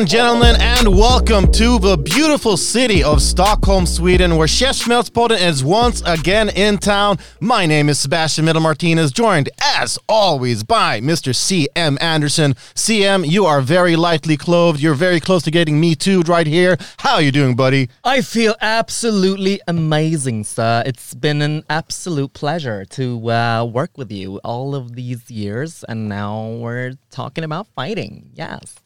And gentlemen, and welcome to the beautiful city of Stockholm, Sweden, where Chef Schmelzpodden is once again in town. My name is Sebastian Middle Martinez, joined as always by Mr. C.M. Anderson. CM, you are very lightly clothed. You're very close to getting me too right here. How are you doing, buddy? I feel absolutely amazing, sir. It's been an absolute pleasure to uh, work with you all of these years, and now we're talking about fighting. Yes.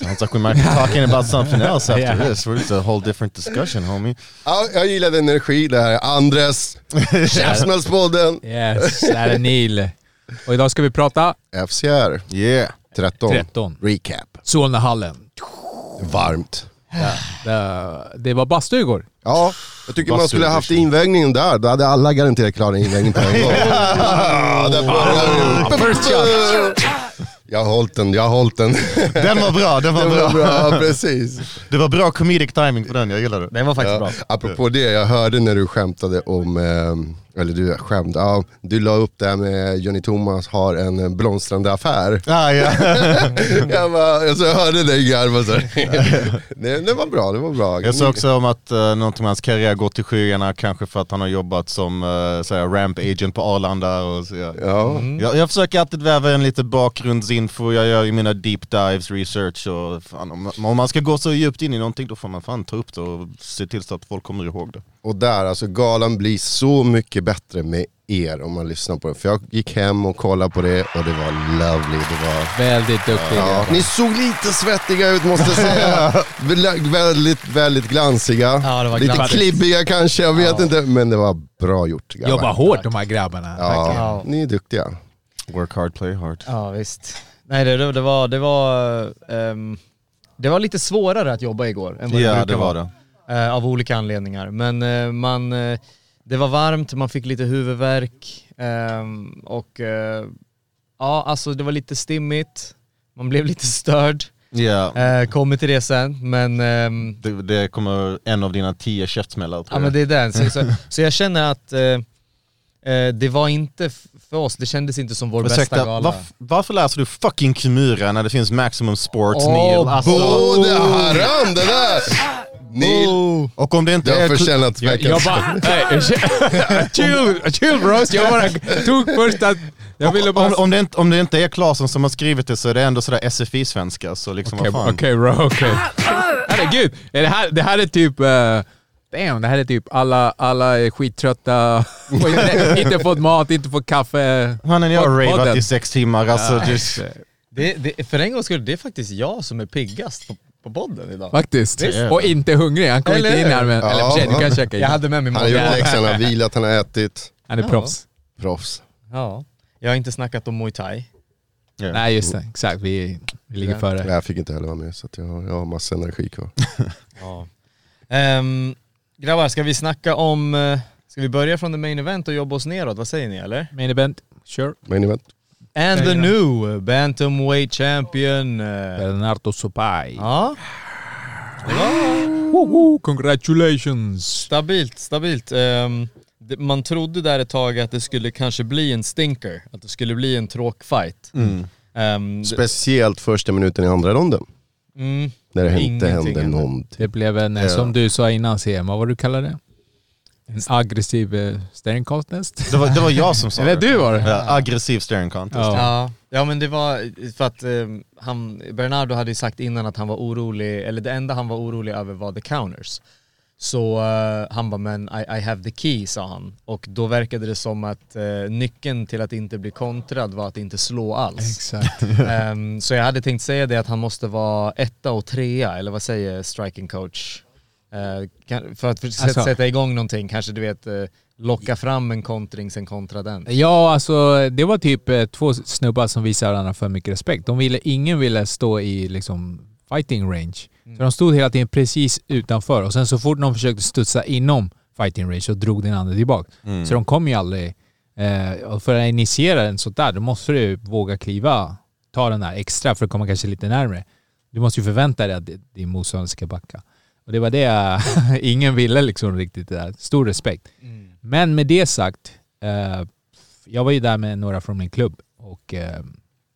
Sounds like we might be talking about something else after this. It's a whole different discussion, homie. Ja, jag gillade energi där. Andres, Käftsmällspodden, Yes, det här är Neil. Och idag ska vi prata FCR Yeah. 13. 13. Recap. Solnahallen. Varmt. Det, det var bastu igår. Ja, jag tycker man skulle ha haft invägningen där. Då hade alla garanterat klarat invägningen på en gång. Ja, där börjar. Jag har hållit den, jag har hållit den. Den var bra, den var Det bra. var bra, precis. Det var bra comedic timing på den, jag gillar det. Den var faktiskt Ja, bra. apropå det, jag hörde när du skämtade om, eh, eller du skämt, ja, du la upp det här med Johnny Thomas har en blomstrande affär. Ah, ja. jag, bara, jag hörde dig garva så det, det var bra, det var bra. Jag såg också om att uh, någonting med hans karriär går till skyarna, kanske för att han har jobbat som uh, såhär, ramp agent på Arlanda. Och så, ja. Ja, jag, jag försöker alltid väva in lite bakgrundsinfo, jag gör ju mina deep dives, research och fan, om, om man ska gå så djupt in i någonting då får man fan ta upp det och se till så att folk kommer ihåg det. Och där, alltså galan blir så mycket bättre med er om man lyssnar på det. För jag gick hem och kollade på det och det var lovely. Det var... Väldigt duktiga. Ja, ni såg lite svettiga ut måste jag säga. Vä- väldigt, väldigt glansiga. Ja, det var lite glansigt. klibbiga kanske, jag vet inte. Men det var bra gjort. grabbar. Jobbar hårt de här grabbarna. verkligen. Ja, ni är duktiga. Work hard, play hard. Ja, visst. Nej, det, det, det var, det var, ehm, det var lite svårare att jobba igår än vad det Ja, brukar det var vara. det. Eh, av olika anledningar. Men eh, man, eh, det var varmt, man fick lite huvudvärk ehm, och eh, ja, alltså det var lite stimmigt. Man blev lite störd. Ja, Eh, kommer till det sen, men ehm, det, det kommer en av dina tio käftsmällar tror Ja jag. men det är den, så, så, så jag känner att eh, det var inte för oss, det kändes inte som vår bästa Ursäkta, gala. varf- varför läser du fucking Kimura när det finns Maximum Sports, Åh, Neil? Alltså, Åh, det är haram det där! Ni, och om det inte har är... förtjänat Jag, jag veckans... bara, nej, chill, chill bros. Jag bara tog först att, jag ville bara... om, om, det inte, om det inte är Klasen som har skrivit det så är det ändå sådär SFI-svenska, så liksom Okej vad fan. okej, bro, okej. Herregud, det här, det här är typ... Uh, damn, det här är typ alla, alla är skittrötta, inte, fått mat, inte fått kaffe. Mannen jag har podden. i sex timmar, alltså just... Det, det, för en gång skulle det är faktiskt jag som är piggast på, på podden idag. Faktiskt. Visst. Och inte hungrig. Han kom Eller inte in hur? här med... Eller för sig, du kan käka Jag hade med mig Han har gjort mat. läxan, han har vilat, han har ätit. Han är Ja. proffs. Proffs. Ja. Jag har inte snackat om muay thai. Nej just det, exakt. Vi, vi ligger Ja. före. Jag fick inte heller vara med så att jag, har- jag har massa energi kvar. Ja. Ehm, grabbar, ska vi snacka om... eh, Ska vi börja från the main event och jobba oss neråt? Vad säger ni eller? Main event, sure. Main event. And the new bantamweight champion. eh, Bernardo Sopai. Ja. Det Woho, congratulations! stabilt, stabilt. Ehm, det- man trodde där ett tag att det skulle kanske bli en stinker, att det skulle bli en tråkfight. Mm. Ehm, det- Speciellt första minuten i andra ronden. mm, När det inte Ingenting hände hände. någonting. Det blev en, eh, som du sa innan CM, vad var du kallade det? En aggressiv eh, staring contest? Det var, det var jag som sa Eller det. du var det? Ja, aggressiv staring contest. Ja. Ja, ja men det var för att ehm, han, Bernardo hade ju sagt innan att han var orolig, eller det enda han var orolig över var the counters. Så eh, han bara men I, I have the key sa han. Och då verkade det som att eh, nyckeln till att inte bli kontrad var att inte slå alls. Exakt. Ehm, så jag hade tänkt säga det att han måste vara etta och trea, eller vad säger striking coach? Eh, för att Alltså- sätta igång någonting, kanske du vet eh, locka fram en kontring sen kontra den. Ja, alltså det var typ eh, två snubbar som visade varandra för mycket respekt. De ville, ingen ville stå i liksom fighting range. Så de stod hela tiden precis utanför och sen så fort någon försökte studsa inom fighting range så drog den andra tillbaka. Så de kom ju aldrig... Eh, och för att initiera en sånt där, då måste du våga kliva, ta den där extra för att komma kanske lite närmre. Du måste ju förvänta dig att din motståndare ska backa. Och det var det ingen ville liksom riktigt det där. Stor respekt. Men med det sagt, eh, jag var ju där med några från min klubb och eh,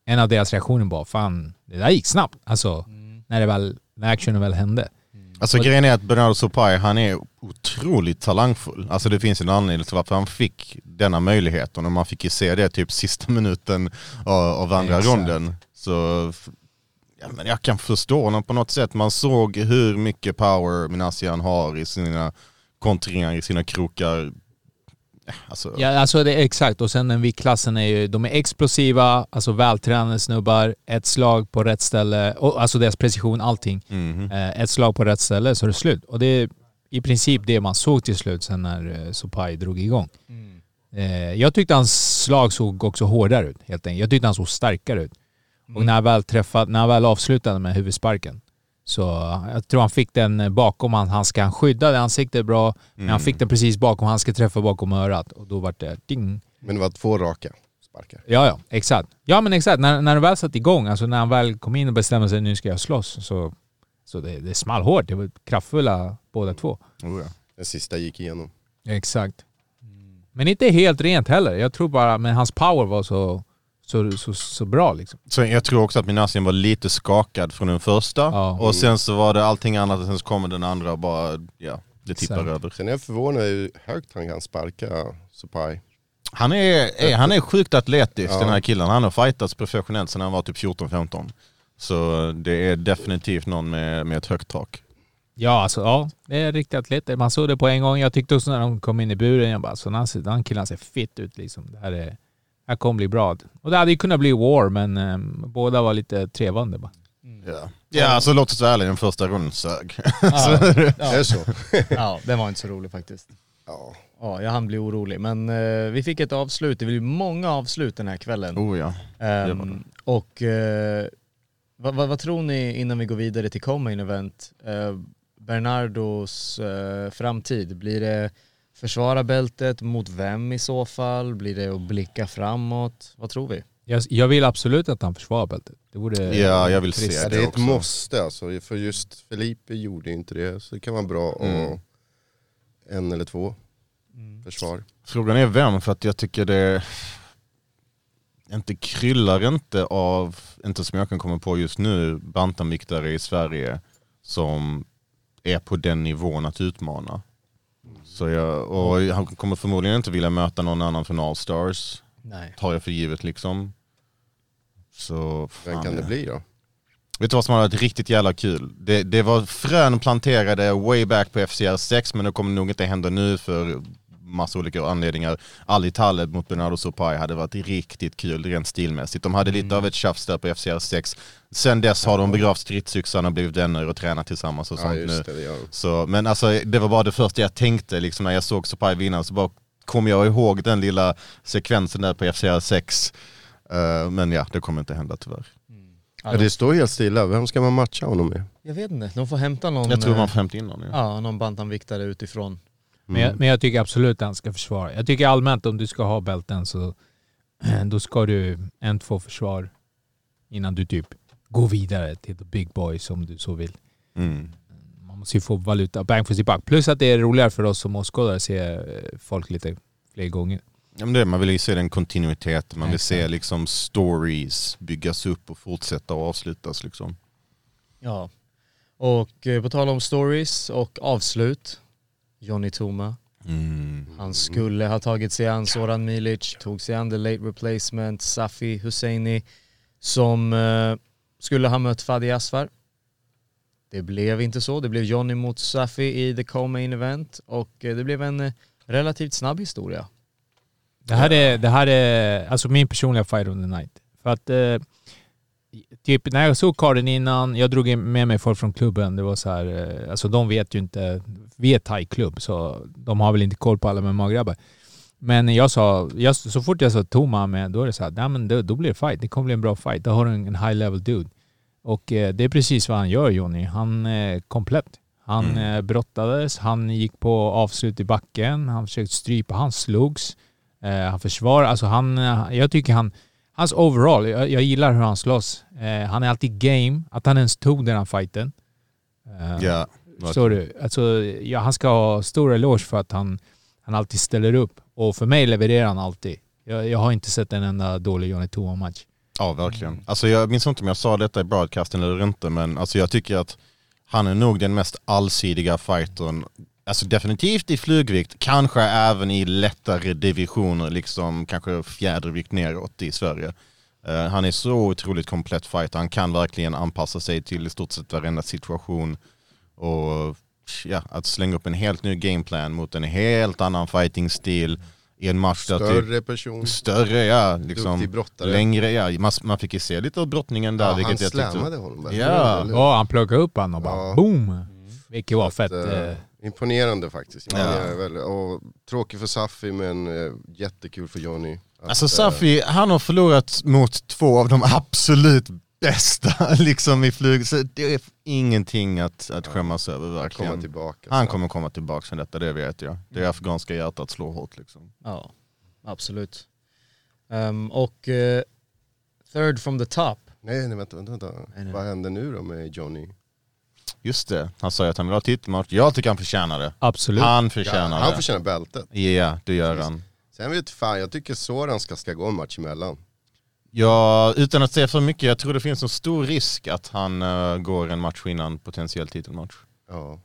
en av deras reaktioner var fan, det där gick snabbt. Alltså när, det väl, när actionen väl hände. Alltså grejen är att Bernardo Sopai, han är otroligt talangfull. Alltså det finns en anledning till varför han fick denna möjlighet och man fick ju se det typ sista minuten av, av andra Exakt. ronden. Så ja, men jag kan förstå honom på något sätt. Man såg hur mycket power Minasian har i sina kontringar, i sina krokar. Alltså, Ja, alltså det är exakt. Och sen den viktklassen är ju, de är explosiva, alltså vältränade snubbar, ett slag på rätt ställe, och, alltså deras precision, allting. mhm. Eh, ett slag på rätt ställe så är det slut. Och det är i princip det man såg till slut sen när eh, Sopai drog igång. Eh, jag tyckte hans slag såg också hårdare ut helt enkelt. Jag tyckte han såg starkare ut. Och när han väl träffade, när han väl avslutade med huvudsparken så jag tror han fick den eh, bakom han, handsken. Han skyddade ansiktet bra, men han fick den precis bakom handsken, träffa bakom örat och då var det ding. Men det var två raka sparkar. Ja, ja, exakt. Ja, men exakt. När, när det väl satt igång, alltså när han väl kom in och bestämde sig nu ska jag slåss, så, så det, det small hårt. Det var kraftfulla båda två. Oh, ja. Den sista gick igenom. Exakt. Men inte helt rent heller. Jag tror bara, men hans power var så, så, så, så bra liksom. Så jag tror också att Minasian var lite skakad från den första Ja. och sen så var det allting annat och sen så kommer den andra och bara, ja, det tippar Exakt. över. Sen är jag förvånad hur högt han kan sparka Sopai. Han är, är, han är sjukt atletisk Ja. den här killen. Han har fightats professionellt sedan han var typ 14-15. Så det är definitivt någon med, med ett högt tak. Ja, alltså ja. Det är riktigt atleter. Man såg det på en gång. Jag tyckte också när de kom in i buren, jag bara, så den, här den killen ser fit ut liksom. Det här, är, här kommer bli bra. Och det hade ju kunnat bli war, men ehm, båda var lite trevande bara. Ja, ja alltså låt oss vara ärliga, den första runden sög. Ja, Är det så? ja, den var inte så rolig faktiskt. Ja. Ja, jag hann bli orolig. Men eh, vi fick ett avslut, det blir många avslut den här kvällen. oh ja. Ehm, det var det. och eh, vad, vad, vad tror ni innan vi går vidare till Comain Event? Eh, Bernardos eh, framtid, blir det försvara bältet mot vem i så fall? Blir det att blicka framåt? Vad tror vi? Jag, jag vill absolut att han försvarar bältet. Det vore Ja, jag vill trist. se det det är ett också. måste alltså, för just Felipe gjorde ju inte det. Så det kan vara bra Mm. att en eller två försvar. Frågan är vem, för att jag tycker det inte kryllar inte av, inte som jag kan komma på just nu, bantamviktare i Sverige som är på den nivån att utmana. Så jag, och han kommer förmodligen inte vilja möta någon annan från Allstars, Nej. tar jag för givet liksom. Så Vem fan, kan det bli då? Vet du vad som har varit riktigt jävla kul? Det, det var frön planterade way back på FCR 6 men det kommer nog inte hända nu för massa olika anledningar. Ali Taleb mot Bernardo Sopai hade varit riktigt kul rent stilmässigt. De hade lite av ett tjafs där på FCR 6. Sen dess har de begravt stridsyxan och blivit vänner och tränat tillsammans och Ja sånt nu. just det, det gör Så, men alltså det var bara det första jag tänkte liksom när jag såg Sopai vinna så bara kom jag ihåg den lilla sekvensen där på FCR 6. Eh, men ja, det kommer inte hända tyvärr. ja, Det står helt stilla, vem ska man matcha honom med? Jag vet inte, de får hämta någon, Jag tror eh, man får hämta in någon. Ja. ja, någon bantamviktare utifrån. Men, jag, men jag tycker absolut att han ska försvara. Jag tycker allmänt om du ska ha bälten så då ska du en, två försvar innan du typ går vidare till the big boys om du så vill. Mm. Man måste ju få valuta, bang for sin buck. Plus att det är roligare för oss som åskådare att se eh, folk lite fler gånger. Ja, men det, man vill ju se den kontinuiteten, man vill se liksom stories byggas upp och fortsätta och avslutas liksom. Ja. Och eh, på tal om stories och avslut, Johnny Toma. Mm. Han skulle ha tagit sig an Soran Milic, tog sig an the late replacement Safi Husseini som eh, skulle ha mött Fadi Asfar. Det blev inte så, det blev Johnny mot Safi i the co-main event och eh, det blev en eh, relativt snabb historia. Det här är, det här är alltså min personliga fight of the night. För att eh, typ när jag såg karden innan, jag drog med mig folk från klubben. Det var så här, eh, alltså de vet ju inte, vi är thai-klubb så de har väl inte koll på alla MMA-grabbar. Men jag sa, jag, så fort jag sa Toma med, då är det så här, nej men då, då blir det fight. Det kommer bli en bra fight. Då har du en, high level dude. Och eh, det är precis vad han gör Johnny. Han är komplett. Han Mm. eh, brottades, han gick på avslut i backen, han försökte strypa, han slogs. Eh, han försvarar, alltså han, eh, jag tycker han, hans overall, jag, jag gillar hur han slåss. Eh, han är alltid game, att han ens tog den här fighten. Eh, Ja, Förstår du? Alltså, ja, han ska ha stor eloge för att han, han alltid ställer upp. Och för mig levererar han alltid. Jag, jag har inte sett en enda dålig Johnny Toa-match. Ja, verkligen. Alltså jag minns inte om jag sa detta i broadcasten eller inte, men alltså jag tycker att han är nog den mest allsidiga fightern. Alltså definitivt i flugvikt, kanske även i lättare divisioner, liksom kanske fjädervikt neråt i Sverige. Eh, han är så otroligt komplett fighter, han kan verkligen anpassa sig till i stort sett varenda situation. Och ja, att slänga upp en helt ny gameplan mot en helt annan fighting-stil i en match där typ Större person. Större ja, liksom brottare. längre ja. Man, man fick ju se lite av brottningen där. Ja, han vilket tyckte- slammade Holmberg. Ja. Ja, han plockade upp han och bara Ja. boom! Vilket var fett. Eh, Imponerande faktiskt. Ja. Imponerande. Och tråkigt för Safi men eh, jättekul för Johnny. Att, Alltså Safi, han har förlorat mot två av de absolut bästa liksom i flyg. Så det är ingenting att, att skämmas över komma verkligen. tillbaka. Han kommer komma tillbaka från detta, det vet jag. Det afghanska hjärtat slår hårt liksom. Ja, absolut. Ehm, och eh, third from the top. Nej, nej vänta, vänta, vänta. nej. Vad händer nu då med Johnny? Just det, han sa ju att han vill ha titelmatch. Jag tycker han förtjänar det. absolut. Han Ja, förtjänar han det. förtjänar bältet. Ja, det gör han. Sen vet fan, jag tycker Soran ska, ska gå en match emellan. Ja, utan att säga för mycket, jag tror det finns en stor risk att han eh, går en match innan potentiell titelmatch. Ja.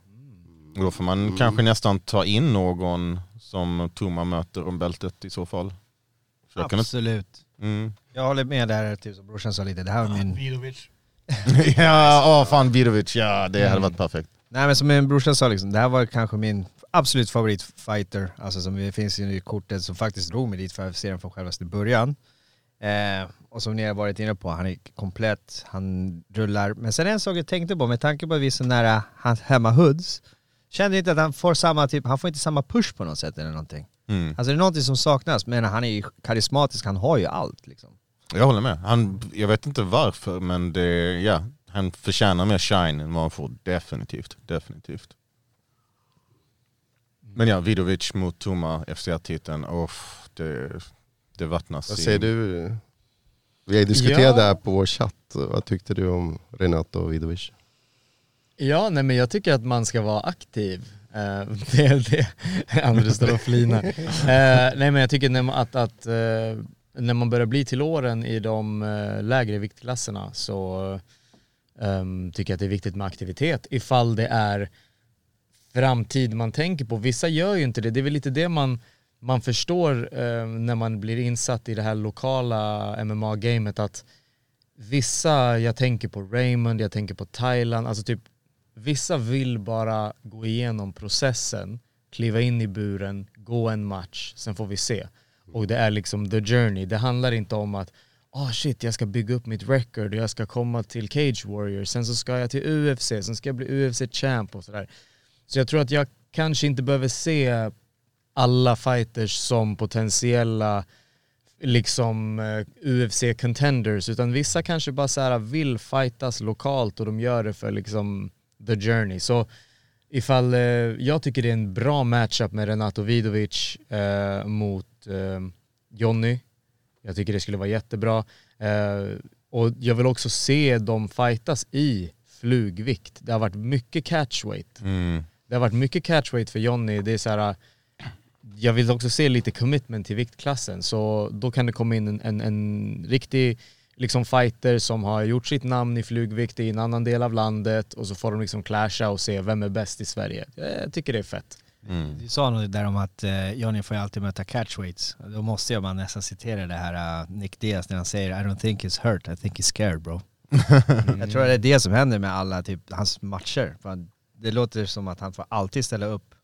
Och Då får man kanske nästan ta in någon som Toma möter om bältet i så fall. Så jag Absolut. mm. Jag håller med där, typ som brorsan sa lite. Det här var min... ja, åh fan Vidovic, ja det hade varit perfekt. Nej men som min brorsa sa liksom, det här var kanske min absolut favoritfighter. Alltså som finns i kortet som faktiskt drog mig dit för att se den från självaste början. Eh, och som ni har varit inne på, han är komplett, han rullar. Men sen en sak jag tänkte på, med tanke på att vi är så nära hans hemma hoods, kände inte att han får samma typ, han får inte samma push på något sätt eller någonting. Mm. Alltså det är någonting som saknas, men han är ju karismatisk, han har ju allt liksom. Jag håller med. Han, jag vet inte varför men det, ja, han förtjänar mer shine än vad han får. Definitivt, definitivt. Men ja, Vidovic mot Toma, FCR-titeln, oh, det, det vattnas. Vad säger du? Vi har diskuterat Ja. det här på vår chatt. Vad tyckte du om Renato Vidovic? Ja, nej men jag tycker att man ska vara aktiv. Eh, det är det. Andra står och flinar. Eh, nej men jag tycker när man, att, att eh, när man börjar bli till åren i de lägre viktklasserna så ehm, tycker jag att det är viktigt med aktivitet ifall det är framtid man tänker på. Vissa gör ju inte det. Det är väl lite det man, man förstår eh, när man blir insatt i det här lokala MMA-gamet att vissa, jag tänker på Raymond, jag tänker på Thailand, alltså typ vissa vill bara gå igenom processen, kliva in i buren, gå en match, sen får vi se. Och det är liksom the journey, det handlar inte om att oh shit jag ska bygga upp mitt record och jag ska komma till Cage Warrior, sen så ska jag till UFC, sen ska jag bli UFC-champ och sådär. Så jag tror att jag kanske inte behöver se alla fighters som potentiella liksom eh, UFC-contenders utan vissa kanske bara så här vill fightas lokalt och de gör det för liksom the journey. Så ifall, eh, jag tycker det är en bra matchup med Renato Vidovic eh, mot eh, Jonny. Jag tycker det skulle vara jättebra. Eh, och jag vill också se dem fightas i flugvikt. Det har varit mycket catchweight. Mm. Det har varit mycket catchweight för Jonny. Det är så här, jag vill också se lite commitment till viktklassen. Så då kan det komma in en, en, en riktig liksom fighter som har gjort sitt namn i flugvikt i en annan del av landet och så får de liksom clasha och se vem är bäst i Sverige. Jag tycker det är fett. Mm. Du sa nog där om att eh, Johnny får ju alltid möta catchweights. Då måste jag bara nästan citera det här uh, Nick Diaz när han säger I don't think he's hurt, I think he's scared bro. Jag tror det är det som händer med alla typ, hans matcher. Det låter som att han får alltid ställa upp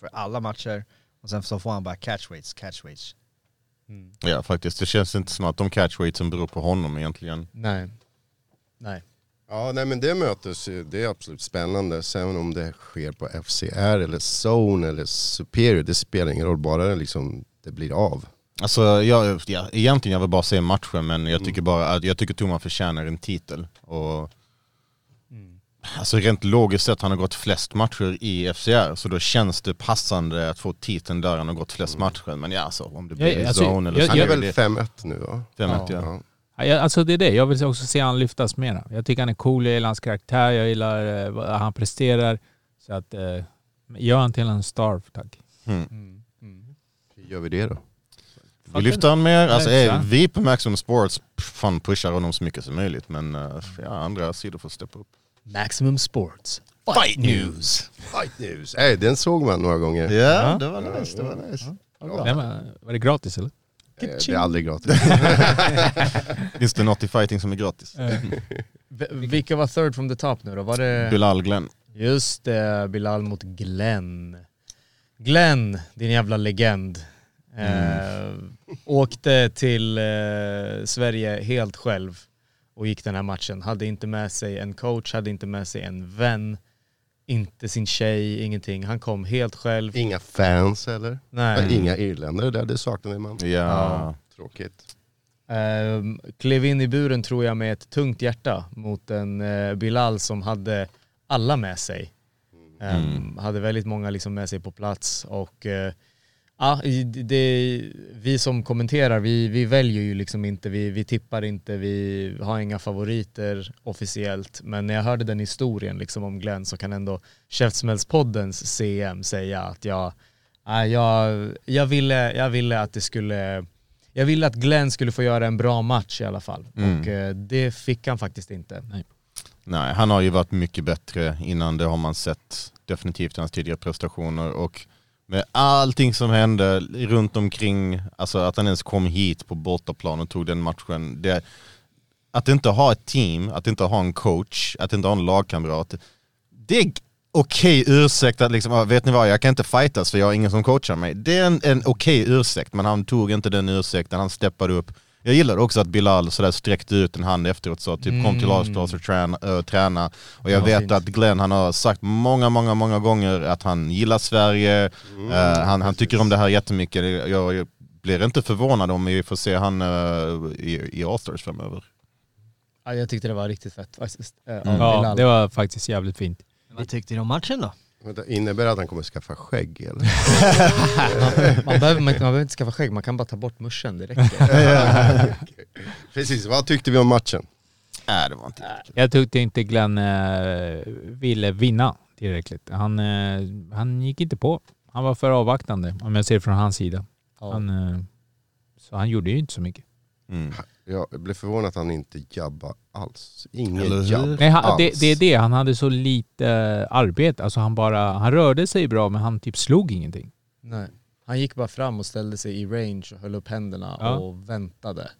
för alla matcher och sen så får han bara catchweights, catchweights. Ja faktiskt, det känns inte som att de catchweightsen beror på honom egentligen. Nej. Nej. Ja, nej men det mötes ju, det är absolut spännande. Sen om det sker på FCR eller Zone eller Superior, det spelar ingen roll. Bara det liksom, det blir av. Alltså jag, ja, egentligen jag vill bara se matchen men jag tycker bara att jag tycker Thomas förtjänar en titel. Och, Alltså rent logiskt sett han har gått flest matcher i FCR så då känns det passande att få titeln där han har gått flest matcher. Men ja alltså om det blir Ja, alltså, zone eller jag- så. Han är väl det- 5-1 nu va? 5-1 ja. Ja. Alltså det är det, jag vill också se han lyftas mera. Jag tycker han är cool, jag gillar hans karaktär, jag gillar eh, vad han presterar. Så att, eh, gör han till en star, tack. Mm. Hur gör vi det då? Vi lyfter han mer, alltså eh, så. vi på Maximum Sports fan pushar honom så mycket som möjligt men eh, ja, andra sidor får steppa upp. Maximum Sports. Fight News! Fight News! Nej, den såg man några gånger. Ja, det var nice, det var nice. Nej, men, var det gratis eller? Eh, Det är aldrig gratis. Finns det något i fighting som är gratis? V- vilka var third from the top nu då? Var det... Bilal Glenn. Just det, Bilal mot Glenn. Glenn, din jävla legend. Eh, åkte till eh, Sverige helt själv och gick den här matchen. Hade inte med sig en coach, hade inte med sig en vän, inte sin tjej, ingenting. Han kom helt själv. Inga fans eller? Nej. Inga irländare där, det saknade man. Ja. Tråkigt. Um, klev in i buren tror jag med ett tungt hjärta mot en eh, Bilal som hade alla med sig. Ehm, Hade väldigt många liksom med sig på plats och eh, ja, det, vi som kommenterar, vi, vi väljer ju liksom inte, vi, vi tippar inte, vi har inga favoriter officiellt. Men när jag hörde den historien liksom om Glenn så kan ändå Käftsmällspoddens CM säga att jag, ja, jag, jag, ville, jag ville att det skulle jag ville att Glenn skulle få göra en bra match i alla fall. Mm. Och eh, det fick han faktiskt inte. Nej, han har ju varit mycket bättre innan, det har man sett definitivt hans tidigare prestationer och med allting som hände runt omkring, alltså att han ens kom hit på bortaplan och tog den matchen. Det, att inte ha ett team, att inte ha en coach, att inte ha en lagkamrat. Det är okej ursäkt att liksom, ah, vet ni vad, jag kan inte fightas för jag har ingen som coachar mig. Det är en, en okej ursäkt, men han tog inte den ursäkten, han steppade upp. Jag gillar också att Bilal sådär sträckte ut en hand efteråt så typ kom till Allstars och träna, äh, träna. Och jag Ja, vet fint. att Glenn han har sagt många, många, många gånger att han gillar Sverige, Eh, han, han tycker om det här jättemycket. Jag, jag blir inte förvånad om vi får se han eh, i, i Allstars framöver. Ja, jag tyckte det var riktigt fett faktiskt. av Mm. Ja, det var faktiskt jävligt fint. Vad tyckte ni om matchen då? Vänta, innebär det att han kommer skaffa skägg eller? man, man, behöver, man, man behöver inte skaffa skägg, man kan bara ta bort muschen, det räcker. Precis, vad tyckte vi om matchen? Nej, det var inte Jag tyckte inte Glenn eh, ville vinna tillräckligt. Han, eh, han gick inte på. Han var för avvaktande om jag ser från hans sida. Ja. Han, eh, så han gjorde ju inte så mycket. mm. Jag blev förvånad att han inte jabbade alls. Ingen jabb Nej, han, alls. det, det är det, han hade så lite eh, arbete. Alltså han bara, han rörde sig bra men han typ slog ingenting. Nej. Han gick bara fram och ställde sig i range och höll upp händerna Ja. och väntade.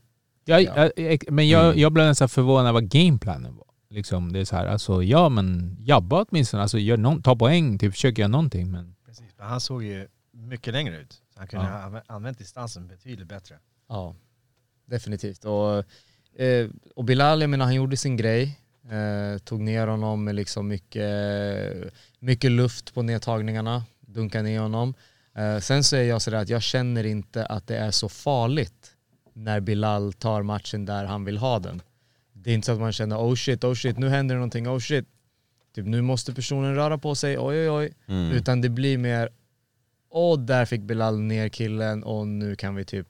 Jag, Ja. jag, jag, men jag, Mm. jag blev nästan förvånad vad gameplanen var. Liksom, det är så här, alltså ja men jabba åtminstone, alltså gör någon, ta poäng, typ försök göra någonting men Precis, men han såg ju mycket längre ut. Så han kunde Ja. ha anv- använt distansen betydligt bättre. Ja, definitivt. Och, eh, och Bilal, jag menar, han gjorde sin grej. Eh, tog ner honom med liksom mycket, mycket luft på nedtagningarna. Dunkade ner honom. Eh, sen så är jag sådär att jag känner inte att det är så farligt när Bilal tar matchen där han vill ha den. Det är inte så att man känner oh shit, oh shit, nu händer det någonting, oh shit. Typ nu måste personen röra på sig, oj oj oj. Mm. Utan det blir mer, och där fick Bilal ner killen och nu kan vi typ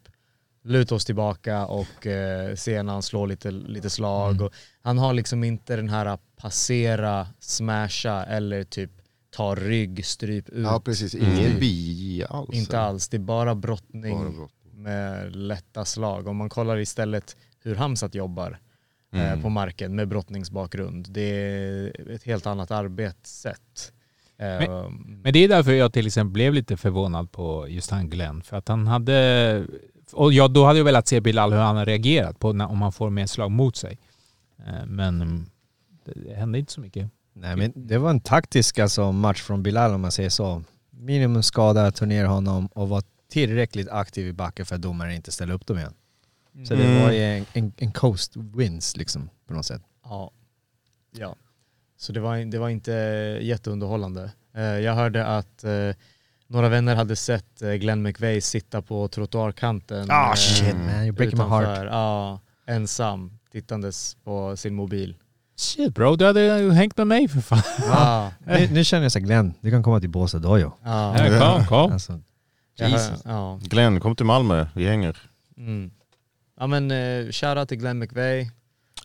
luta oss tillbaka och eh, se när han slår lite, lite slag. Mm. Och han har liksom inte den här passera, smasha eller typ ta rygg, stryp ut. Ja precis, ingen Mm. bi alls. Inte alls, det är bara brottning Bara brottning. med lätta slag. Om man kollar istället hur Hamzat jobbar Mm. eh, på marken med brottningsbakgrund. Det är ett helt annat arbetssätt. Eh, Men det är därför jag till exempel blev lite förvånad på just han Glenn. För att han hade... Och jag, då hade jag velat se Bilal hur han har reagerat på när, om han får mer slag mot sig. Eh, Men mm, det, det hände inte så mycket. Nej men det var en taktisk alltså, match från Bilal om man säger så. Minimum skada, turnera honom och var tillräckligt aktiv i backen för att domaren inte ställde upp dem igen. Så det Mm. var ju en, en, en coast wins liksom på något sätt. Ja. ja. Så det var, det var inte jätteunderhållande. Eh, Jag hörde att eh, några vänner hade sett eh, Glenn McVeigh sitta på trottoarkanten. Ah eh, shit man, you're breaking my heart. utanför. Ja, ensam, tittandes på sin mobil. Shit bro, du hade ju hängt med mig för fan. Ja. Nu, nu känner jag så här, Glenn, du kan komma till Båstad Dojo. Ja. Ja, kom, kom. Alltså, Jesus. ja. Glenn, kom till Malmö, vi hänger. Mm. ja men eh, shoutout till Glenn McVeigh.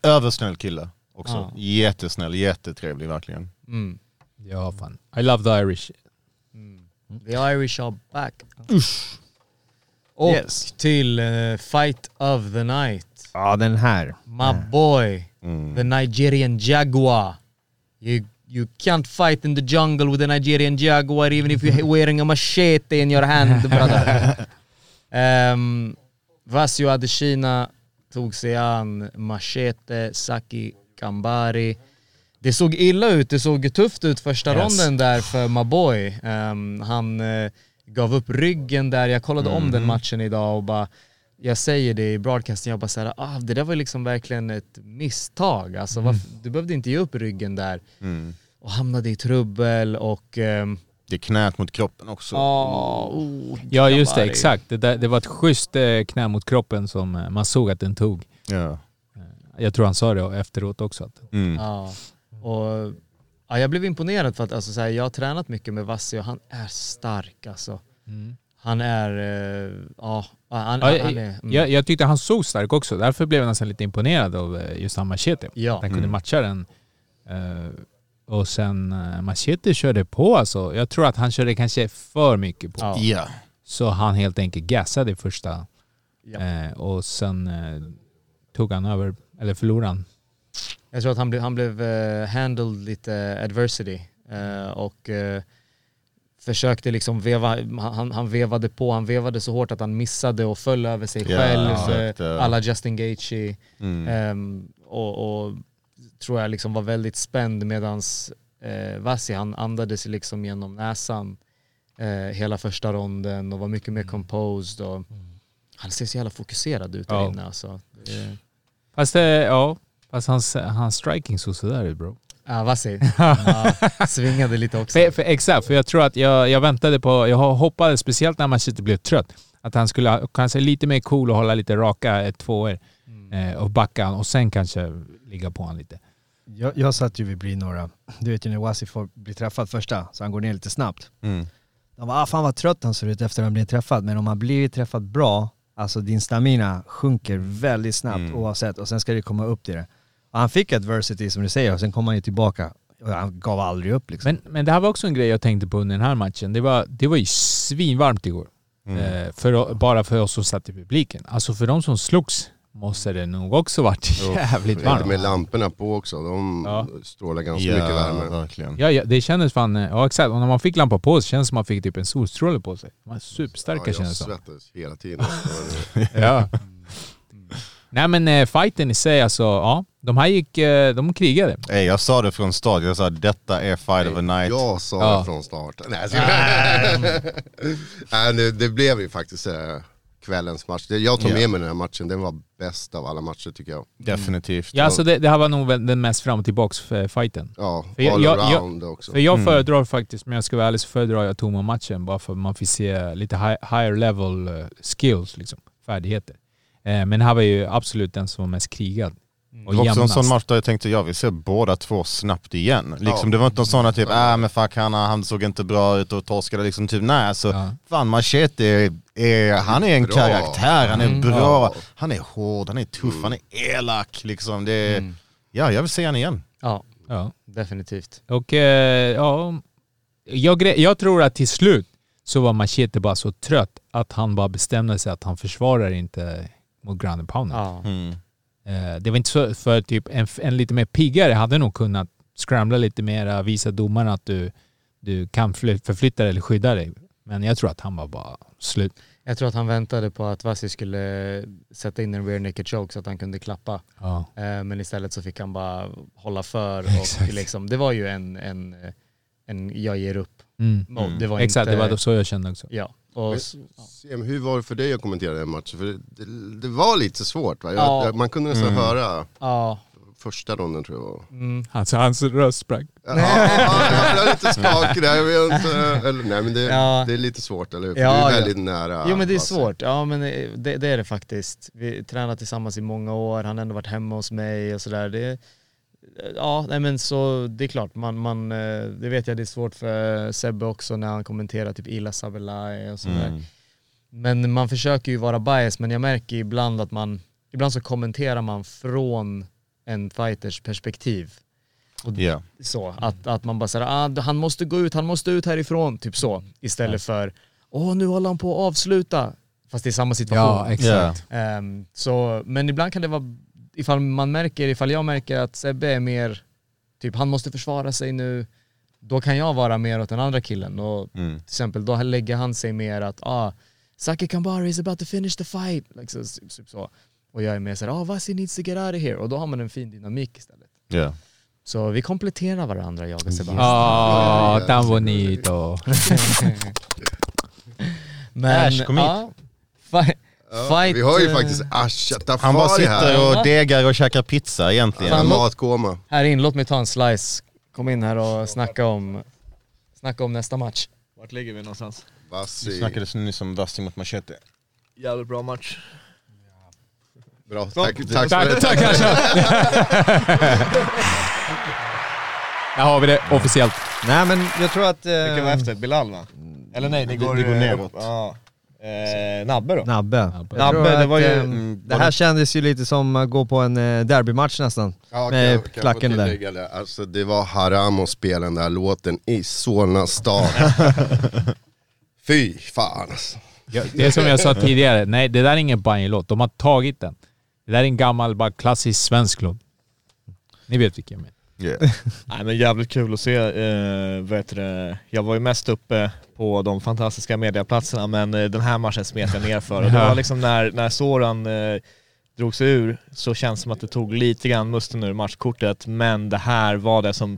Översnäll kille också. Ja. Jättesnäll, jättetrevlig verkligen. Mm. Ja fan. I love the Irish. The Irish are back. Och Yes. till eh, Fight of the Night. Ja den här. My boy, Mm. the Nigerian Jaguar. You you can't fight in the jungle with a Nigerian Jaguar even if you're wearing a machete in your hand brother. um, Vasio Adesina tog sig an Machete, Saki Kambari. Det såg illa ut, det såg tufft ut första Yes. ronden där för my boy. Ehm, han eh, gav upp ryggen där, jag kollade om den matchen idag och bara jag säger det i broadcasten, jag bara såhär, ah, det där var liksom verkligen ett misstag. Alltså, varför, du behövde inte ge upp ryggen där. Mm. Och hamnade i trubbel och... ehm, Det är knät mot kroppen också. ah, oh, Ja just det, exakt. Det, där, det var ett schysst eh, knä mot kroppen som eh, man såg att den tog. Ja. Jag tror han sa det efteråt också. Att, Mm. Ja. Och, ja, jag blev imponerad för att alltså, så här, jag har tränat mycket med Vassi och han är stark alltså. Han är, eh, ja, han, Ja, han är... mm. jag, jag tyckte han såg stark också, därför blev jag nästan lite imponerad av eh, just han Machete. Ja. Att han kunde Mm. matcha den. Eh, och sen uh, Machete körde på alltså. Jag tror att han körde kanske för mycket på. Ja. Ja. Så han helt enkelt gassade i första. Ja. Och sen tog han över, eller förlorade han. Jag tror att han blev, han blev eh, handled lite adversity eh, och eh, försökte liksom veva, han, han vevade på, han vevade så hårt att han missade och föll över sig Ja, själv. ja. alla Justin Gaethje. Mm. Ehm, och, och tror jag liksom var väldigt spänd medans eh, Vassi han andades liksom genom näsan hela första ronden och var mycket mer composed och han ser så jävla fokuserad ut där Ja. inne alltså. Det- Fast, eh, ja, fast hans, hans striking såg sådär ut bro. Ja, Vassi. Ja, svingade lite också. För, för, exakt, för jag tror att jag, jag väntade på, jag hoppades speciellt när Machete blev trött, att han skulle kanske lite mer cool och hålla lite raka tvåor eh, och backa han och sen kanske ligga på han lite. Jag, jag satt ju vid bli några, du vet ju när Wasi får bli träffad första, så han går ner lite snabbt. Mm. De bara, ah, fan vad trött han ser ut efter att han blivit träffad, men om han blir träffad bra, alltså din stamina sjunker väldigt snabbt Mm. oavsett och sen ska det komma upp till det. Och han fick adversity som du säger och sen kom han ju tillbaka och han gav aldrig upp liksom. Men, men det här var också en grej jag tänkte på under den här matchen. Det var, det var ju svinvarmt igår. Mm. Eh, för, bara för oss som satt i publiken. Alltså för de som slogs måste det nog också varit jävligt Lite varmt. med lamporna på också, de Ja. strålar ganska mycket värme. verkligen. Ja, ja, det kändes fan... eh, Ja exakt, och när man fick lampa på sig kändes det som man fick typ en solstråle på sig. De var superstarka Ja, jag kändes det som. svettades hela tiden. Ja. Nej men eh, fighten i sig alltså, ja. De här gick, eh, de krigade. Ey, jag sa det från start, jag sa detta är fight of the night. Jag sa Ja. det från start. Nej, jag. Nej, det, det blev ju faktiskt eh, kvällens match. Jag tog Ja. med mig den här matchen, den var bäst av alla matcher tycker jag. Definitivt. Ja alltså det, det här var nog den mest fram och tillbaks eh, fighten. Ja, För jag- all jag- jag- around också. För jag Mm. föredrar faktiskt, men jag ska vara ärlig så föredrar jag Tomo-matchen bara för att man får se lite high, higher level skills, liksom, färdigheter. Eh, men det här var ju absolut den som var mest krigad. Det Och var också en sån match där jag tänkte jag vill se båda två snabbt igen. Liksom, Ja. Det var inte någon sån att typ, äh men fuck han, han såg inte bra ut och torskade liksom typ, nej alltså, Ja. fan Machete är, är, han är en Bra. karaktär, han är Mm. bra, Ja. han är hård, han är tuff, Mm. han är elak liksom. Det Mm. Ja, jag vill se han igen. Ja, Ja. definitivt. Och eh, ja, jag, jag tror att till slut så var Machete bara så trött att han bara bestämde sig att han försvarar inte mot ground and pound. Ja. Mm. Eh, det var inte så, för typ en, en lite mer piggare hade nog kunnat scrambla lite mer, visa domaren att du, du kan fly- förflytta dig eller skydda dig. Men jag tror att han var bara slut. Jag tror att han väntade på att Vassi skulle sätta in en rear naked choke så att han kunde klappa. Ja. Eh, Men istället så fick han bara hålla för och liksom, det var ju en, en, en jag ger upp Mm. mode. Det var Exakt, inte, det var så jag kände också. Ja. Och, Men- hur var det för dig att kommentera den matchen? För det, det, var lite svårt va? Jag, Ja. man kunde nästan Mm. höra ja. första ronden tror jag var. Mm. Alltså hans röst sprack. Ja, jag blev lite skakig där, jag vet inte. Eller, nej men det, Ja. det är lite svårt eller hur? Ja, du är ja. väldigt nära. Jo men det är svårt, ja men det, det är det faktiskt. Vi tränar tillsammans i många år, han har ändå varit hemma hos mig och sådär. Ja, nej men så det är klart, man, man, eh, det vet jag det är svårt för Sebbe också när han kommenterar typ Ila Sabelai och sådär. Mm. Men man försöker ju vara bias, men jag märker ibland att man, ibland så kommenterar man från en fighters perspektiv. Och Ja. så, att, att man bara säger ah, han måste gå ut, han måste ut härifrån, typ så. Istället för, åh nu håller han på att avsluta. Fast det är samma situation. Ja, exakt. Ehm, så, men ibland kan det vara, ifall man märker, ifall jag märker att Sebbe är mer, typ han måste försvara sig nu, då kan jag vara mer åt den andra killen och Mm. till exempel då lägger han sig mer att ah, Saki Kambari is about to finish the fight. Liksom, typ så. Och jag är mer såhär, ah Vasi needs to get out of here. Och då har man en fin dynamik istället. Ja. Så vi kompletterar varandra jag och Sebastian. Ja, tan bonito. Men, Ash, kom hit. Ja, fight, vi har ju eh, faktiskt Asha Han bara sitter och degar och käkar pizza egentligen. Fan, matkoma. Här in, låt mig ta en slice. Kom in här och snacka om, snacka om nästa match. Vart ligger vi någonstans? Vi Bassi. snackade nyss om Dusty mot Machete. Jävligt bra match. Bra, tack, tack, Tack, tack Asha. Där har vi det officiellt. Nej men jag tror att... Vilka var Eh, efter? Bilal va? Eller nej, ni Det- går, det går eh, neråt. Ja. Eh, Nabbe då? Nabbe. Nabbe, tror det var att, ju- eh, Mm, Det här kändes ju lite som att gå på en eh, derbymatch nästan. Ja, med kan klacken där. det? Alltså det var haram att spela den där låten i Solna stad. Fy fan alltså. Ja, det är som jag sa tidigare, nej det där är ingen banjo-låt. De har tagit den. Det där är en gammal, bara klassisk svensk låt. Ni vet vilken jag menar. Yeah. Nej men jävligt kul att se, eh, vet du, jag var ju mest uppe på de fantastiska mediaplatserna men eh, den här matchen smet jag ner för. Och det var liksom när, när Soran eh, drog sig ur så känns det som att det tog lite grann musten ur matchkortet men det här var det som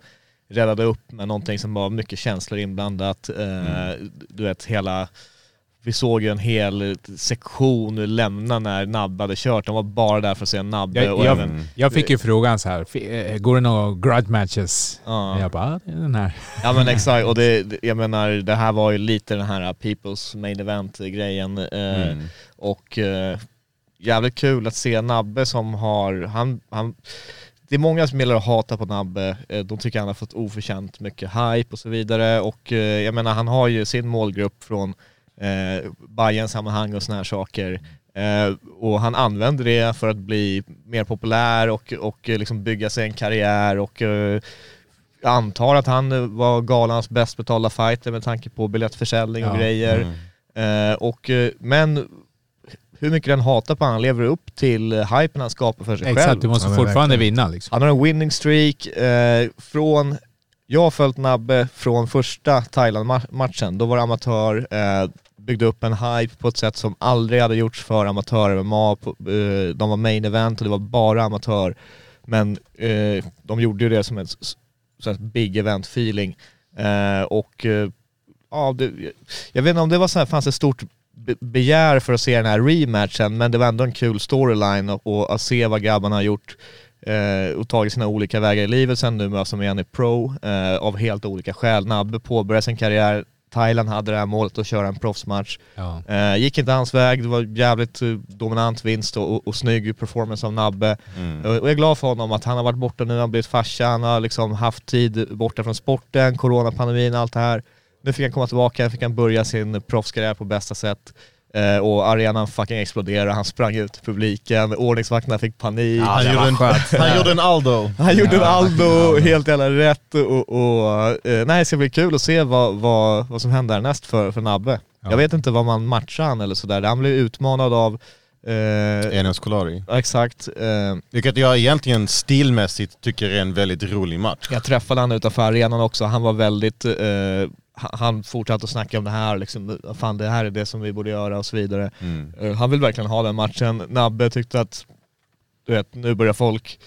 räddade upp med någonting som var mycket känslor inblandat. Eh, Du vet hela vi såg ju en hel sektion lämna när Nabbe hade kört. De var bara där för att se Nabbe Jag, och jag, även... jag fick ju frågan så här, "Fi- eh, går det några grudge matches? Ja. Jag bara, "Ja, det är den här. Ja men exakt, och det, jag menar det här var ju lite den här People's Main Event-grejen. Eh, Mm. Och eh, jävligt kul att se Nabbe som har, han, han det är många som gillar att hata på Nabbe, Eh, de tycker han har fått oförtjänt mycket hype och så vidare och eh, jag menar han har ju sin målgrupp från eh, Bayern sammanhang och såna här saker eh, och han använder det för att bli mer populär och, och eh, liksom bygga sig en karriär och eh, jag antar att han eh, var galans bäst betalda fighter med tanke på biljettförsäljning och Ja. grejer. Mm. Eh, och, eh, men hur mycket den hatar på han lever upp till hypen han skapar för sig Exakt, själv. du måste Ja, fortfarande verkligen. vinna liksom. Han har en winning streak eh, från, jag har följt Nabbe från första Thailand-matchen, då var det amatör, eh, byggde upp en hype på ett sätt som aldrig hade gjorts för amatörer MMA, eh, de var main event och det var bara amatör. Men eh, de gjorde ju det som en sånt här big event feeling. Eh, och ja, det, jag vet inte om det var så här, fanns ett stort begär för att se den här rematchen, men det var ändå en kul storyline och, och att se vad grabbarna har gjort eh, och tagit sina olika vägar i livet sen nu möts de igen i pro eh, av helt olika skäl. Nabbe påbörjade sin karriär, Thailand hade det här målet att köra en proffsmatch. Ja. Eh, gick inte hans väg, det var jävligt eh, dominant vinst och, och, och snygg performance av Nabbe. Mm. Och jag är glad för honom att han har varit borta nu, han har blivit farsa, han har liksom haft tid borta från sporten, coronapandemin, allt det här. Nu fick han komma tillbaka, fick han börja sin proffskarriär på bästa sätt. Eh, och arenan fucking exploderade, han sprang ut i publiken, ordningsvakterna fick panik. Han, gjorde en, han gjorde en Aldo. Han gjorde en Aldo helt jävla rätt och, och eh, nej det ska bli kul att se vad, vad, vad som händer härnäst för, för Nabbe. Ja. Jag vet inte vad man matchar han eller sådär, han blev utmanad av Eh, Enes Kolari. exakt. Eh, Vilket jag egentligen stilmässigt tycker är en väldigt rolig match. Jag träffade han utanför arenan också, han var väldigt, eh, han- fortsatte att snacka om det här liksom, fan det här är det som vi borde göra och så vidare. Mm. Eh, han vill verkligen ha den matchen. Nabbe tyckte att, du vet, nu börjar folk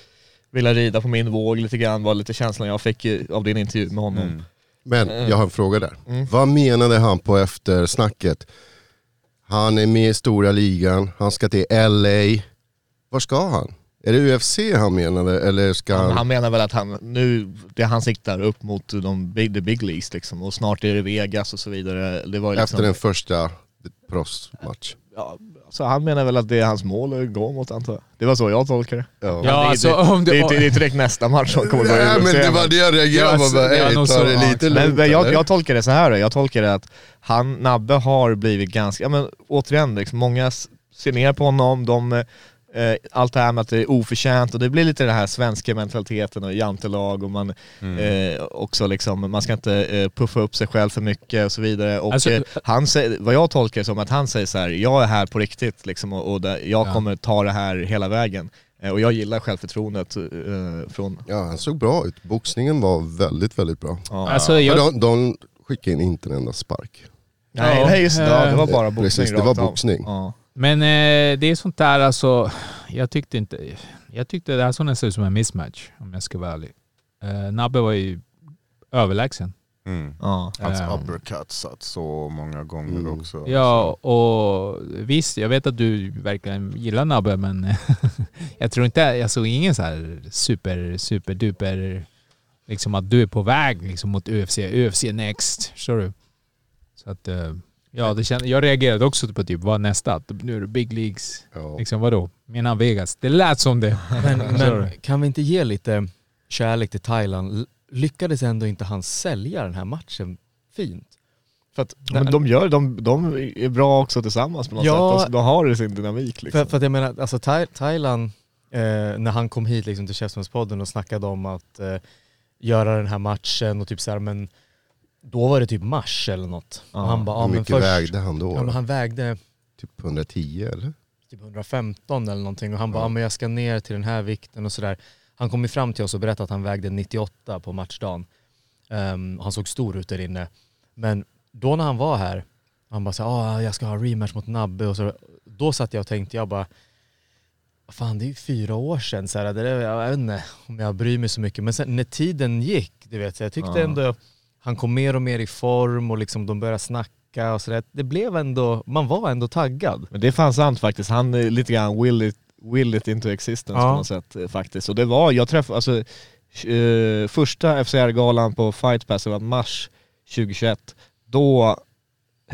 vilja rida på min våg lite grann, var lite känslan jag fick i- av din intervju med honom. Mm. Men Eh. jag har en fråga där. Mm. Vad menade han på eftersnacket? Han är med i stora ligan, han ska till LA. Var ska han? Är det UFC han menade eller ska Han, han... menar väl att han, nu, det han siktar upp mot de big, the big leagues liksom, och snart är det Vegas och så vidare. Det var liksom, Efter den första proffsmatch. ja, så han menar väl att det är hans mål att gå mot antar jag. Det var så jag tolkar det. Ja. Ja, det, är alltså, inte- om det- det, det är inte direkt nästa match som kommer börja Nej men det var det jag reagerade på. så- Bara, det "Ey, ta det lite Men, lugnt men jag, eller?" jag tolkar det så här. jag tolkar det att han, Nabbe har blivit ganska, ja men återigen, liksom, många ser ner på honom, de, allt det här med att det är oförtjänt och det blir lite den här svenska mentaliteten och jantelag och man Mm. eh, också liksom, man ska inte eh, puffa upp sig själv för mycket och så vidare. Och Alltså- eh, han säger, vad jag tolkar det som att han säger så här: jag är här på riktigt liksom, och, och det, jag Ja. kommer ta det här hela vägen. Eh, och jag gillar självförtroendet eh, från, Ja han såg bra ut. Boxningen var väldigt, väldigt bra. ja. Alltså, jag, de, de skickade in inte en enda spark. Nej, Ja, nej just det, ja, det var eh, bara boxning precis, det var boxning. Ja. Men eh, det är sånt där alltså, jag tyckte inte, jag tyckte det här såg nästan ut som en mismatch om jag ska vara ärlig. Eh, Nabbe var ju överlägsen. Mm. Ja. Hans Ja. uppercut satt så många gånger Mm. också. Ja, och visst, jag vet att du verkligen gillar Nabbe, men jag tror inte, jag såg ingen så här super, super duper, liksom att du är på väg liksom mot UFC, UFC next, förstår du? Så att, eh, ja, det känd, jag reagerade också på typ, vad nästa? Att Nu är det big leagues, Ja. liksom vadå? Menar han Vegas? Det lät som det. Men, men kan vi inte ge lite kärlek till Thailand? Lyckades ändå inte han sälja den här matchen fint? För att, Men de gör, de, de är bra också tillsammans på något Ja. sätt. Alltså, de har sin dynamik liksom. För, för att jag menar, alltså Thai, Thailand, eh, när han kom hit liksom till Käftsmällspodden och snackade om att eh, göra den här matchen och typ så här, men då var det typ mars eller något. Ja. och han bara, ja, Hur men mycket först, vägde han då? ja, men han vägde Typ 110 eller? typ 115 eller någonting och han bara, Ja. men jag ska ner till den här vikten och sådär. Han kom ju fram till oss och berättade att han vägde 98 på matchdagen. Ehm, han såg stor ut där inne. Men då när han var här, han bara ah, jag ska ha rematch mot Nabbe och så. Då satt jag och tänkte, jag bara, fan det är ju fyra år sedan, så här, det där, jag vet inte om jag bryr mig så mycket. Men sen när tiden gick, du vet, så jag tyckte Ja. ändå han kom mer och mer i form och liksom de började snacka och sådär. Det blev ändå, man var ändå taggad. Men det är fan sant faktiskt. Han är lite grann will it, will it into existence Ja. på något sätt eh, faktiskt. Och det var, jag träffade, alltså eh, första FCR-galan på Fight Pass, det var mars 2021. Då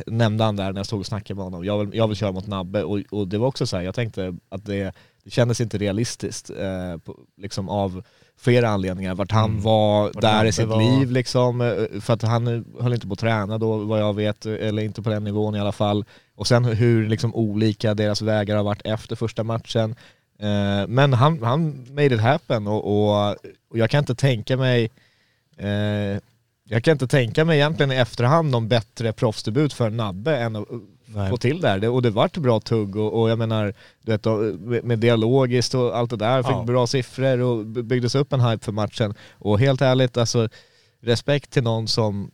nämnde han där när jag stod och snackade med honom, jag vill, jag vill köra mot Nabbe och, och det var också så här, jag tänkte att det, det kändes inte realistiskt eh, på, liksom av flera anledningar. Vart han Mm. var Vart där i sitt var. liv liksom, eh, för att han höll inte på att träna då vad jag vet, eller inte på den nivån i alla fall. Och sen hur liksom olika deras vägar har varit efter första matchen. Eh, men han, han made it happen och, och, och jag kan inte tänka mig eh, jag kan inte tänka mig egentligen i efterhand någon bättre proffsdebut för Nabbe än att Nej. få till. Det, och det vart bra tugg och, och jag menar, du vet, med, dialogiskt och allt det där, fick Ja. bra siffror och by- byggdes upp en hype för matchen. Och helt ärligt, alltså respekt till någon som,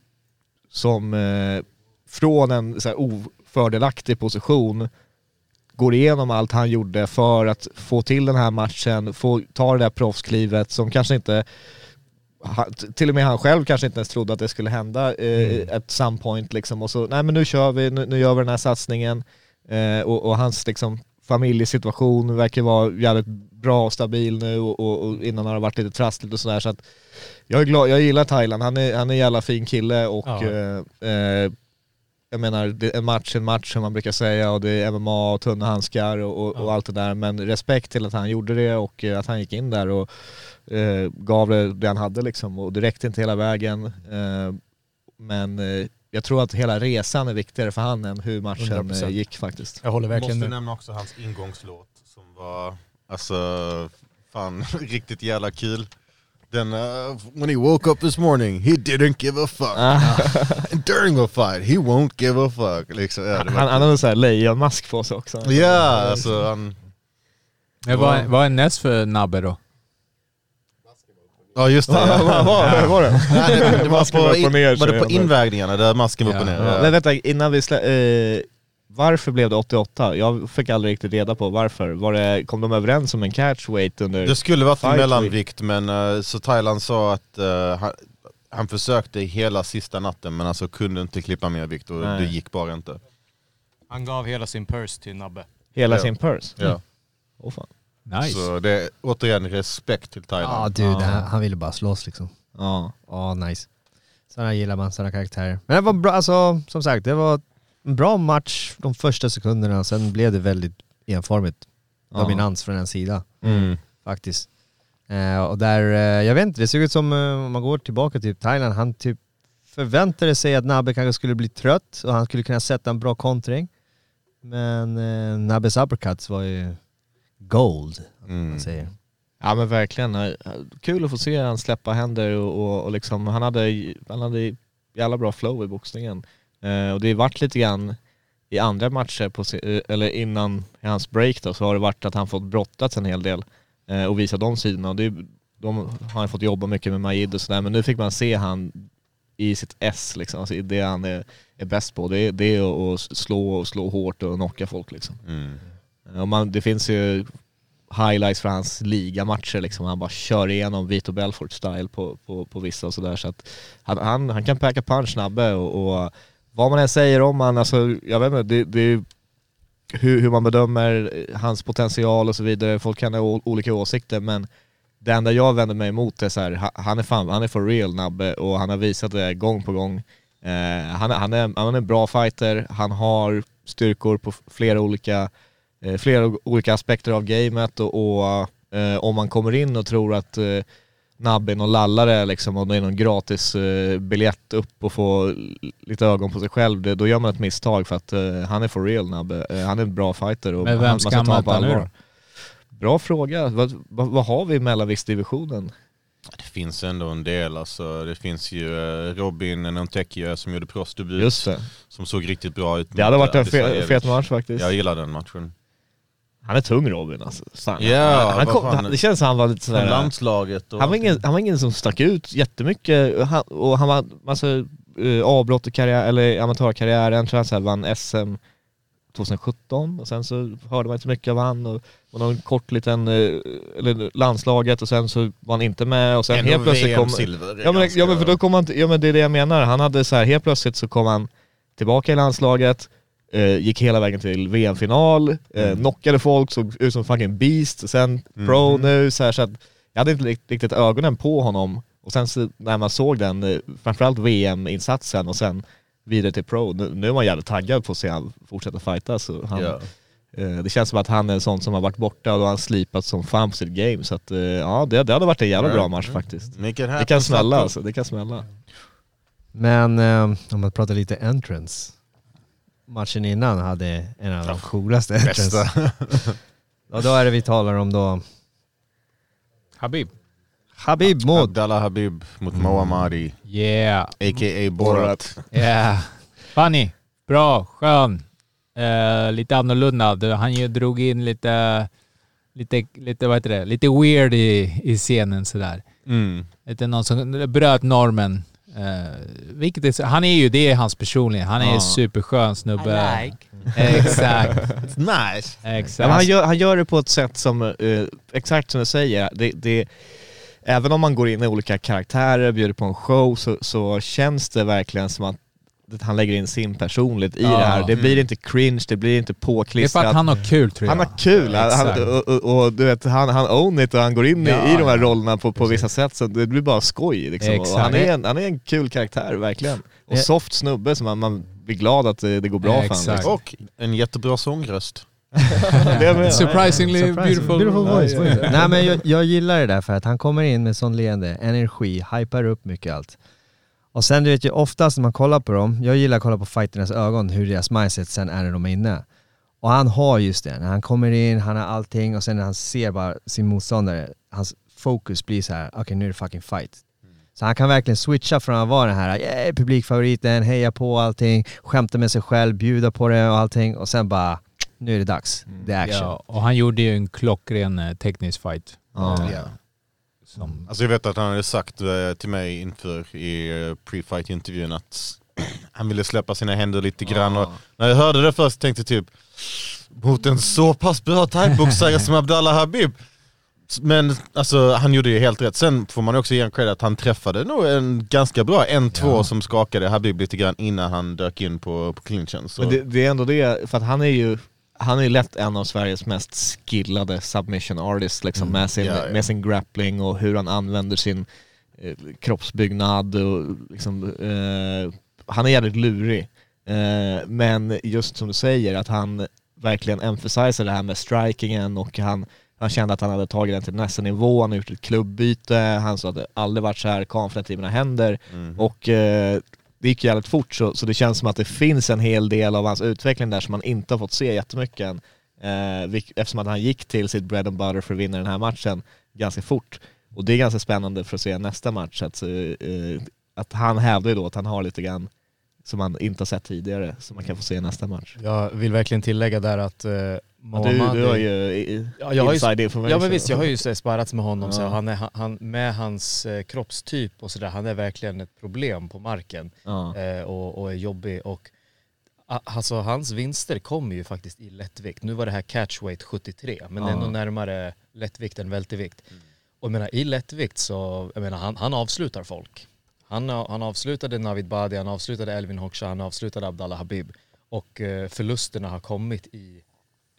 som eh, från en så här, ofördelaktig position går igenom allt han gjorde för att få till den här matchen, få ta det där proffsklivet som kanske inte han- till och med han själv kanske inte ens trodde att det skulle hända eh, at some point liksom. Och så, nej men nu kör vi, nu, nu gör vi den här satsningen. Eh, och, och hans liksom familjesituation verkar vara jävligt bra och stabil nu och, och, och innan har det varit lite trassligt och sådär. Så att jag är glad, jag gillar Thailand, han är, han är en jävla fin kille och Ja. eh, eh, jag menar, en match en match som man brukar säga och det är MMA och tunna handskar och, och, och allt det där. Men respekt till att han gjorde det och eh, att han gick in där och eh, gav det, det han hade liksom. Och det räckte inte hela vägen. Eh, men eh, jag tror att hela resan är viktigare för han än hur matchen 100%. eh, gick faktiskt. Jag håller verkligen Måste med. nämna också hans ingångslåt som var, alltså, fan riktigt jävla kul. Then uh, when he woke up this morning, he didn't give a fuck. And during a fight, he won't give a fuck. Liksom, ja, Han, han hade en sån här lejonmask på sig också. Ja, alltså han... Vad är näst för Nabbe då? Ja just det. Vad var det? Nej, det, det var, på, in, ner, var det på invägningarna där masken var upp och ner? Ja. Men vänta, innan vi slä, eh, Varför blev det 88? Jag fick aldrig riktigt reda på varför. Var det, kom de överens om en catch weight under... Det skulle varit en mellanvikt men uh, så Thailand sa att eh, han, han försökte hela sista natten men alltså kunde inte klippa mer vikt och Nej. det gick bara inte. Han gav hela sin purse till Nabbe. Hela Ja. sin purse? Ja. Åh fan. Nice. Så det är återigen respekt till Ja Thailand. du, det här, han ville bara slåss liksom. Ja. Ja, nice. Sådana gillar man, sådana karaktärer. Men det var bra, alltså som sagt, det var en bra match de första sekunderna, sen blev det väldigt enformigt. Ja. Dominans från en sida, Mm. faktiskt. Eh, och där, eh, jag vet inte, det såg ut som, eh, om man går tillbaka till Thailand, han typ förväntade sig att Nabbe kanske skulle bli trött och han skulle kunna sätta en bra kontring. Men eh, Nabbes uppercuts var ju gold, Mm. man säger. Ja men verkligen, Eh, kul att få se han släppa händer och, och, och liksom, han hade, han hade jävla bra flow i boxningen. Eh, och det har varit lite grann i andra matcher, på, eh, eller innan i hans break då, så har det varit att han fått brottats en hel del eh, och visa de sidorna. Och det, de har han fått jobba mycket med Majid och sådär, men nu fick man se han i sitt S liksom, alltså det han är, är bäst på. Det är, det är att slå och slå hårt och knocka folk liksom. Mm. Eh, och man, det finns ju highlights från hans ligamatcher liksom. Han bara kör igenom Vito Belfort style på, på, på vissa och sådär. Så att han, han, han kan packa punch snabbe och, och vad man än säger om han, alltså jag vet inte, det, det är hur, hur man bedömer hans potential och så vidare. Folk kan ha olika åsikter men det enda jag vänder mig emot är så här, han är fan, han är for real Nabbe och han har visat det gång på gång. Eh, han, är- han, är, han är en bra fighter, han har styrkor på flera olika eh, flera olika aspekter av gamet och, och eh, om man kommer in och tror att eh, Nabbe är någon lallare liksom och det är någon gratis eh, biljett upp och få lite ögon på sig själv, det, då gör man ett misstag för att eh, han är for real Nabbe. Eh, han är en bra fighter och Men vem han, ska man han ta på möta nu allvar. Bra fråga. Vad, vad, vad har vi i mellanviktsdivisionen? Det finns ändå en del alltså. Det finns ju eh, Robin Nontekio som gjorde proffsdebut. Som såg riktigt bra ut. Det hade varit en eh, fe, fet match faktiskt. Jag gillar den matchen. Han är tung Robin alltså. Fan. Ja, han kom, fan. det känns som han var lite sådär... landslaget och Han var, ingen, han var ingen som stack ut jättemycket. Han, och han var massa uh, avbrott i karriär, eller amatörkarriären, tror jag så här, vann SM 2017 och sen så hörde man inte mycket av han. Och, och någon kort liten, eh, eller landslaget. Och sen så var han inte med. Och sen Ändå helt plötsligt kom... VM-silver är Ja men, ganska- ja men för då kom han, ja men det är det jag menar, han hade så här helt plötsligt så kom han tillbaka i landslaget, eh, gick hela vägen till VM-final, eh, Mm. knockade folk, såg ut som fucking beast, sen pro Mhm. nu så här, så att jag hade inte rikt- riktigt ögonen på honom och sen så när man såg den, eh, framförallt VM-insatsen och sen vidare till pro, nu, nu är man jävligt taggad på att se han fortsätta fighta så han, eh, det känns som att han är en sån som har varit borta och då har han slipat som fan på sitt game så att eh, ja det, det hade varit en jävla bra match faktiskt. Det kan smälla alltså, det kan smälla. Men eh, om man pratar lite entrance. Matchen innan hade en av de coolaste entrance. Bästa. Och då är det vi talar om då Habib. Habib mot Abdallah Habib mot Mohammadi, Yeah. a.k.a. Borat. Yeah. Funny. Bra. Skön. Eh, lite annorlunda. Han ju drog in lite, lite, lite, vad heter det? Lite weird i, i scenen sådär. Mm. Lite någon som bröt normen. Uh, vilket är, han är ju, det är hans personlighet. Han är en superskön snubbe. Exakt. Nice. Exakt. Men han, gör, han gör det på ett sätt som, eh, exakt som du säger, det, det, även om man går in i olika karaktärer, bjuder på en show, så, så känns det verkligen som att han lägger in sin personlighet i Ja. det här. Det blir Mm. inte cringe, det blir inte det är för påklistrat. att han har kul tror jag. Han har kul, Exakt. han, och, och, och du vet, han, han own it och han går in Ja, i, i de här ja. rollerna på, på vissa sätt så det blir bara skoj liksom. Han, är en, han är en kul karaktär, verkligen. Och soft snubbe så man, man blir glad att det, det går bra för honom. Och en jättebra sångröst. Surprisingly Surprising. beautiful. Beautiful voice. Ja, ja, ja. Nej men jag, jag gillar det där för att han kommer in med sån leende, energi, hypar upp mycket allt. Och sen du vet ju oftast när man kollar på dem, jag gillar att kolla på fighternas ögon, hur deras mindset sen är när de är inne. Och han har just det, när han kommer in, han har allting och sen när han ser bara sin motståndare, hans fokus blir så här: okej nu är det fucking fight. Så han kan verkligen switcha från att vara den här yeah, publikfavoriten, heja på allting, skämta med sig själv, bjuda på det och allting och sen bara nu är det dags. Det är action. Ja, och han gjorde ju en klockren eh, teknisk fight. Ja. Eh, Ja. Som, Alltså jag vet att han hade sagt eh, till mig inför i eh, pre-fight intervjun att han ville släppa sina händer lite grann. Och när jag hörde det först tänkte jag typ mot en så pass bra thaiboxare som Abdallah Habib. Men alltså han gjorde ju helt rätt. Sen får man också ge en credit att han träffade nog en ganska bra en två Ja. som skakade Habib lite grann innan han dök in på, på clinchen. Så. Men det, det är ändå det, för att han är ju han är ju lätt en av Sveriges mest skillade submission artists liksom, Mm. med, sin, Ja, ja. med sin grappling och hur han använder sin eh, kroppsbyggnad och liksom, eh, han är jävligt lurig. Eh, men just som du säger, att han verkligen emphasizer det här med strikingen och han, han kände att han hade tagit den till nästa nivå, han har gjort ett klubbyte, han sa att det aldrig varit så här confident i mina händer Mm. och eh, det gick jävligt fort så, så det känns som att det finns en hel del av hans utveckling där som man inte har fått se jättemycket än. Eh, eftersom att han gick till sitt bread and butter för att vinna den här matchen ganska fort. Och det är ganska spännande för att se nästa match, att, eh, eh, att han hävdar ju då att han har lite grann som man inte har sett tidigare, som man kan få se i nästa match. Jag vill verkligen tillägga där att eh, Ja, du, du har ju Ja, jag har ju, inside information. ja men visst, jag har ju så- sparrats med honom, så Ja. han är, han- med hans eh, kroppstyp och sådär, han är verkligen ett problem på marken Ja. eh, och, och är jobbig. Och, alltså hans vinster kommer ju faktiskt i lättvikt. Nu var det här catchweight 73, men det är Ja. nog närmare lättvikt än vältervikt. Och jag menar i lättvikt så, jag menar han, han avslutar folk. Han, han avslutade Navid Badi, han avslutade Elvin Hoxha, han avslutade Abdallah Habib. Och eh, förlusterna har kommit i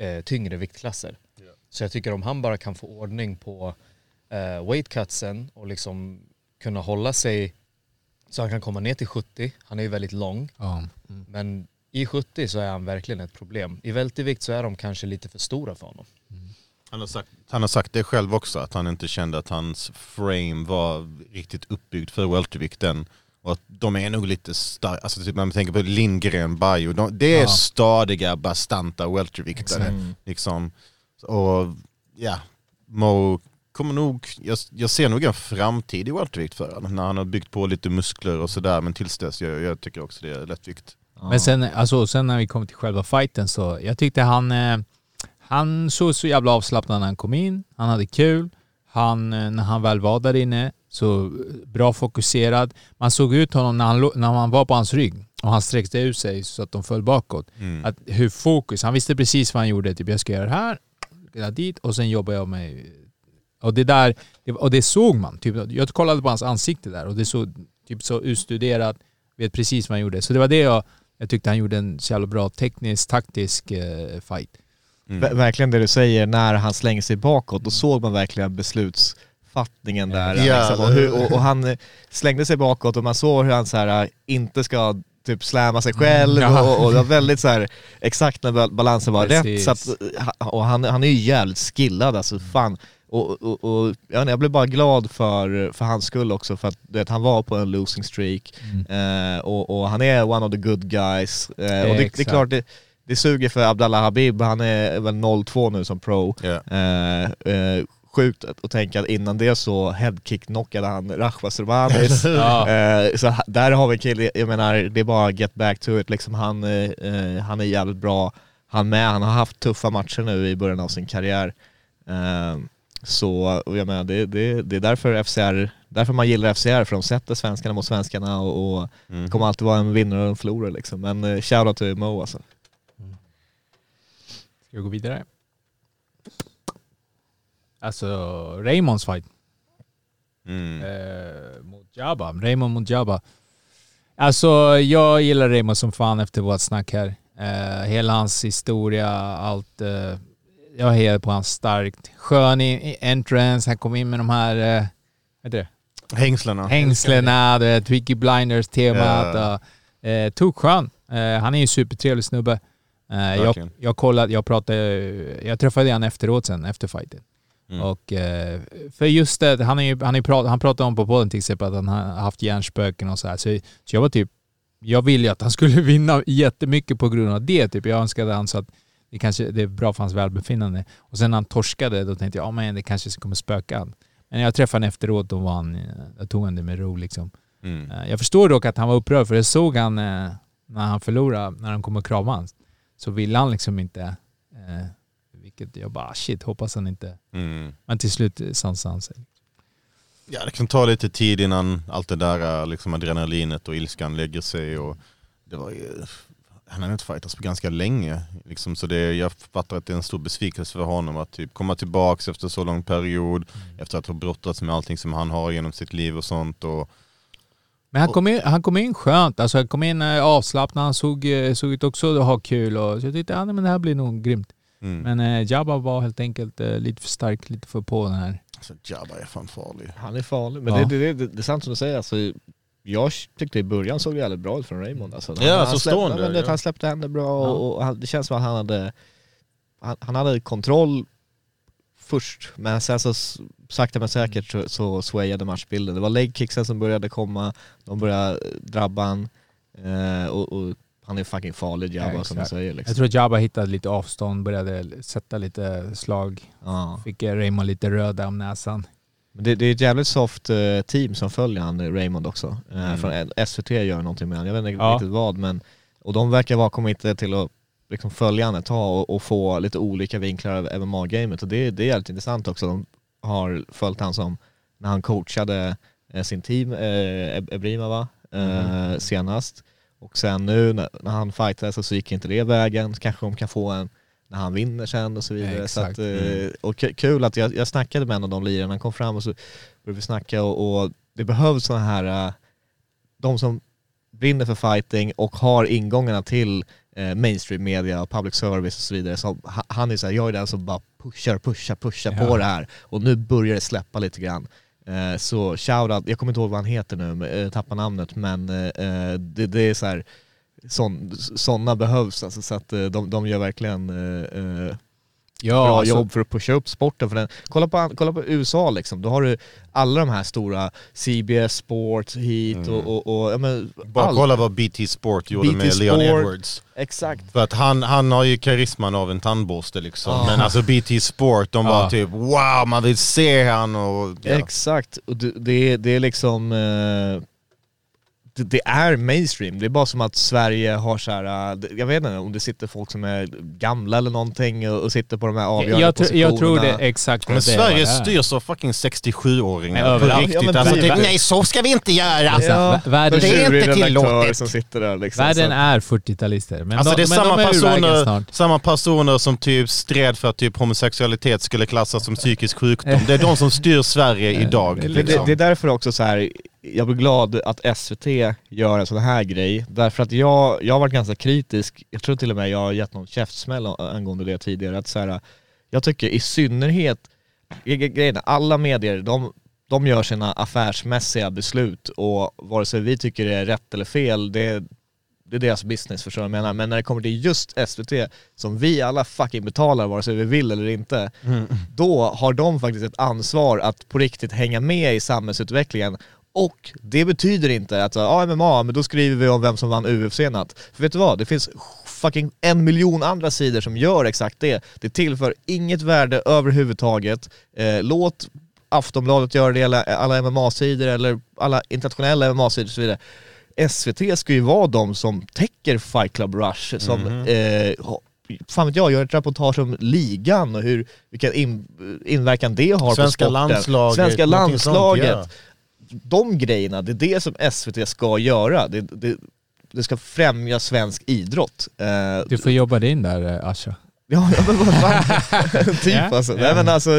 eh, tyngre viktklasser. Så jag tycker om han bara kan få ordning på eh, weightcutsen och liksom kunna hålla sig så han kan komma ner till 70. Han är ju väldigt lång. ja. Men i 70 så är han verkligen ett problem. I vältervikt så är de kanske lite för stora för honom. Han har, sagt, han har sagt det själv också, att han inte kände att hans frame var riktigt uppbyggd för weltervikten. Och att de är nog lite starka, alltså typ när man tänker på Lindgren, Bajo, de, det är Ja. stadiga, bastanta welterviktare. Mm. Liksom. Och ja, Mo kommer nog, jag, jag ser nog en framtid i weltervikt för honom, när han har byggt på lite muskler och sådär, men tills dess, jag, jag tycker också det är lättvikt. Men sen, alltså, sen när vi kom till själva fighten så, jag tyckte han, eh, han såg så jävla avslappnad när han kom in, han hade kul, han, eh, när han väl var där inne, så eh, bra fokuserad. Man såg ut honom när han, när han var på hans rygg och han sträckte ut sig så att de föll bakåt. Mm. Att hur fokus, han visste precis vad han gjorde, typ jag ska göra det här, där dit och sen jobbar jag med... Och det där, och det såg man. Typ, jag kollade på hans ansikte där och det såg typ så utstuderat, vet precis vad han gjorde. Så det var det jag, jag tyckte han gjorde en så jävla bra teknisk, taktisk eh, fight. Mm. Ver- Verkligen det du säger, när han slänger sig bakåt, då såg man verkligen beslutsfattningen där. Ja. liksom, och, hur, och, och han slängde sig bakåt och man såg hur han så här, eh, inte ska typ släma sig själv Mm, och, och det var väldigt så här, exakt när bal- balansen var Precis. rätt. Så att, ha- och han, han är ju jävligt skillad alltså, fan. Och, och, och jag, blev bara glad för, för hans skull också, för att vet, han var på en losing streak Mm. eh, och, och han är one of the good guys. Eh, och det, det är klart, det, det suger för Abdallah Habib, han är väl 0-2 nu som pro. Ja. Eh, eh, sjukt att, tänka att innan det så headkick-knockade han Rachwa Surbanis. Ja. Eh, så där har vi en kille, jag menar det är bara get back to it, liksom han, eh, han är jävligt bra. Han med, han har haft tuffa matcher nu i början av sin karriär. Eh, så jag menar det, det, det är därför FCR, därför man gillar FCR, för de sätter svenskarna mot svenskarna och, och Mm. kommer alltid vara en vinnare och en förlorare liksom. Men eh, shoutout till Mo alltså. Ska vi gå vidare? Alltså, Raymonds fight. Mm. eh, mot Jabba. Raymond mot Jabba. Alltså jag gillar Raymond som fan efter vårt snack här. Eh, hela hans historia, allt. Eh, jag hejar på hans starkt. Skön i, entrance, han kom in med de här, eh, vad det? Hängslena. Hängslena, du vet, Vicky Blinders-temat. Ja. och, Eh, Tokskön. Eh, han är ju en supertrevlig snubbe. Eh, jag, jag kollade, jag pratade, jag träffade han efteråt sen, efter fighten. Mm. Och eh, för just det, han, är ju, han, är prat, han pratade om på podden till exempel att han har haft hjärnspöken och så här. Så, så jag var typ, jag ville ju att han skulle vinna jättemycket på grund av det. Typ. Jag önskade han så att det kanske det är bra för hans välbefinnande. Och sen när han torskade, då tänkte jag, ja men det kanske kommer spöka han. Men när jag träffade honom efteråt, då var han, eh, jag tog han det med ro liksom. Mm. Eh, Jag förstår dock att han var upprörd, för det såg han eh, när han förlorade, när han kom och kramade han. Så ville han liksom inte. Eh, vilket jag bara, shit, hoppas han inte. Mm. Men till slut eh, sansade han sig. Ja, det kan ta lite tid innan allt det där liksom adrenalinet och ilskan lägger sig. Och det var ju, han har inte fightats på ganska länge. Liksom, så det, jag fattar att det är en stor besvikelse för honom att typ komma tillbaks efter så lång period. Efter att ha brottats med allting som han har genom sitt liv och sånt. Och, Men han kom in, han kom in skönt, alltså han kom in eh, avslappnad, han såg, eh, såg ut också att ha kul och så jag tyckte ja, men det här blir nog grymt. Mm. Men eh, Jabba var helt enkelt eh, lite för stark, lite för på den här. Så Jabba är fan farlig. Han är farlig, men Ja. det, det, det, det är sant som du säger. Alltså, jag tyckte i början såg det jävligt bra ut från Raymond. Alltså, Ja, han, alltså han, släppte, stående, men, det- ja. han släppte henne bra Ja. och, han, det känns som att han hade, han, han hade kontroll först, men sen så sakta men säkert så, så swayade matchbilden. Det var legkicksen som började komma, de började drabba han eh, och, och han är fucking farlig Jabba Ja, som du säger. Liksom. Jag tror att Jabba hittade lite avstånd, började sätta lite slag. Ja. Fick Raymond lite röd om näsan. Det, det är ett jävligt soft eh, team som följer han, eh, Raymond också. Eh, Mm. Från SVT gör någonting med han, jag vet inte Ja. riktigt vad men och de verkar vara committed till att liksom följa han ett tag och, och få lite olika vinklar av MMA-gamet och det, det är jävligt intressant också. De har följt han som när han coachade sin team, eh, Eb- Ebrima va, eh, senast. Och sen nu när, när han fightade så gick inte det vägen, kanske de kan få en när han vinner sen och så vidare. Så Exakt. att, eh, Mm. och k- kul att jag, jag snackade med en av de lirarna, han kom fram och så började vi snacka och, och det behövs sådana här, eh, de som brinner för fighting och har ingångarna till eh, mainstream media och public service och så vidare. Så ha- han är såhär, jag är den som bara pushar, pushar, pushar Ja. på det här och nu börjar det släppa lite grann. Eh, så shoutout, jag kommer inte ihåg vad han heter nu, eh, tappar namnet, men eh, det, det är så här sådana behövs alltså, så att de, de gör verkligen Ja, bra alltså, jobb för att pusha upp sporten. För den. Kolla, på, kolla på USA liksom, då har du alla de här stora CBS Sport, Heat Mm. och, och, och ja, men, Bara allt. kolla vad BT Sport gjorde BT med Leon Sport. Edwards. Exakt. För att han, han har ju karisman av en tandborste liksom. Ja. Men alltså BT Sport, de Ja. bara typ wow, man vill se han och... Ja. Exakt, och det, det är liksom eh, det, det är mainstream, det är bara som att Sverige har så här, det- jag vet inte om det sitter folk som är gamla eller någonting och, och sitter på de här avgörande jag, tr- jag tror det positionerna. är exakt Men det Sverige styrs av fucking 67-åringar Men på riktigt. Ja, alltså, typ. typ, nej så ska vi inte göra! Alltså, Ja, vä- världen, de det är inte tillåtet. som sitter där liksom. världen är 40-talister. Men Alltså de, det är samma de är personer, samma personer som typ stred för att typ homosexualitet skulle klassas som psykisk sjukdom. Det är de som styr Sverige idag. Är Det, det, Liksom. det är därför också så här. Jag blir glad att SVT gör en sån här grej. Därför att jag, jag har varit ganska kritisk, jag tror till och med jag har gett någon käftsmäll angående det tidigare. Att så här, jag tycker i synnerhet, gre- grejen alla medier, de, de gör sina affärsmässiga beslut och vare sig vi tycker det är rätt eller fel, det, det är deras business förstår jag menar. Men när det kommer till just SVT, som vi alla fucking betalar vare sig vi vill eller inte, då har de faktiskt ett ansvar att på riktigt hänga med i samhällsutvecklingen och det betyder inte att ja, MMA, men då skriver vi om vem som vann UFC-natt. För vet du vad? Det finns fucking en miljon andra sidor som gör exakt det. Det tillför inget värde överhuvudtaget. Eh, låt Aftonbladet göra det, eller alla MMA-sidor eller alla internationella MMA-sidor och så vidare. SVT ska ju vara de som täcker Fight Club Rush, som eh, ha- fan vet jag, gör ett reportage om ligan och hur, vilken in, inverkan det har Svenska på sporten. landslaget, Svenska landslaget. De grejerna, det är det som SVT ska göra. Det, det, det ska främja svensk idrott. Eh, Du får jobba dig in där eh, Asha. Ja, men vad fan. typ Ja, alltså. ja. Nej men alltså,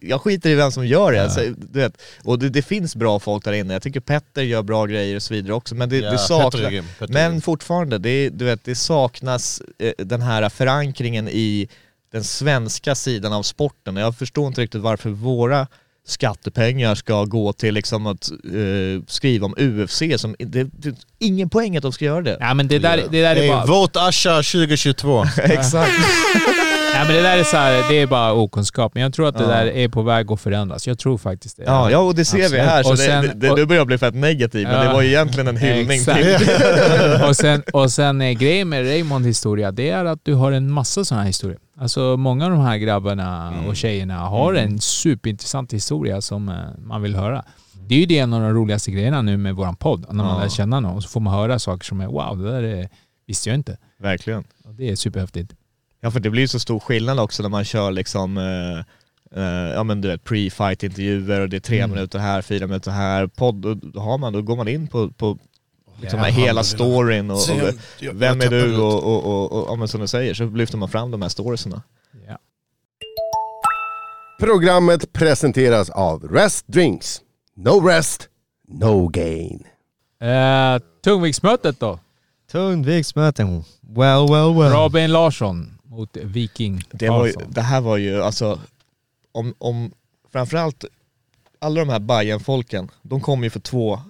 jag skiter i vem som gör det. Alltså, du vet. Och det, det finns bra folk där inne. Jag tycker Petter gör bra grejer och så vidare också. Men det, det Petter saknas... Petter grym. Men fortfarande, det, du vet, det saknas eh, den här förankringen i den svenska sidan av sporten. Jag förstår inte riktigt varför våra skattepengar ska gå till liksom att eh, skriva om UFC. Som, det, det är ingen poäng att de ska göra det. Ja men det där, det där är Hey, bara... Vote Asha 2022. Exakt. Ja, men det där är så här, det är bara okunskap. Men jag tror att det Ja. där är på väg att förändras. Jag tror faktiskt det. Ja, ja och det ser vi Absolut. här, så Och det, sen- det, och- du börjar bli fett negativ, men Ja. det var ju egentligen en hyllning Exakt. till... och sen, och sen eh, grejen med Raymond historia, det är att du har en massa sådana här historier. Alltså många av de här grabbarna Mm. och tjejerna har en superintressant historia som eh, man vill höra. Det är ju det en av de roligaste grejerna nu med våran podd. När man Ja. lär känna någon så får man höra saker som är wow, det där är, visste jag inte. Verkligen. Och det är superhäftigt. Ja för det blir ju så stor skillnad också när man kör liksom eh, eh, ja men du vet pre-fight intervjuer och det är tre Mm. minuter här, fyra minuter här. Podd, då har man, då går man in på, på liksom Ja, hela storyn och, och jag vem är du och, och, och, och ja, men som du säger så lyfter man fram de här storiesarna. Ja. Programmet presenteras av Rest Drinks. No rest, no gain. Eh, tungviktsmötet då? Tungviktsmöten. Well, well, well. Robin Larsson mot Viking Det, var ju, det här var ju alltså, om, om framförallt alla de här bayern folken de kom ju för två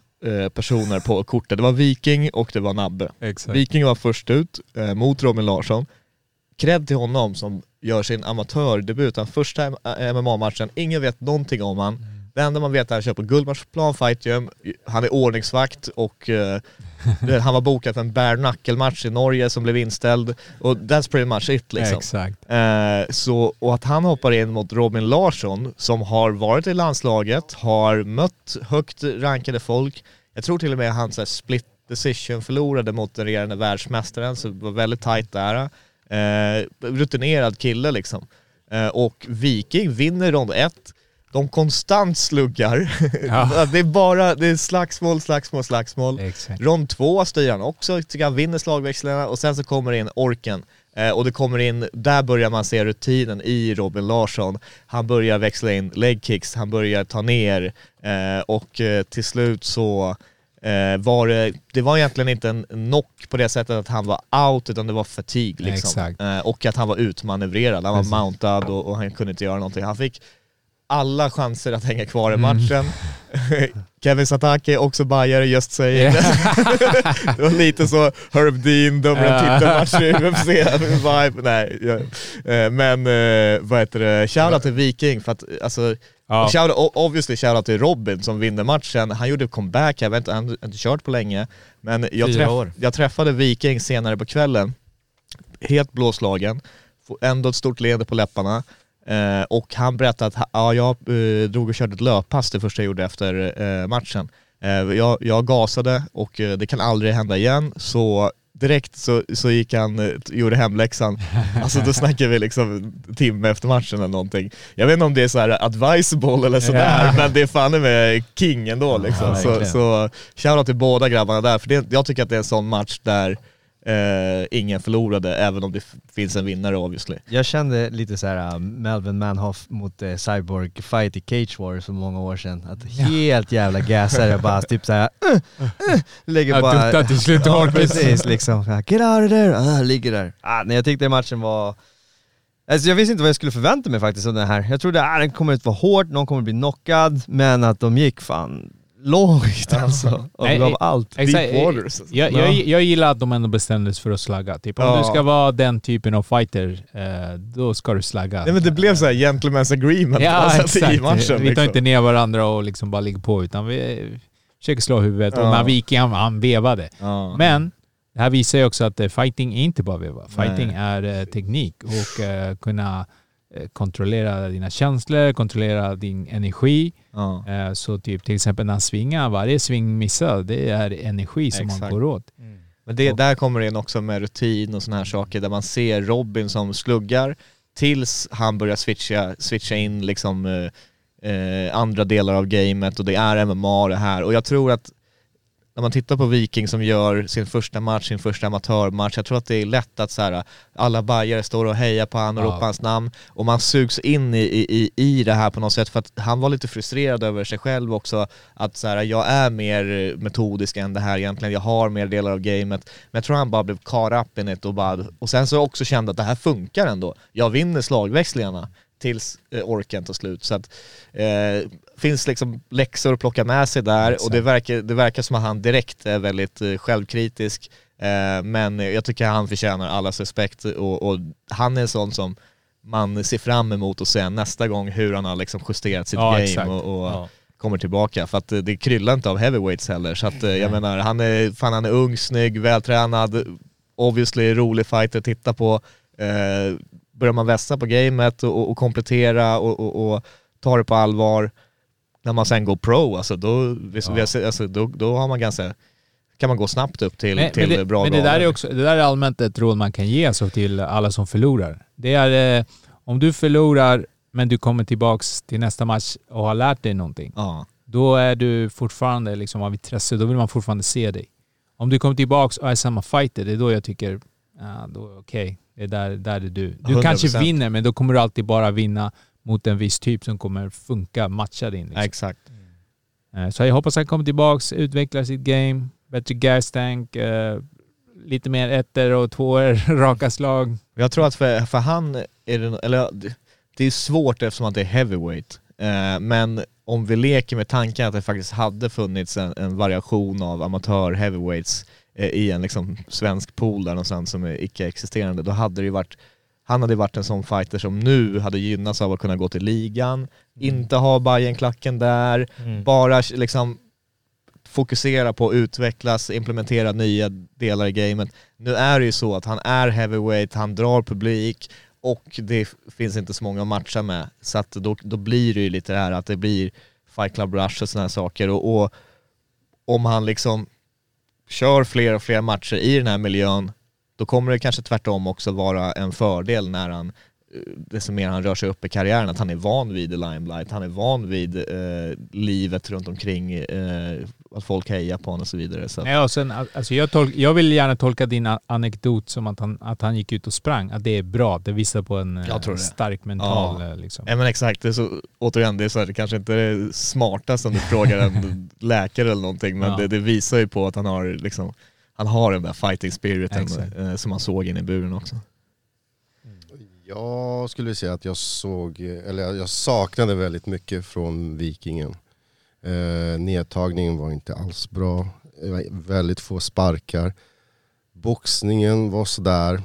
personer på kortet. Det var Viking och det var Nabbe. Exakt. Viking var först ut eh, mot Robin Larsson. Cred till honom som gör sin amatördebut, den första eh, MMA-matchen. Ingen vet någonting om han. Det enda man vet är att han kör på Gullmarsplan Fight Gym, han är ordningsvakt och eh, han var bokad för en bare knuckle-match i Norge som blev inställd. Och that's pretty much it liksom. Exakt. Eh, så, och att han hoppar in mot Robin Larsson som har varit i landslaget, har mött högt rankade folk. Jag tror till och med han så här, split decision förlorade mot den regerande världsmästaren, så det var väldigt tajt där. Eh, rutinerad kille liksom. Eh, och Viking vinner rond ett. De konstant sluggar. Ja. det är bara det är slagsmål, slagsmål, slagsmål. Exakt. Rond två styr han också, tycker han vinner slagväxlingarna och sen så kommer det in orken. Eh, och det kommer in, där börjar man se rutinen i Robin Larsson. Han börjar växla in legkicks, han börjar ta ner eh, och eh, till slut så eh, var det, det var egentligen inte en knock på det sättet att han var out utan det var fatigue liksom. Exakt. Eh, och att han var utmanövrerad, han var Precis. mountad och, och han kunde inte göra någonting. Han fick alla chanser att hänga kvar i Mm. matchen. Kevin Satake, också bajare, just saying. det var lite så Herb Dean, dömer en titelmatch i UFC, vibe. Nej, ja. Eh, men eh, vad heter det, shoutout till Viking för att alltså Ja. Shout, obviously shoutout till Robin som vinner matchen. Han gjorde comeback, jag vet inte, han har inte kört på länge. Men jag, träff, jag träffade Viking senare på kvällen, helt blåslagen, ändå ett stort leende på läpparna. Eh, och han berättade att ja, jag eh, drog och körde ett löppass det första jag gjorde efter eh, matchen. Eh, jag, jag gasade och eh, det kan aldrig hända igen, så direkt så, så gick han, eh, gjorde hemläxan. Alltså då snackar vi liksom timme efter matchen eller någonting. Jag vet inte om det är så här advisable eller sådär, Ja. men det är fan med king ändå liksom. Ja, så, så shoutout till båda grabbarna där, för det, jag tycker att det är en sån match där eh, ingen förlorade, även om det finns en vinnare obviously. Jag kände lite så här uh, Melvin Manhoff mot uh, Cyborg fight i Cage War för många år sedan. Att helt jävla gasare bara typ såhär uh, uh, lägger Ja, bara... duttar till slut ja, hårt. precis liksom. Get out of there! Ah, ligger där. Ah, nej, jag tyckte matchen var... Alltså jag visste inte vad jag skulle förvänta mig faktiskt av den här. Jag trodde att ah, den kommer att vara hårt, någon kommer att bli knockad, men att de gick fan långt alltså. Och Nej, gav allt. Exakt. Deep waters. Jag, jag, jag gillar att de ändå bestämdes för att slagga. Typ, om Ja. du ska vara den typen av fighter, eh, då ska du slagga. Nej men det blev så här gentleman's agreement Ja, alltså, exakt. i matchen. vi tar liksom. inte ner varandra och liksom bara ligger på, utan vi försöker slå huvudet. Och Ja. när Viking, han, han vevade. Ja. Men det här visar ju också att eh, fighting är inte bara veva. Fighting Nej. är eh, teknik och kunna kontrollera dina känslor, kontrollera din energi. Ja. Eh, så typ till exempel när han svingar, varje sving missad, det är energi som man Exakt. går åt. Men det, där kommer det in också med rutin och såna här saker där man ser Robin som sluggar tills han börjar switcha, switcha in liksom eh, eh, andra delar av gamet och det är MMA det här och jag tror att när man tittar på Viking som gör sin första match, sin första amatörmatch, jag tror att det är lätt att så här, alla bajare står och hejar på han och Ja. ropar hans namn och man sugs in i, i, i, i det här på något sätt för att han var lite frustrerad över sig själv också att så här, jag är mer metodisk än det här egentligen, jag har mer delar av gamet men jag tror han bara blev caught up in it och bara, och sen så också kände att det här funkar ändå, jag vinner slagväxlingarna tills eh, orken tar slut. Så att eh, finns liksom läxor att plocka med sig där och det verkar, det verkar som att han direkt är väldigt eh, självkritisk. Eh, men jag tycker han förtjänar allas respekt och, och han är en sån som man ser fram emot att se nästa gång hur han har liksom justerat sitt Ja, game exakt. och, och Ja. kommer tillbaka. För att eh, det kryllar inte av heavyweights heller. Så att jag menar, han är, fan, han är ung, snygg, vältränad, obviously rolig fighter att titta på. Eh, börjar man vässa på gamet och, och, och komplettera och, och, och ta det på allvar, när man sen går pro, alltså då, liksom, sett- alltså, då, då har man ganska, kan man gå snabbt upp till, Men, till men, det, bra men det, där är också, det där är allmänt ett råd man kan ge så till alla som förlorar. Det är eh, om du förlorar men du kommer tillbaks till nästa match och har lärt dig någonting. Ja. Då är du fortfarande liksom av intresse, då vill man fortfarande se dig. Om du kommer tillbaks och är samma fighter, det är då jag tycker, ja, då okej, det är där, där är du. Du 100%. kanske vinner, men då kommer du alltid bara vinna mot en viss typ som kommer funka, matcha din. Liksom. Exakt. Eh, Så jag hoppas han kommer tillbaks, utvecklar sitt game, bättre gas tank, eh, lite mer ettor och tvåor, raka slag. Jag tror att för, för han är det, eller det- är svårt eftersom att det är heavyweight. Eh, men om vi leker med tanken att det faktiskt hade funnits en, en variation av amatör heavyweights eh, i en liksom svensk pool där någonstans som är icke-existerande, då hade det ju varit han hade varit en sån fighter som nu hade gynnats av att kunna gå till ligan, inte ha Bajen-klacken där, Mm. bara liksom fokusera på att utvecklas, implementera nya delar i gamet. Nu är det ju så att han är heavyweight, han drar publik och det finns inte så många att matcha med. Så att då, då blir det ju lite det här att det blir Fight Club Rush och sådana här saker. Och, och om han liksom kör fler och fler matcher i den här miljön, då kommer det kanske tvärtom också vara en fördel när han eh, desto mer han rör sig upp i karriären, att han är van vid limelight, han är van vid eh, livet runt omkring, eh, att folk hejar på honom och så vidare. Så Ja, och sen, alltså jag, tolk, jag vill gärna tolka din anekdot som att han, att han gick ut och sprang. Att det är bra. Det visar på en eh, stark mental... Ja. eh, Liksom. Ja men exakt, det är så, återigen det är så här, det kanske inte är det smartaste om du frågar en läkare eller någonting men Ja. det, det visar ju på att han har liksom, han har den där fighting spiriten Exakt. eh, som man såg in i buren också. Jag skulle säga att jag såg, eller jag saknade väldigt mycket från Vikingen. Eh, nedtagningen var inte alls bra, Det var väldigt få sparkar. Boxningen var sådär.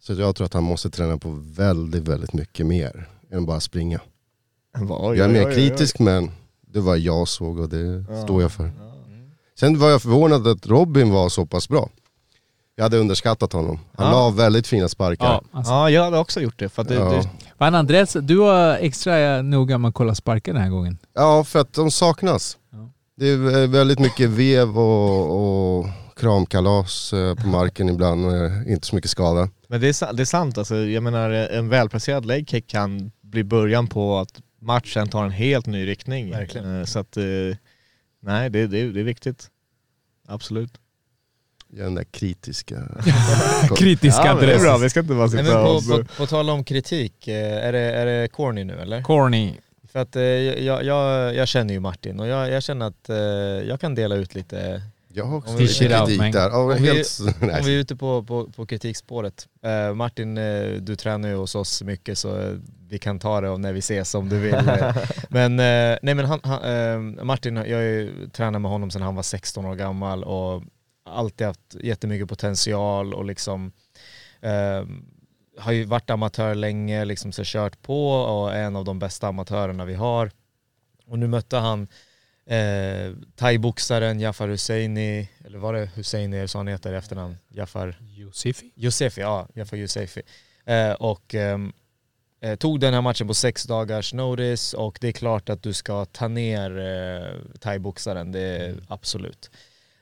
Så jag tror att han måste träna på väldigt, väldigt mycket mer än bara springa. Oj, jag är mer oj, oj. kritisk men det var jag såg och det Ja. står jag för. Sen var jag förvånad att Robin var så pass bra. Jag hade underskattat honom. Han Ja. la väldigt fina sparkar. Ja, alltså. Ja jag hade också gjort det för att det, Ja. det Fan Andreas, du var extra noga med att kolla sparkar den här gången. Ja, för att de saknas. Ja. Det är väldigt mycket vev och, och kramkalas eh, på marken ibland, eh, inte så mycket skada. Men det är, det är sant alltså, jag menar en välplacerad leg kick kan bli början på att matchen tar en helt ny riktning. Verkligen. Eh, Så att, eh, nej det, det, det är viktigt. Absolut. Jag är den där kritiska. Kritiska Ja, men det är adress. bra, vi ska inte bara Nej, sitta men på, och... på, på tal om kritik, eh, är det, är det corny nu eller? Corny. För att eh, jag, jag, jag känner ju Martin och jag, jag känner att eh, jag kan dela ut lite, Jag har också Om vi- lite Dish it out, kritik man. där. Ja, Om vi- helt, om vi är ute på, på, på kritikspåret. Eh, Martin, eh, du tränar ju hos oss mycket så eh, vi kan ta det när vi ses om du vill. eh. men eh, nej men han, han, eh, Martin, jag ju tränat med honom sedan han var 16 år gammal och alltid haft jättemycket potential och liksom eh, har ju varit amatör länge, liksom så kört på och är en av de bästa amatörerna vi har. Och nu mötte han eh, thaiboxaren Jafar Husseini, eller var det Husseini så han heter i efternamn? Jafar Josefi. Josefi, ja, Jafar Josefi. Eh, och ehm, eh, tog den här matchen på sex dagars notice och det är klart att du ska ta ner eh, thaiboxaren, det är absolut.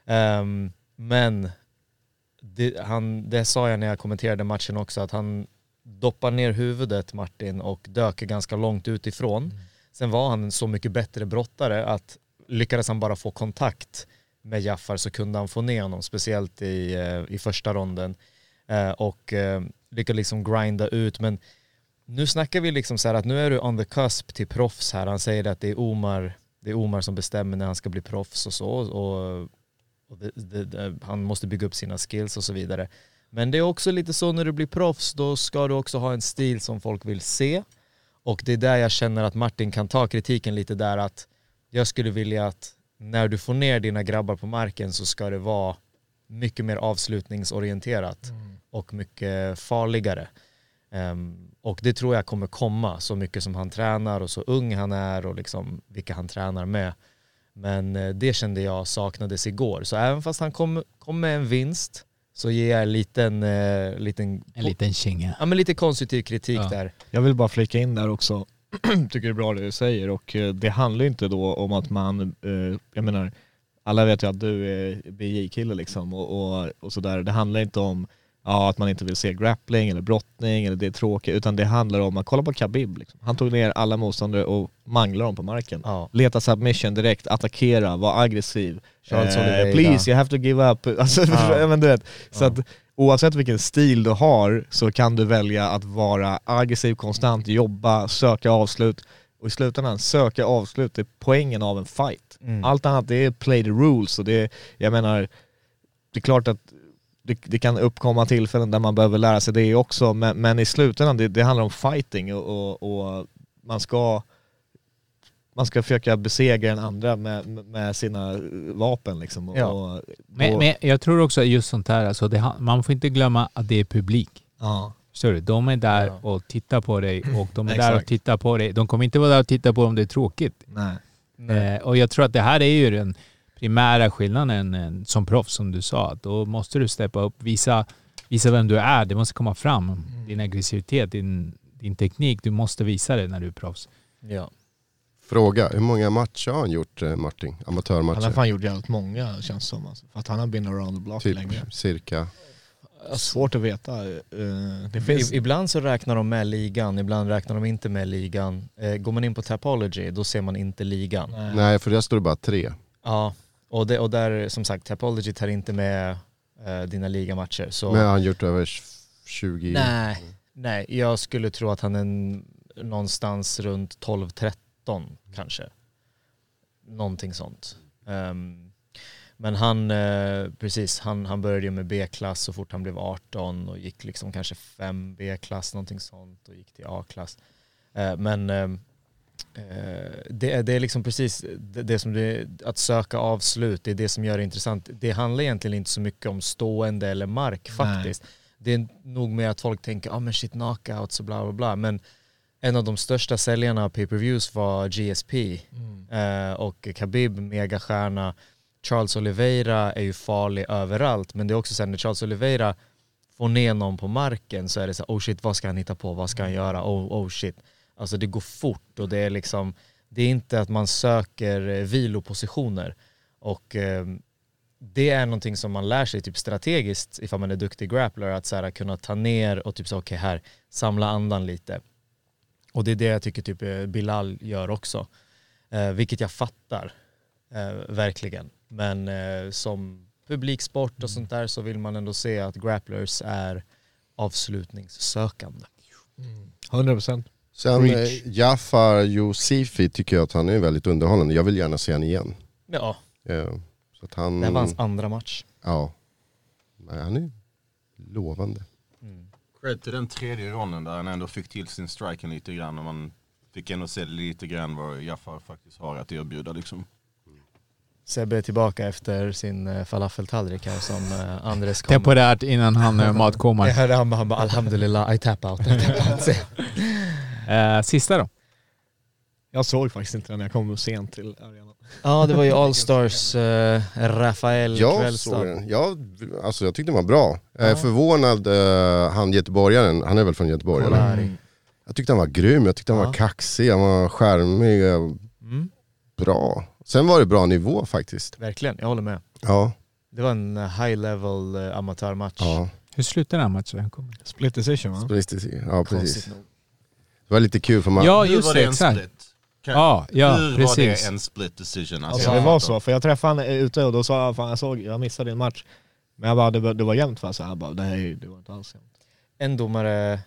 Ehm, men det, han, det sa jag när jag kommenterade matchen också, att han doppar ner huvudet Martin och dök ganska långt utifrån. Sen var han så mycket bättre brottare att lyckades han bara få kontakt med Jaffar så kunde han få ner honom, speciellt i, eh, i första ronden. Eh, och eh, lyckades liksom grinda ut. Men nu snackar vi liksom så här att nu är du on the cusp till proffs här. Han säger att det är Omar, det är Omar som bestämmer när han ska bli proffs och så. Och, och det, det, han måste bygga upp sina skills och så vidare. Men det är också lite så när du blir proffs, då ska du också ha en stil som folk vill se. Och det är där jag känner att Martin kan ta kritiken lite där att jag skulle vilja att när du får ner dina grabbar på marken så ska det vara mycket mer avslutningsorienterat och mycket farligare. Ehm, och det tror jag kommer komma så mycket som han tränar och så ung han är och liksom vilka han tränar med. Men eh, det kände jag saknades igår. Så även fast han kom, kom med en vinst så ger jag en liten, eh, liten, En liten känga. ja, men lite konstruktiv kritik Ja. där. Jag vill bara flika in där också, tycker det är bra det du säger och eh, det handlar ju inte då om att man, eh, jag menar, alla vet ju att du är BJ-kille liksom och, och, och sådär. Det handlar inte om ja, att man inte vill se grappling eller brottning eller det är tråkigt, utan det handlar om att kolla på Khabib. Liksom. Han tog ner alla motståndare och manglade dem på marken. Ja. Leta submission direkt, attackera, var aggressiv. Charles Eh, Oliveira. please, you have to give up. Alltså, Ja. men du vet, så Ja. att oavsett vilken stil du har så kan du välja att vara aggressiv konstant, jobba, söka avslut och i slutändan söka avslut, det är poängen av en fight. Mm. Allt annat det är play the rules och det är, jag menar, det är klart att det, det kan uppkomma tillfällen där man behöver lära sig det också men, men i slutändan det, det handlar om fighting och, och, och man ska man ska försöka besegra den andra med, med sina vapen liksom. Ja. och Men, men jag tror också just sånt här, alltså det, man får inte glömma att det är publik. ja. Förstår du? De är där Ja. och tittar på dig och de är där och tittar på dig. De kommer inte vara där och titta på om det är tråkigt. Nej. Eh, och jag tror att det här är ju den primära skillnaden som proffs, som du sa. Att Då måste du steppa upp, visa, visa vem du är. Det måste komma fram. Din aggressivitet, din, din teknik. Du måste visa det när du är proffs. Ja. Fråga, hur många matcher har han gjort eh, Martin? Han har Amatörmatcher? fan gjort jävligt många känns som alltså, för att han har been around the block Typ länge. cirka. Svårt att veta. eh, det finns... Ibland så räknar de med ligan, ibland räknar de inte med ligan. Eh, går man in på Tapology, då ser man inte ligan. Nej. Nej, för där står det bara tre. Ja, och, det, och där som sagt, Tapology tar inte med eh, dina ligamatcher. Så Men har han gjort över 20? nej, nej, jag skulle tro att han är någonstans runt 12-13 kanske. Någonting sånt. Ehm, men han, eh, precis, han, han började ju med B-klass så fort han blev 18 och gick liksom kanske 5 B-klass, någonting sånt och gick till A-klass. Eh, men eh, det, det är liksom precis det, som det, att söka avslut, det är det som gör det intressant. Det handlar egentligen inte så mycket om stående eller mark faktiskt. Det är nog mer att folk tänker, ja ah, men shit knockouts och bla bla bla. Men en av de största säljarna av pay-per-views var GSP eh, och Khabib, megastjärna. Charles Oliveira är ju farlig överallt men det är också så här när Charles Oliveira får ner någon på marken så är det så här, oh shit vad ska han hitta på, vad ska han göra, oh, oh shit. Alltså det går fort och det är liksom, det är inte att man söker eh, vilopositioner och eh, det är någonting som man lär sig typ strategiskt ifall man är duktig grappler att så här, kunna ta ner och typ så okej här, samla andan lite. Och det är det jag tycker typ eh, Bilal gör också. Eh, vilket jag fattar, eh, verkligen. Men eh, som publiksport och sånt där så vill man ändå se att grapplers är avslutningssökande. Mm. 100%. Sen Reach. eh, Jafar Yousifi tycker jag att han är väldigt underhållande. Jag vill gärna se han igen. Ja, Eh, Så att han, det här var hans andra match. ja, Men han är lovande. Cred till den tredje ronden där han ändå fick till sin striking lite grann och man fick ändå se lite grann vad Jaffar faktiskt har att erbjuda liksom. Sebbe är tillbaka efter sin eh, falafeltallrik här som Andres kom. Temporärt innan han matkomar. Jag hörde han, bara- han bara alhamdulillah, I tap out. I tap out. Eh, sista då? Jag såg faktiskt inte den när jag kom sent till arenan. Ja det var ju Allstars uh, Rafael Jag Kvällstad. såg den. Jag, alltså jag tyckte den var bra. Jag är förvånad, eh, han göteborgaren, han är väl från Göteborg eller? Jag tyckte han var grym, jag tyckte han Ja. var kaxig, han var charmig, eh, Mm, bra. Sen var det bra nivå faktiskt. verkligen, jag håller med. Ja, Det var en eh, high level amatörmatch. ja. Hur slutar den här matchen? Kommer- Split decision va? Precis, ja precis. Konstigt nog. Det var lite kul för man... Ja just var det, en exakt. Ja, ja Hur var precis. det en split decision? Alltså det var så, för jag träffade han ute och då sa jag fan jag såg, jag missade en match. Men jag bara, det var, det var jämnt för så jag bara, nej det var inte alls jämnt. En domare,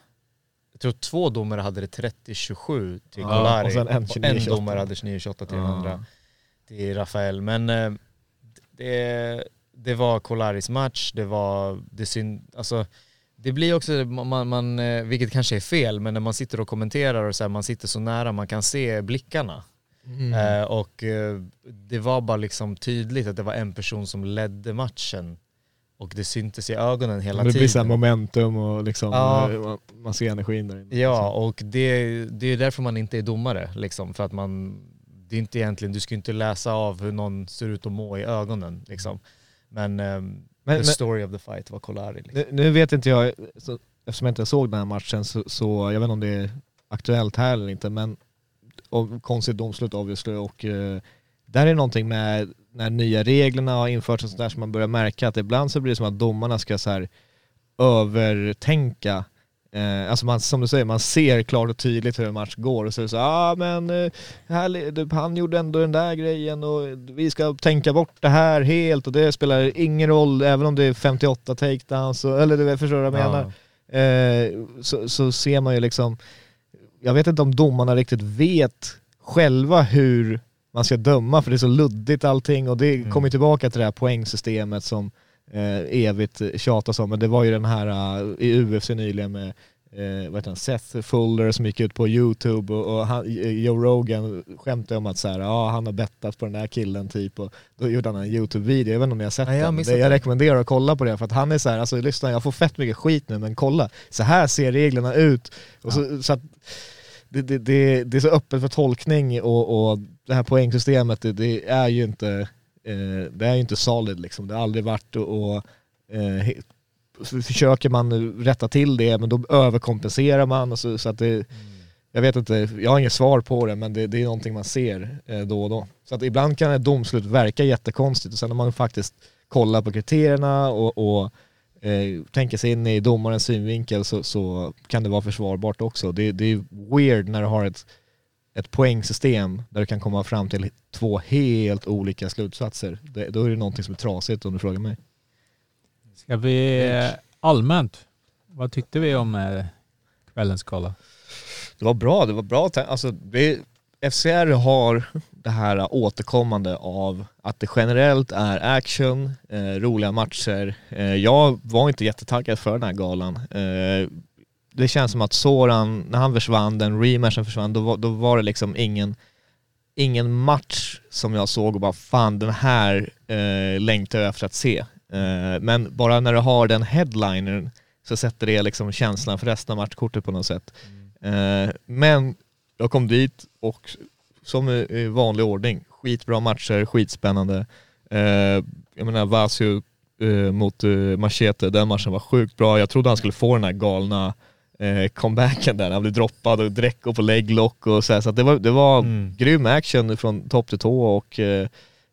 jag tror två domare hade det 30-27 till Ja, Kolari. och sen en 29-28. domare hade 29-28 till den andra. till Rafael. Men eh, det, det var Kolaris match, det var, det syn, alltså det blir också, man, man, eh, vilket kanske är fel, men när man sitter och kommenterar och så här, man sitter så nära, man kan se blickarna. Eh, och eh, det var bara liksom tydligt att det var en person som ledde matchen. Och det syntes i ögonen hela det blir så tiden. momentum och liksom, Ja. eh, man, man ser energin där inne. Ja, och det, det är därför man inte är domare. Liksom, för att man, det är inte egentligen, du ska inte läsa av hur någon ser ut att må i ögonen. Liksom. Men, ehm, Men The men story of the fight var Kolari. Liksom. nu, nu vet inte jag, så, eftersom jag inte såg den här matchen så, så jag vet inte om det är aktuellt här eller inte men och, konstigt domslut obviously och eh, där är någonting med när nya reglerna har införts och sådär som man börjar märka att ibland så blir det som att domarna ska så här övertänka Eh, alltså man, som du säger, man ser klart och tydligt hur en match går och så är det så ah, men eh, här, han gjorde ändå den där grejen och vi ska tänka bort det här helt och det spelar ingen roll även om det är 58 takedowns, och, eller du förstår vad jag menar. Eh, så, så ser man ju liksom, jag vet inte om domarna riktigt vet själva hur man ska döma för det är så luddigt allting och det Mm. kommer tillbaka till det här poängsystemet som eh, evigt tjatas om. Men det var ju den här eh, i UFC nyligen med eh, vad heter han, Seth Fuller som gick ut på YouTube och, och han, Joe Rogan skämtade om att så här, ja, han har bettat på den där killen typ och då gjorde han en YouTube-video, jag vet inte om ni har sett Nej, jag den. Det, jag den. rekommenderar att kolla på det för att han är så här, alltså lyssna jag får fett mycket skit nu men kolla, så här ser reglerna ut. Och så, så att, det, det, det, det är så öppet för tolkning och, och det här poängsystemet det, det är ju inte eh, det är ju inte solid liksom. Det har aldrig varit och, och eh, försöker man rätta till det men då överkompenserar man och så, så att det jag vet inte, jag har inget svar på det men det, det är någonting man ser eh, då och då. Så att ibland kan ett domslut verka jättekonstigt och sen när man faktiskt kollar på kriterierna och, och eh, tänker sig in i domarens synvinkel så, så kan det vara försvarbart också. Det, det är weird när du har ett, ett poängsystem där du kan komma fram till två helt olika slutsatser. Det, då är det någonting som är trasigt om du frågar mig. Ska vi allmänt, vad tyckte vi om eh, kvällens gala? Det var bra, det var bra. Alltså, det, FCR har det här återkommande av att det generellt är action, eh, roliga matcher. Eh, jag var inte jättetaggad för den här galan. Eh, det känns som att Soran, när han försvann, den rematchen försvann, då då var det liksom ingen, ingen match som jag såg och bara fan den här eh, längtar jag efter att se. Eh, men bara när du har den headlinern så sätter det liksom känslan för resten av matchkortet på något sätt. Eh, men jag kom dit och som i i vanlig ordning, skitbra matcher, skitspännande. Eh, jag menar Vasio eh, mot eh, Machete, den matchen var sjukt bra. Jag trodde han skulle få den här galna eh, comebacken där, han blev droppad och Drecko på leglock och så här. Så det var, det var Mm. grym action från topp till tå och eh,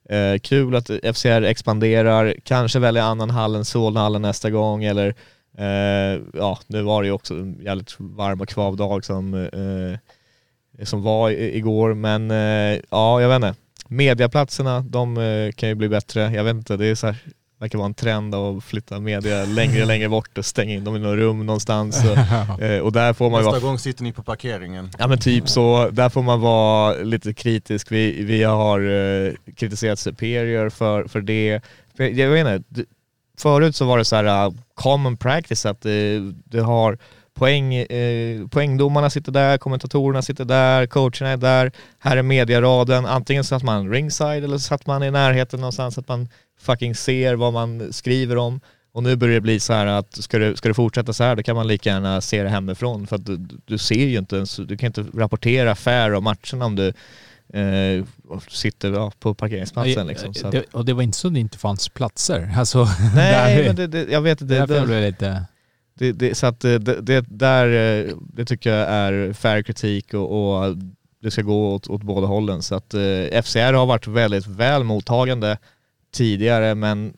eh, kul att FCR expanderar, kanske väljer annan hall än Solnahallen nästa gång eller eh, ja, nu var det ju också en jävligt varm och kvav dag som, eh, som var i, igår men eh, ja, jag vet inte. Mediaplatserna, de kan ju bli bättre. Jag vet inte, det är så här, verkar vara en trend att flytta media längre och längre bort och stänga in dem i något rum någonstans. Och, eh, och där får man Nästa vara gång sitter ni på parkeringen. Ja men typ så, där får man vara lite kritisk. Vi, vi har eh, kritiserat Superior för, för det. Jag vet inte, förut så var det så här uh, common practice att det, det har poäng, eh, poängdomarna sitter där, kommentatorerna sitter där, coacherna är där, här är mediaraden. Antingen satt man ringside eller så satt man i närheten någonstans så att man fucking ser vad man skriver om. Och nu börjar det bli så här att ska du, ska du fortsätta så här då kan man lika gärna se det hemifrån för att du, du ser ju inte ens, du kan inte rapportera fair av matcherna om du eh, sitter ja, på parkeringsplatsen liksom. Så det, och det var inte så att det inte fanns platser. Alltså, nej där, men det, det, jag vet inte. därför det- jag blev lite... det, det, så att det, det, det, där, eh, det tycker jag är fair kritik och, och det ska gå åt, åt båda hållen. Så att eh, FCR har varit väldigt väl mottagande tidigare men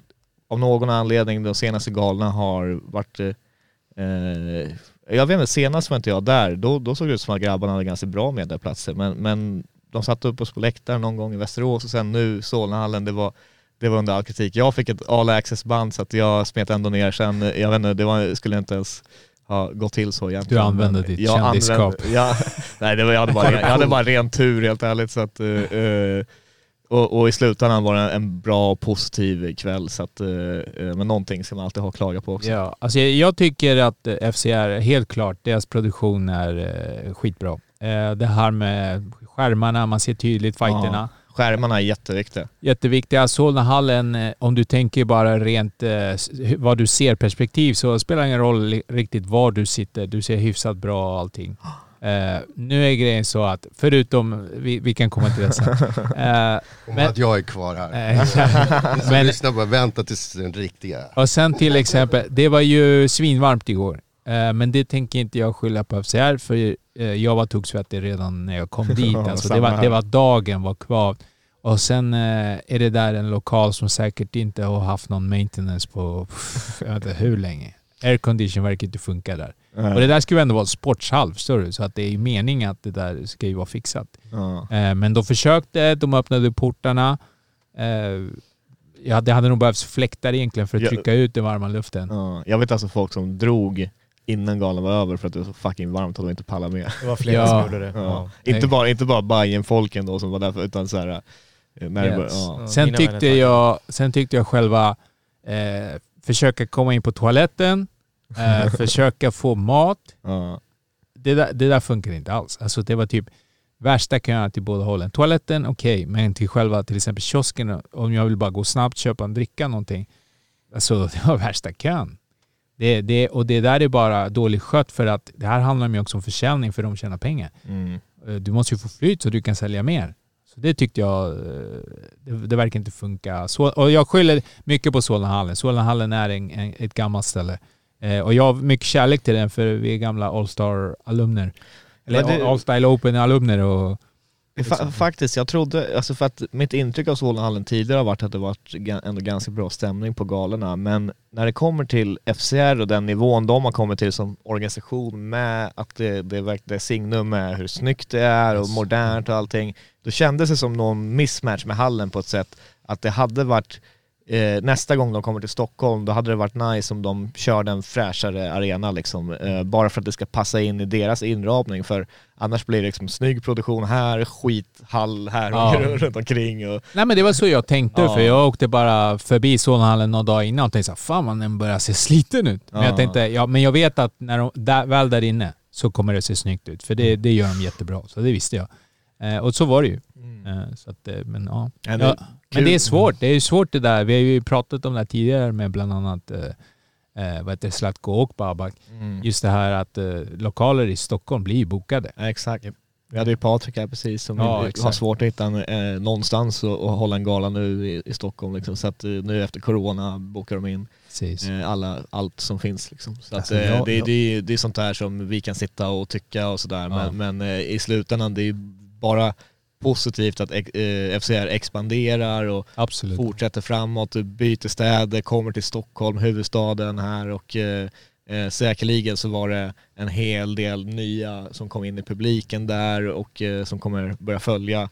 av någon anledning de senaste galorna har varit eh, eh, jag vet inte, senast var inte jag där, då, då såg det ut som att grabbarna hade ganska bra mediaplatser men, men de satt upp oss på läktaren någon gång i Västerås och sen nu Solnahallen, det var det var under all kritik. Jag fick ett all access band så att jag smet ändå ner sen, jag vet inte, det var, skulle inte ens ha gått till så egentligen. Du använde ditt jag kändisskap. använde- Ja, nej, det var, jag, hade bara, jag hade bara ren tur helt ärligt. Så att, eh, och, och i slutändan var det en bra och positiv kväll. Så att, eh, eh, men någonting ska man alltid ha att klaga på också. Ja, alltså jag, jag tycker att eh, FCR, helt klart, deras produktion är skitbra. Det här med skärmarna, man ser tydligt fighterna. skärmarna är jätteviktiga. Jätteviktiga. Solnahallen, om du tänker bara rent vad du ser perspektiv så spelar det ingen roll riktigt var du sitter. Du ser hyfsat bra och allting. Eh, nu är grejen så att, förutom, vi, vi kan komma till det sen. Om men- att jag är kvar här. Som Men- lyssnar bara vänta tills den riktiga. Och sen till exempel, det var ju svinvarmt igår. Men det tänker inte jag skylla på FCR för jag var toksvettig redan när jag kom dit. Alltså det, var, det var dagen var kvar. Och sen är det där en lokal som säkert inte har haft någon maintenance på pff, jag vet inte hur länge. Aircondition verkar inte funka där. Och det där ju ändå vara en sportshall, förstår du? Så att det är ju meningen att det där ska ju vara fixat. Ja. Eh, Men de försökte, de öppnade portarna. Eh, Ja, det hade nog behövts fläktar egentligen för att trycka ut den varma luften. Ja, jag vet alltså folk som drog innan galan var över för att det var så fucking varmt och de inte pallade med. Det var flera Ja. som gjorde det. Ja. Ja. Inte Nej. bara, inte bara Bajen-folken då som var där, utan så här, eh, Yes. bör, ja. Ja, Sen tyckte, jag, sen tyckte jag själva eh, försöka komma in på toaletten, eh, försöka få mat. Ja. Det där, det där funkar inte alls. Alltså det var typ värsta köerna till båda hållen. Toaletten, okej, men till själva till exempel kiosken, om jag vill bara gå snabbt, köpa en dricka någonting. Alltså det var värsta kön. Det, det, och det där är bara dåligt skött för att det här handlar ju också om försäljning för de tjänar pengar. Mm. Eh, Du måste ju få flyt så du kan sälja mer. Det tyckte jag, eh, det, det verkar inte funka. Så, och jag skyller mycket på Solnahallen. Solnahallen är en, en, ett gammalt ställe. Eh, och jag har mycket kärlek till den för vi är gamla All-Star-alumner. Eller det- All-Style Open-alumner och... Fa- faktiskt, jag trodde, alltså för att mitt intryck av Solnahallen tidigare har varit att det varit ändå ganska bra stämning på galorna, men när det kommer till FCR och den nivån de har kommit till som organisation med att det, det, det är signum med hur snyggt det är och modernt och allting, då kändes det som någon mismatch med hallen på ett sätt att det hade varit Eh, nästa gång de kommer till Stockholm, då hade det varit nice om de körde en fräschare arena liksom. Eh, bara för att det ska passa in i deras inramning. För annars blir det liksom snygg produktion här, skithall här Ja. runt omkring. Och, Nej men det var så jag tänkte Ja. för jag åkte bara förbi Solnahallen några dagar innan och tänkte så fan man den börjar se sliten ut. Men Ja. jag tänkte, ja men jag vet att när de, där, väl där inne så kommer det se snyggt ut. För det, det gör de jättebra. Så det visste jag. Eh, och så var det ju. Eh, så att, eh, men ja. Ja, det- ja. Men det är svårt. Det är ju svårt det där. Vi har ju pratat om det här tidigare med bland annat eh, eh, vad heter Zlatko och Babak. Mm. Just det här att eh, lokaler i Stockholm blir bokade. Ja, exakt. Vi hade ju Patrik här precis som Ja, har svårt att hitta en, eh, någonstans och, och hålla en gala nu i, i Stockholm. Liksom. Så att eh, nu efter corona bokar de in eh, alla, allt som finns. Liksom. Så att, Alltså, eh, jag- det, jag- det, är, det är sånt där som vi kan sitta och tycka och sådär. Ja. Men, men eh, i slutändan det är bara positivt att eh, FCR expanderar och Absolut. fortsätter framåt, byter städer, kommer till Stockholm, huvudstaden här och eh, eh, säkerligen så var det en hel del nya som kom in i publiken där och eh, som kommer börja följa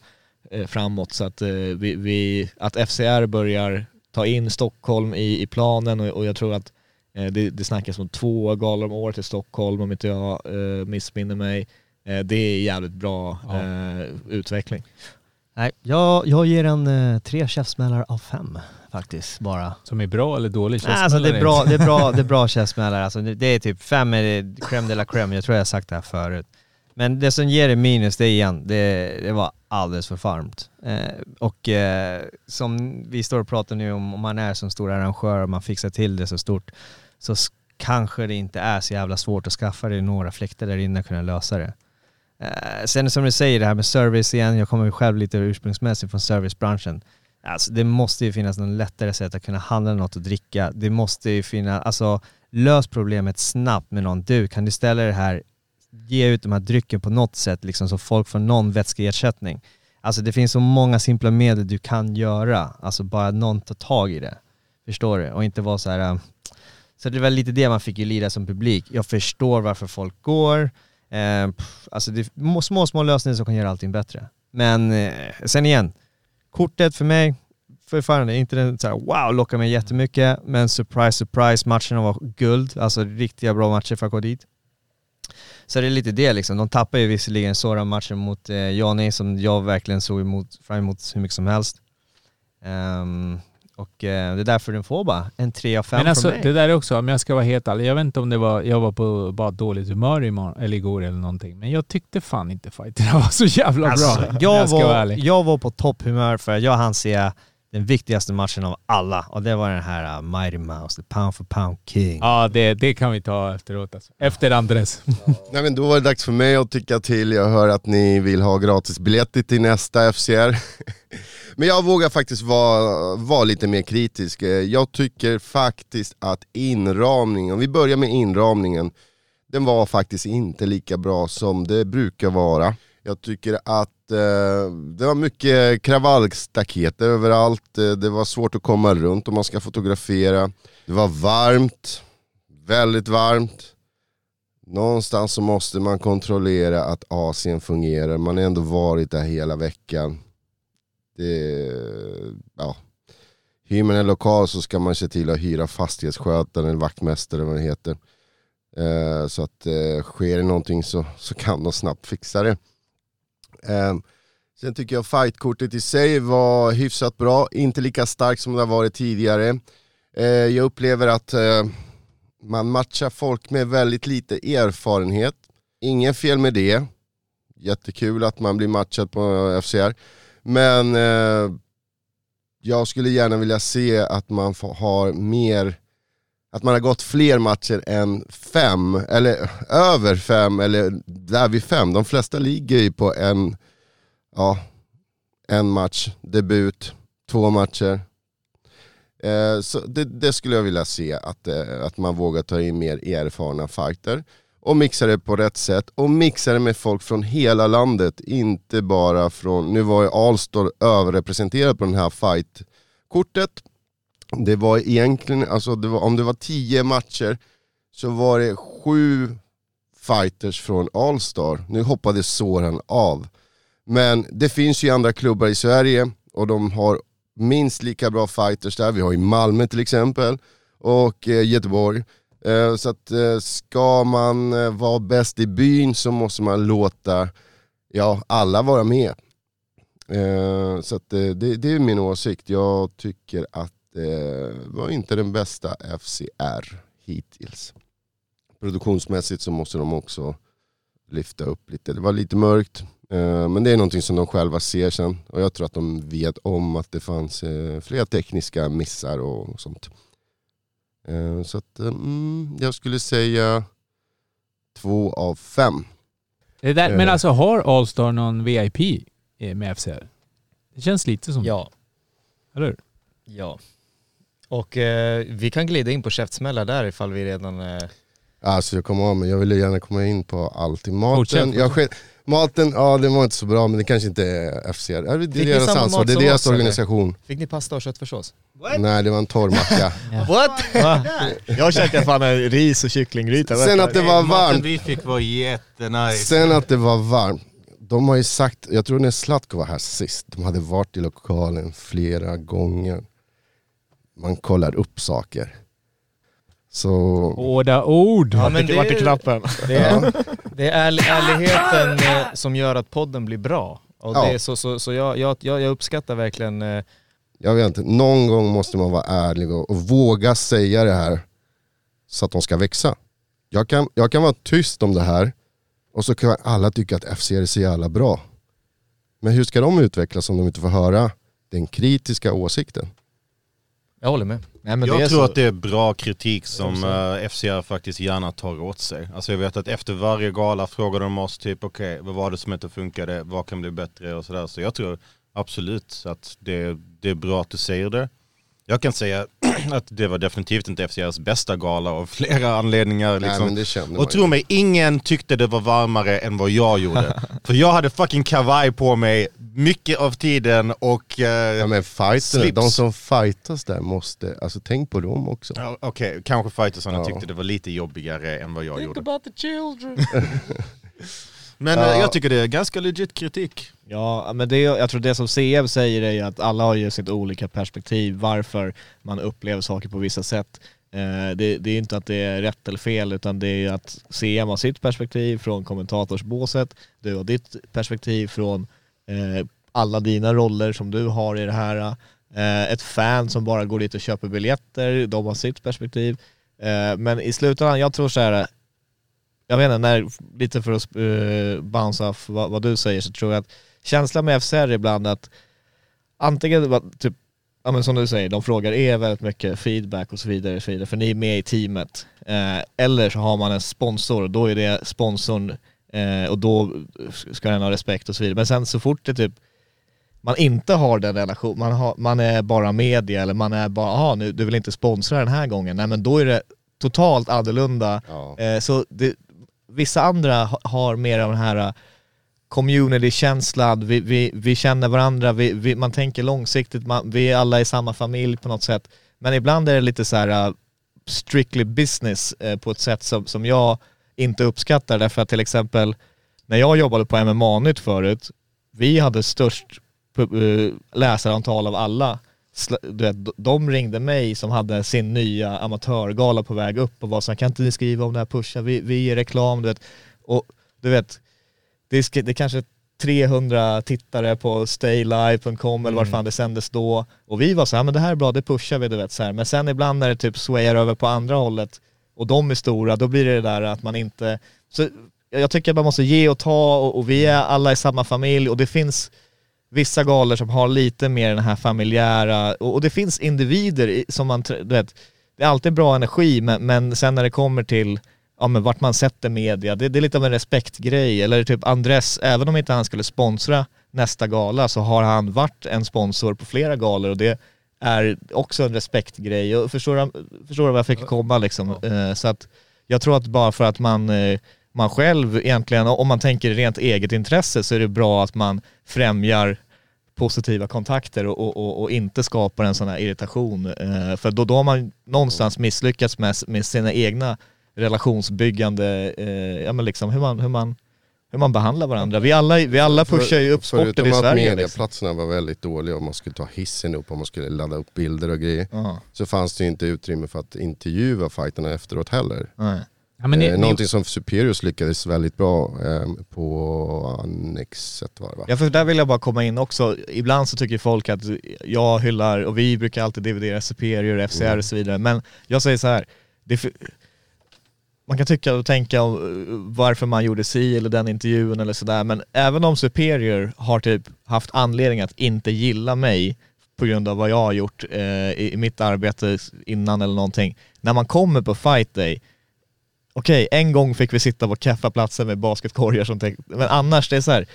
eh, framåt så att, eh, vi, vi, att FCR börjar ta in Stockholm i, i planen och, och jag tror att eh, det, det snackas om två galor om året i Stockholm om inte jag missminner mig. Eh, det är jävligt bra Ja. eh, utveckling. Nej, jag, jag ger en eh, tre käftsmällar av fem faktiskt bara. Som är bra eller dålig? Nej, alltså det är bra, det är bra, det är bra käftsmällar. Alltså det, det är typ fem är det crème de la crème, jag tror jag har sagt det här förut. Men det som ger det minus, det är igen, det, det var alldeles för varmt. Eh, och eh, som vi står och pratar nu om, om man är som stor arrangör och man fixar till det så stort, så kanske det inte är så jävla svårt att skaffa dig några fläktar där inne och kunna lösa det. Eh, sen som du säger, det här med service igen, jag kommer ju själv lite ursprungsmässigt från servicebranschen. Alltså det måste ju finnas någon lättare sätt att kunna handla något och dricka. Det måste ju finnas, alltså lös problemet snabbt med någon. Du, kan du ställa det här, ge ut de här drycken på något sätt liksom så folk får någon vätskeersättning. Alltså det finns så många simpla medel du kan göra, alltså bara någon tar tag i det. Förstår du? Och inte vara så här. Eh, så det var lite det man fick ju lida som publik. Jag förstår varför folk går, eh, pff, alltså det är små, små lösningar som kan göra allting bättre. Men eh, sen igen, kortet för mig, fortfarande inte den så här, wow, lockar mig jättemycket, men surprise, surprise, matcherna var guld, alltså riktiga bra matcher för att gå dit. Så det är lite det liksom, de tappar ju visserligen såra matchen mot eh, Jani som jag verkligen såg emot, fram emot hur mycket som helst. Um, och eh, det är därför den får bara en 3 av 5 Men alltså från mig. det där är också, om jag ska vara helt ärlig, jag vet inte om det var, jag var på bara dåligt humör imorgon, eller igår eller någonting, men jag tyckte fan inte fighterna var så jävla Alltså, bra. jag, ska vara var, ärlig. jag var på topphumör för jag hann se den viktigaste matchen av alla och det var den här uh, Mighty Mouse, the pound for pound king. Ja, det, det kan vi ta efteråt alltså. Efter Andres. Nej men då var det dags för mig att tycka till. Jag hör att ni vill ha gratisbiljetter till nästa FCR. men jag vågar faktiskt vara, vara lite mer kritisk. Eh, jag tycker faktiskt att inramningen, om vi börjar med inramningen, den var faktiskt inte lika bra som det brukar vara. Jag tycker att eh, det var mycket kravallstaket överallt, eh, det var svårt att komma runt om man ska fotografera. Det var varmt, väldigt varmt. Någonstans så måste man kontrollera att Asien fungerar. Man har ändå varit där hela veckan. Det, ja. Hyr man en lokal så ska man se till att hyra fastighetsskötare eller vaktmästare vad det heter. Eh, så att eh, sker det någonting så, så kan de snabbt fixa det. Eh, sen tycker jag fightkortet i sig var hyfsat bra, inte lika starkt som det har varit tidigare. Eh, jag upplever att eh, man matchar folk med väldigt lite erfarenhet. Ingen fel med det. Jättekul att man blir matchad på FCR. Men eh, jag skulle gärna vilja se att man har mer, att man har gått fler matcher än fem, eller över fem, eller där vid fem. De flesta ligger ju på en, ja, en match, debut, två matcher. Eh, så det, det skulle jag vilja se, att, eh, att man vågar ta in mer erfarna fighter och mixa det på rätt sätt och mixa det med folk från hela landet, inte bara från, nu var ju Alstor överrepresenterad på den här fight-kortet. Det var egentligen, alltså det var, om det var tio matcher så var det sju fighters från Allstar. Nu hoppade såren av. Men det finns ju andra klubbar i Sverige och de har minst lika bra fighters där. Vi har i Malmö till exempel och eh, Göteborg. Eh, så att eh, ska man eh, vara bäst i byn så måste man låta ja, alla vara med. Så att, det, det är min åsikt. Jag tycker att det var inte den bästa FCR hittills. Produktionsmässigt så måste de också lyfta upp lite. Det var lite mörkt, men det är någonting som de själva ser sen. Och jag tror att de vet om att det fanns flera tekniska missar och sånt. Eh, Så att, eh, mm, jag skulle säga två av fem. Det där, men Eh. alltså har Allstar någon VIP med FCR? Det känns lite som Ja. Eller hur? Ja. Och eh, vi kan glida in på käftsmällar där ifall vi redan... Eh, Alltså jag kommer av mig, jag ville gärna komma in på allt. I maten, Fortsätt, jag sker, maten, ja det var inte så bra men det kanske inte är FCR. Det är ni deras ansvar, det är deras organisation. fick ni pasta och köttfärssås? Nej det var en torr macka. What? jag käkade fan en ris och kycklinggryta. Sen att det var Maten varmt, vi fick var jättenice. sen att det var varmt. De har ju sagt, jag tror när Zlatko var här sist, de hade varit i lokalen flera gånger. Man kollar upp saker. Så Hårda ord! Ja, men det- är knappen? Det är, det är ärl- ärligheten eh, som gör att podden blir bra. Och Ja. det så, så, så jag, jag, jag uppskattar verkligen eh, jag vet inte, någon gång måste man vara ärlig och, och våga säga det här så att de ska växa. Jag kan, jag kan vara tyst om det här och så kan alla tycka att FCR är så jävla bra. Men hur ska de utvecklas om de inte får höra den kritiska åsikten? Jag håller med. Nej, men jag tror så. att det är bra kritik som uh, FCR faktiskt gärna tar åt sig. Alltså jag vet att efter varje gala frågar de oss typ okej, vad var det som inte funkade, vad kan bli bättre och sådär. Så jag tror absolut att det, det är bra att du säger det. Jag kan säga att det var definitivt inte FCRs bästa gala av flera anledningar. Nej, Liksom. men det känner man Och tro mig, ingen tyckte det var varmare än vad jag gjorde. För jag hade fucking kavaj på mig mycket av tiden och... eh, Ja, men fighterna, Slips. de som fightas där måste, alltså tänk på dem också. Ja, Okej, kanske fightersarna Ja. tyckte det var lite jobbigare än vad jag gjorde. about the children. Men Ja. eh, jag tycker det är ganska legit kritik. Ja, men det, jag tror det som CM säger är ju att alla har ju sitt olika perspektiv varför man upplever saker på vissa sätt. Eh, det, det är inte att det är rätt eller fel utan det är att CM har sitt perspektiv från kommentatorsbåset, du har ditt perspektiv från eh, alla dina roller som du har i det här. Eh, ett fan som bara går dit och köper biljetter, de har sitt perspektiv. Eh, men i slutändan, jag tror så här. Jag vet inte, när, lite för att uh, bounce off vad, vad du säger så tror jag att känslan med FCR är ibland att antingen, typ, ja men som du säger, de frågar er väldigt mycket feedback och så vidare, och så vidare för ni är med i teamet. Eh, eller så har man en sponsor och då är det sponsorn eh, och då ska den ha respekt och så vidare. Men sen så fort det typ man inte har den relationen, man, har, man är bara media eller man är bara, aha nu, du vill inte sponsra den här gången, nej men då är det totalt annorlunda. Ja. Eh, så det, vissa andra har mer av den här äh, community-känslan, vi, vi, vi känner varandra, vi, vi, man tänker långsiktigt, man, vi är alla i samma familj på något sätt. Men ibland är det lite så här uh, strictly business äh, på ett sätt som, som jag inte uppskattar därför att till exempel när jag jobbade på MMA-nytt förut, vi hade störst läsarantal av alla. Du vet, de ringde mig som hade sin nya amatörgala på väg upp och var så här, kan inte ni skriva om det här, pusha, vi, vi ger reklam, du vet. Och du vet, det är, det är kanske 300 tittare på staylive.com eller vart fan det sändes då. Och vi var så här, men det här är bra, det pushar vi, du vet så här. Men sen ibland när det typ swayar över på andra hållet och de är stora, då blir det det där att man inte... Så jag jag tycker att man måste ge och ta och, och vi är alla i samma familj och det finns vissa galor som har lite mer den här familjära, och, och det finns individer i- som man, du vet, det är alltid bra energi men, men sen när det kommer till ja, men vart man sätter media, det, det är lite av en respektgrej. Eller typ Andres, även om inte han skulle sponsra nästa gala så har han varit en sponsor på flera galor och det är också en respektgrej. Och förstår, du- förstår du vad jag fick komma liksom? Eh, Så att jag tror att bara för att man, eh, man själv egentligen, om man tänker rent eget intresse så är det bra att man främjar positiva kontakter och, och, och, inte skapar en sån här irritation. Eh, för då, då har man någonstans misslyckats med, med sina egna relationsbyggande, eh, ja men liksom hur man, hur man, hur man behandlar varandra. Vi alla, vi alla pushar ju upp sporten Förutom i att Sverige. Liksom. mediaplatserna var väldigt dåliga och man skulle ta hissen upp och man skulle ladda upp bilder och grejer. Ja. Så fanns det ju inte utrymme för att intervjua fighterna efteråt heller. Nej. Ja, men ni, eh, ni, någonting som Superiors lyckades väldigt bra eh, på Annexet var det va? Ja för där vill jag bara komma in också, ibland så tycker folk att jag hyllar, och vi brukar alltid dividera Superior, FCR Mm. och så vidare, men jag säger så här, för, man kan tycka och tänka om eh, varför man gjorde si eller den intervjun eller sådär, men även om Superior har typ haft anledning att inte gilla mig på grund av vad jag har gjort eh, i, i mitt arbete innan eller någonting, när man kommer på fight day, okej, en gång fick vi sitta på kaffaplatsen med basketkorgar som tänkte, men annars det är så här,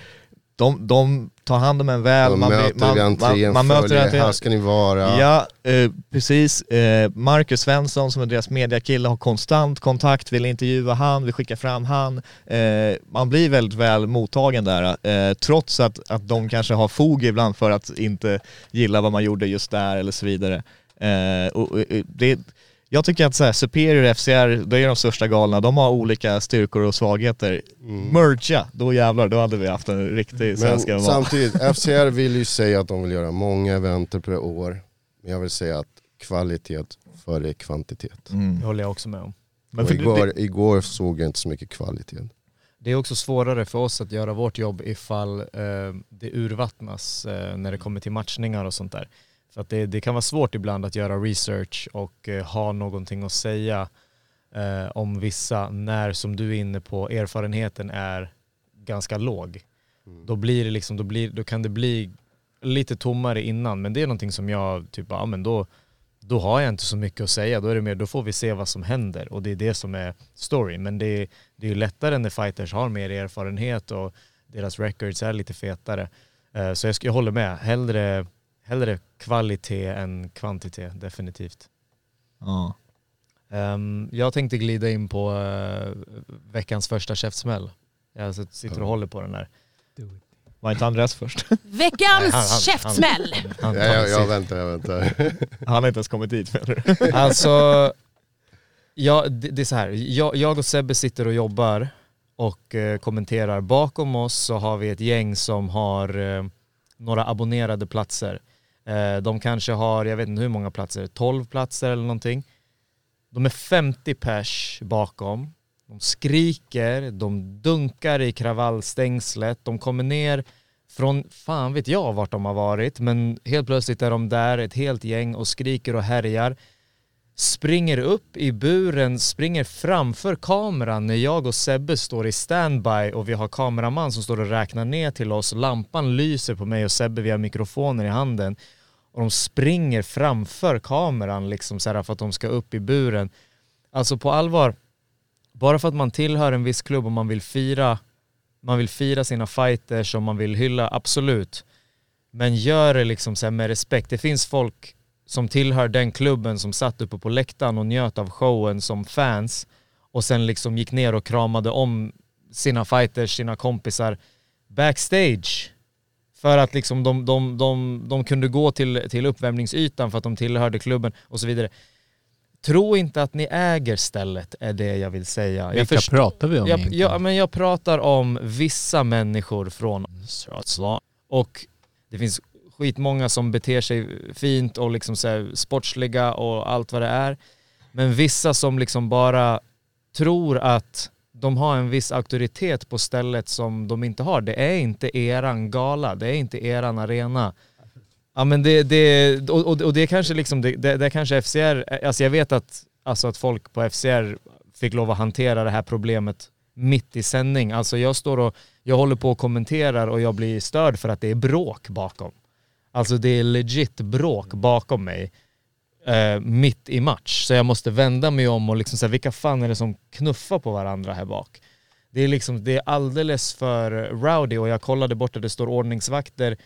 de, de tar hand om en väl, De man, möter man, entrén, man, man möter entrén. här ska ni vara. Ja, eh, precis. Eh, Marcus Svensson som är deras mediakille har konstant kontakt, vill intervjua han, vill skicka fram han. Eh, man blir väldigt väl mottagen där, eh, trots att, att de kanske har fog ibland för att inte gilla vad man gjorde just där eller så vidare. Eh, och, och, det, jag tycker att så här, Superior FCR, det är de största galorna, de har olika styrkor och svagheter. Mercha, då jävlar, då hade vi haft en riktig svensk Men samtidigt, FCR vill ju säga att de vill göra många eventer per år. Men jag vill säga att kvalitet före kvantitet. Mm. Det håller jag också med om. Men för det- igår, igår såg jag inte så mycket kvalitet. Det är också svårare för oss att göra vårt jobb ifall eh, det urvattnas eh, när det kommer till matchningar och sånt där. För att det, det kan vara svårt ibland att göra research och eh, ha någonting att säga eh, om vissa när, som du är inne på, erfarenheten är ganska låg. Då, blir det liksom, då, blir, då kan det bli lite tommare innan, men det är någonting som jag typ, ja men då, då har jag inte så mycket att säga. Då är det mer, då får vi se vad som händer och det är det som är story. Men det är, det är ju lättare när fighters har mer erfarenhet och deras records är lite fetare. Eh, Så jag, jag håller med, hellre, hellre kvalitet än kvantitet, definitivt. Ja. Ehm, jag tänkte glida in på eh, veckans första käftsmäll. Jag sitter och håller på den här. Var inte Andreas först? Veckans han- han- käftsmäll! Han Ja, jag, jag väntar, jag väntar. Han har inte ens kommit dit menar du? Alltså, ja, det, det är så här. Jag, jag och Sebbe sitter och jobbar och eh, kommenterar. Bakom oss så har vi ett gäng som har eh, några abonnerade platser. Eh, de kanske har, jag vet inte hur många platser, 12 platser eller någonting. De är 50 pers bakom. De skriker, de dunkar i kravallstängslet, de kommer ner från fan vet jag vart de har varit, men helt plötsligt är de där, ett helt gäng och skriker och härjar. Springer upp i buren, springer framför kameran när jag och Sebbe står i standby och vi har kameraman som står och räknar ner till oss. Lampan lyser på mig och Sebbe, vi har mikrofoner i handen. Och de springer framför kameran liksom så här för att de ska upp i buren. Alltså på allvar, bara för att man tillhör en viss klubb och man vill fira man vill fira sina fighters och man vill hylla, absolut. Men gör det liksom så här med respekt. Det finns folk som tillhör den klubben som satt uppe på läktaren och njöt av showen som fans och sen liksom gick ner och kramade om sina fighters, sina kompisar backstage. För att liksom de, de, de, de kunde gå till, till uppvärmningsytan för att de tillhörde klubben och så vidare. Tro inte att ni äger stället är det jag vill säga. Jag Vilka förstår- pratar vi om jag, egentligen? jag, men jag pratar om vissa människor från Södsla. Och det finns skitmånga som beter sig fint och liksom så här sportsliga och allt vad det är. Men vissa som liksom bara tror att de har en viss auktoritet på stället som de inte har. Det är inte eran gala, det är inte eran arena. Ja men det, det och, och, och det kanske liksom, det, det, det kanske FCR, alltså jag vet att, alltså att folk på FCR fick lov att hantera det här problemet mitt i sändning. Alltså jag står och, jag håller på och kommenterar och jag blir störd för att det är bråk bakom. Alltså det är legit bråk bakom mig eh, mitt i match. Så jag måste vända mig om och liksom säga vilka fan är det som knuffar på varandra här bak? Det är liksom, det är alldeles för rowdy och jag kollade borta, det står ordningsvakter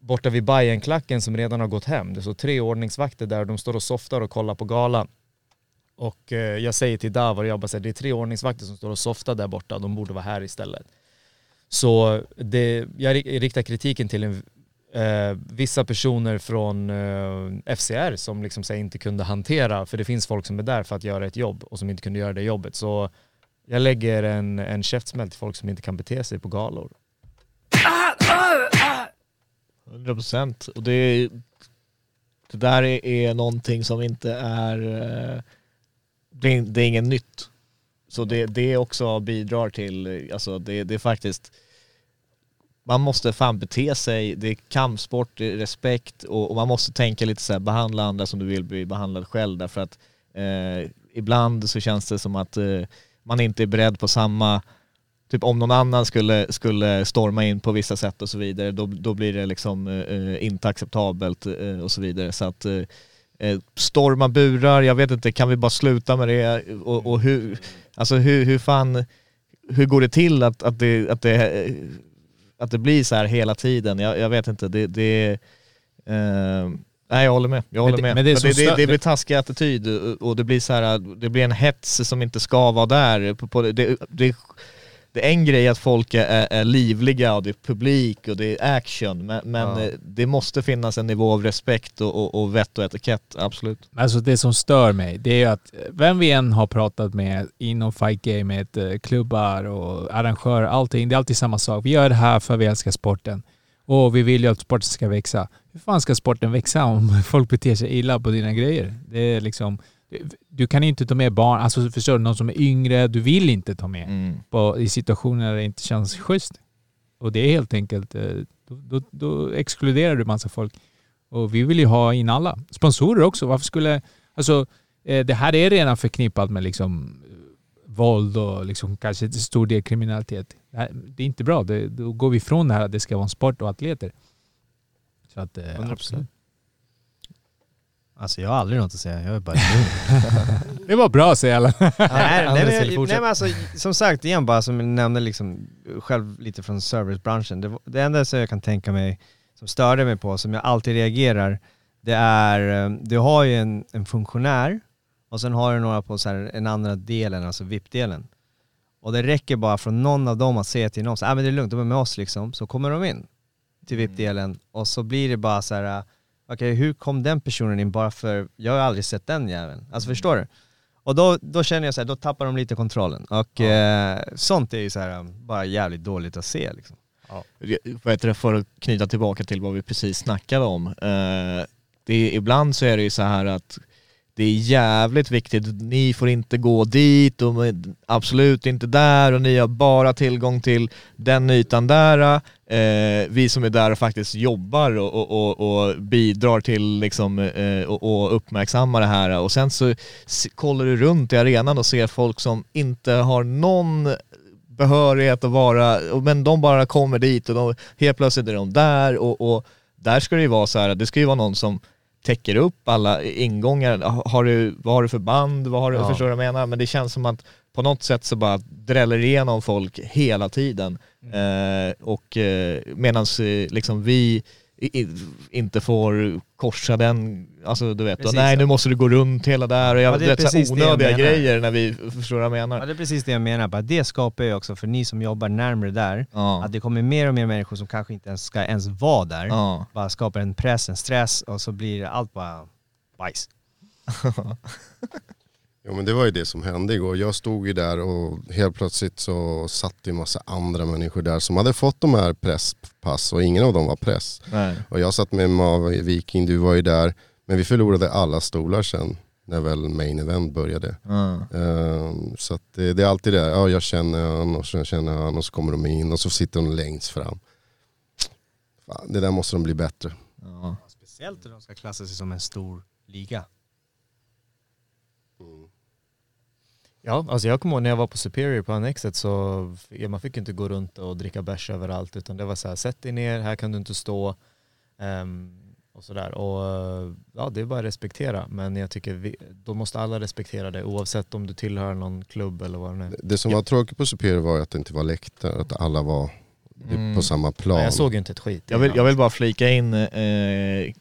borta vid Bajenklacken som redan har gått hem. Det står tre ordningsvakter där och de står och softar och kollar på galan. Och eh, jag säger till Davor, jag bara säger, det är tre ordningsvakter som står och softar där borta, de borde vara här istället. Så det, jag riktar kritiken till en, eh, vissa personer från eh, FCR som liksom här, inte kunde hantera, för det finns folk som är där för att göra ett jobb och som inte kunde göra det jobbet. Så jag lägger en, en käftsmäll till folk som inte kan bete sig på galor. 100 procent. Och det, det där är, är någonting som inte är, eh, det är, det är inget nytt. Så det, det också bidrar till, alltså det, det är faktiskt, man måste fan bete sig, det är kampsport, det är respekt och, och man måste tänka lite så här, behandla andra som du vill bli behandlad själv därför att eh, ibland så känns det som att eh, man inte är beredd på samma typ om någon annan skulle, skulle storma in på vissa sätt och så vidare, då, då blir det liksom eh, inte acceptabelt eh, och så vidare. Så att eh, eh storma burar, jag vet inte, kan vi bara sluta med det? Och, och hur, alltså hur, hur fan, hur går det till att, att, det, att, det, eh, att det blir så här hela tiden? Jag, jag vet inte, det, det eh, Nej jag håller med, jag håller med. men det som det, det, det blir taskig attityd och- och det blir så här, det blir en hets som inte ska vara där. På, på, det, det, är en grej att folk är, är, livliga och det är publik och det är action men, men Ja. det måste finnas en nivå av respekt och, och, och vett och etikett, absolut. Alltså det som stör mig, det är att vem vi än har pratat med inom fight gamet, eh, klubbar och arrangörer, allting, det är alltid samma sak. Vi gör det här för vi älskar sporten. Och vi vill ju att sporten ska växa. Hur fan ska sporten växa om folk beter sig illa på dina grejer? Det är liksom... Du kan inte ta med barn, alltså förstår du, någon som är yngre, du vill inte ta med Mm. på, i situationer där det inte känns schysst. Och det är helt enkelt, eh, då, då, då exkluderar du massa folk. Och vi vill ju ha in alla. Sponsorer också. Varför skulle... Alltså, eh, det här är redan förknippat med liksom eh, våld och liksom kanske till stor del kriminalitet. Det, här, det är inte bra. Det, då går vi ifrån det här att det ska vara en sport och atleter. Så att, eh, 100%. absolut. Alltså jag har aldrig något att säga, jag är bara. Det var bra säger alla. nej, nej, men, jag, nej men alltså som sagt igen bara som jag nämnde liksom själv lite från servicebranschen. Det, det enda som jag kan tänka mig som störde mig på, som jag alltid reagerar, det är, eh, du har ju en, en funktionär och sen har du några på så här, en andra delen, alltså VIP-delen. Och det räcker bara från någon av dem att säga till någon, så, ah, men det är lugnt, de är med oss liksom, så kommer de in till VIP-delen och så blir det bara så här. Okej hur kom den personen in bara för, jag har aldrig sett den jäveln. Alltså förstår du? Och då, då känner jag så här, då tappar de lite kontrollen. Och eh, sånt är ju så här, bara jävligt dåligt att se liksom. Det, för att knyta tillbaka till vad vi precis snackade om. Eh, det är, ibland så är det ju så här att det är jävligt viktigt, ni får inte gå dit och absolut inte där och ni har bara tillgång till den ytan där. Eh, vi som är där och faktiskt jobbar och, och, och, och bidrar till liksom, eh, och, och uppmärksamma det här och sen så kollar du runt i arenan och ser folk som inte har någon behörighet att vara, men de bara kommer dit och de, helt plötsligt är de där och, och där ska det ju vara så här, det ska ju vara någon som täcker upp alla ingångar. Har du, vad har du för band? Vad har du, Ja. Förstår du vad jag menar? Men det känns som att på något sätt så bara dräller igenom folk hela tiden. Eh, och eh, medan eh, liksom vi i, i, inte får korsa den, alltså du vet, Precis, nej ja. nu måste du gå runt hela där och jag, Ja, det är så här precis jag onödiga grejer när vi förstår vad jag menar. Ja, det är precis det jag menar, bara det skapar ju också för ni som jobbar närmare där, Ja. att det kommer mer och mer människor som kanske inte ens ska ens vara där, Ja. bara skapar en press, en stress och så blir allt bara bajs. Ja men det var ju det som hände igår. Jag stod ju där och helt plötsligt så satt det en massa andra människor där som hade fått de här presspass och ingen av dem var press. Nej. Och jag satt med Mav Viking, du var ju där. Men vi förlorade alla stolar sen när väl main event började. Ja. Ehm, så att det, det är alltid det, ja jag känner han och så känner han och så kommer de in och så sitter de längst fram. Fan, det där måste de bli bättre. Ja. Speciellt när de ska klassa sig som en stor liga. Ja, alltså jag kommer ihåg när jag var på Superior på Annexet så ja, man fick inte gå runt och dricka bärs överallt utan det var så här, sätt dig ner, här kan du inte stå ehm, och sådär. Och ja, det är bara att respektera. Men jag tycker vi, då måste alla respektera det oavsett om du tillhör någon klubb eller vad det är. Det som var tråkigt på Superior var att det inte var läktare, att alla var Mm. på samma plan. Nej, jag såg ju inte ett skit. Jag vill, jag vill bara flika in, eh,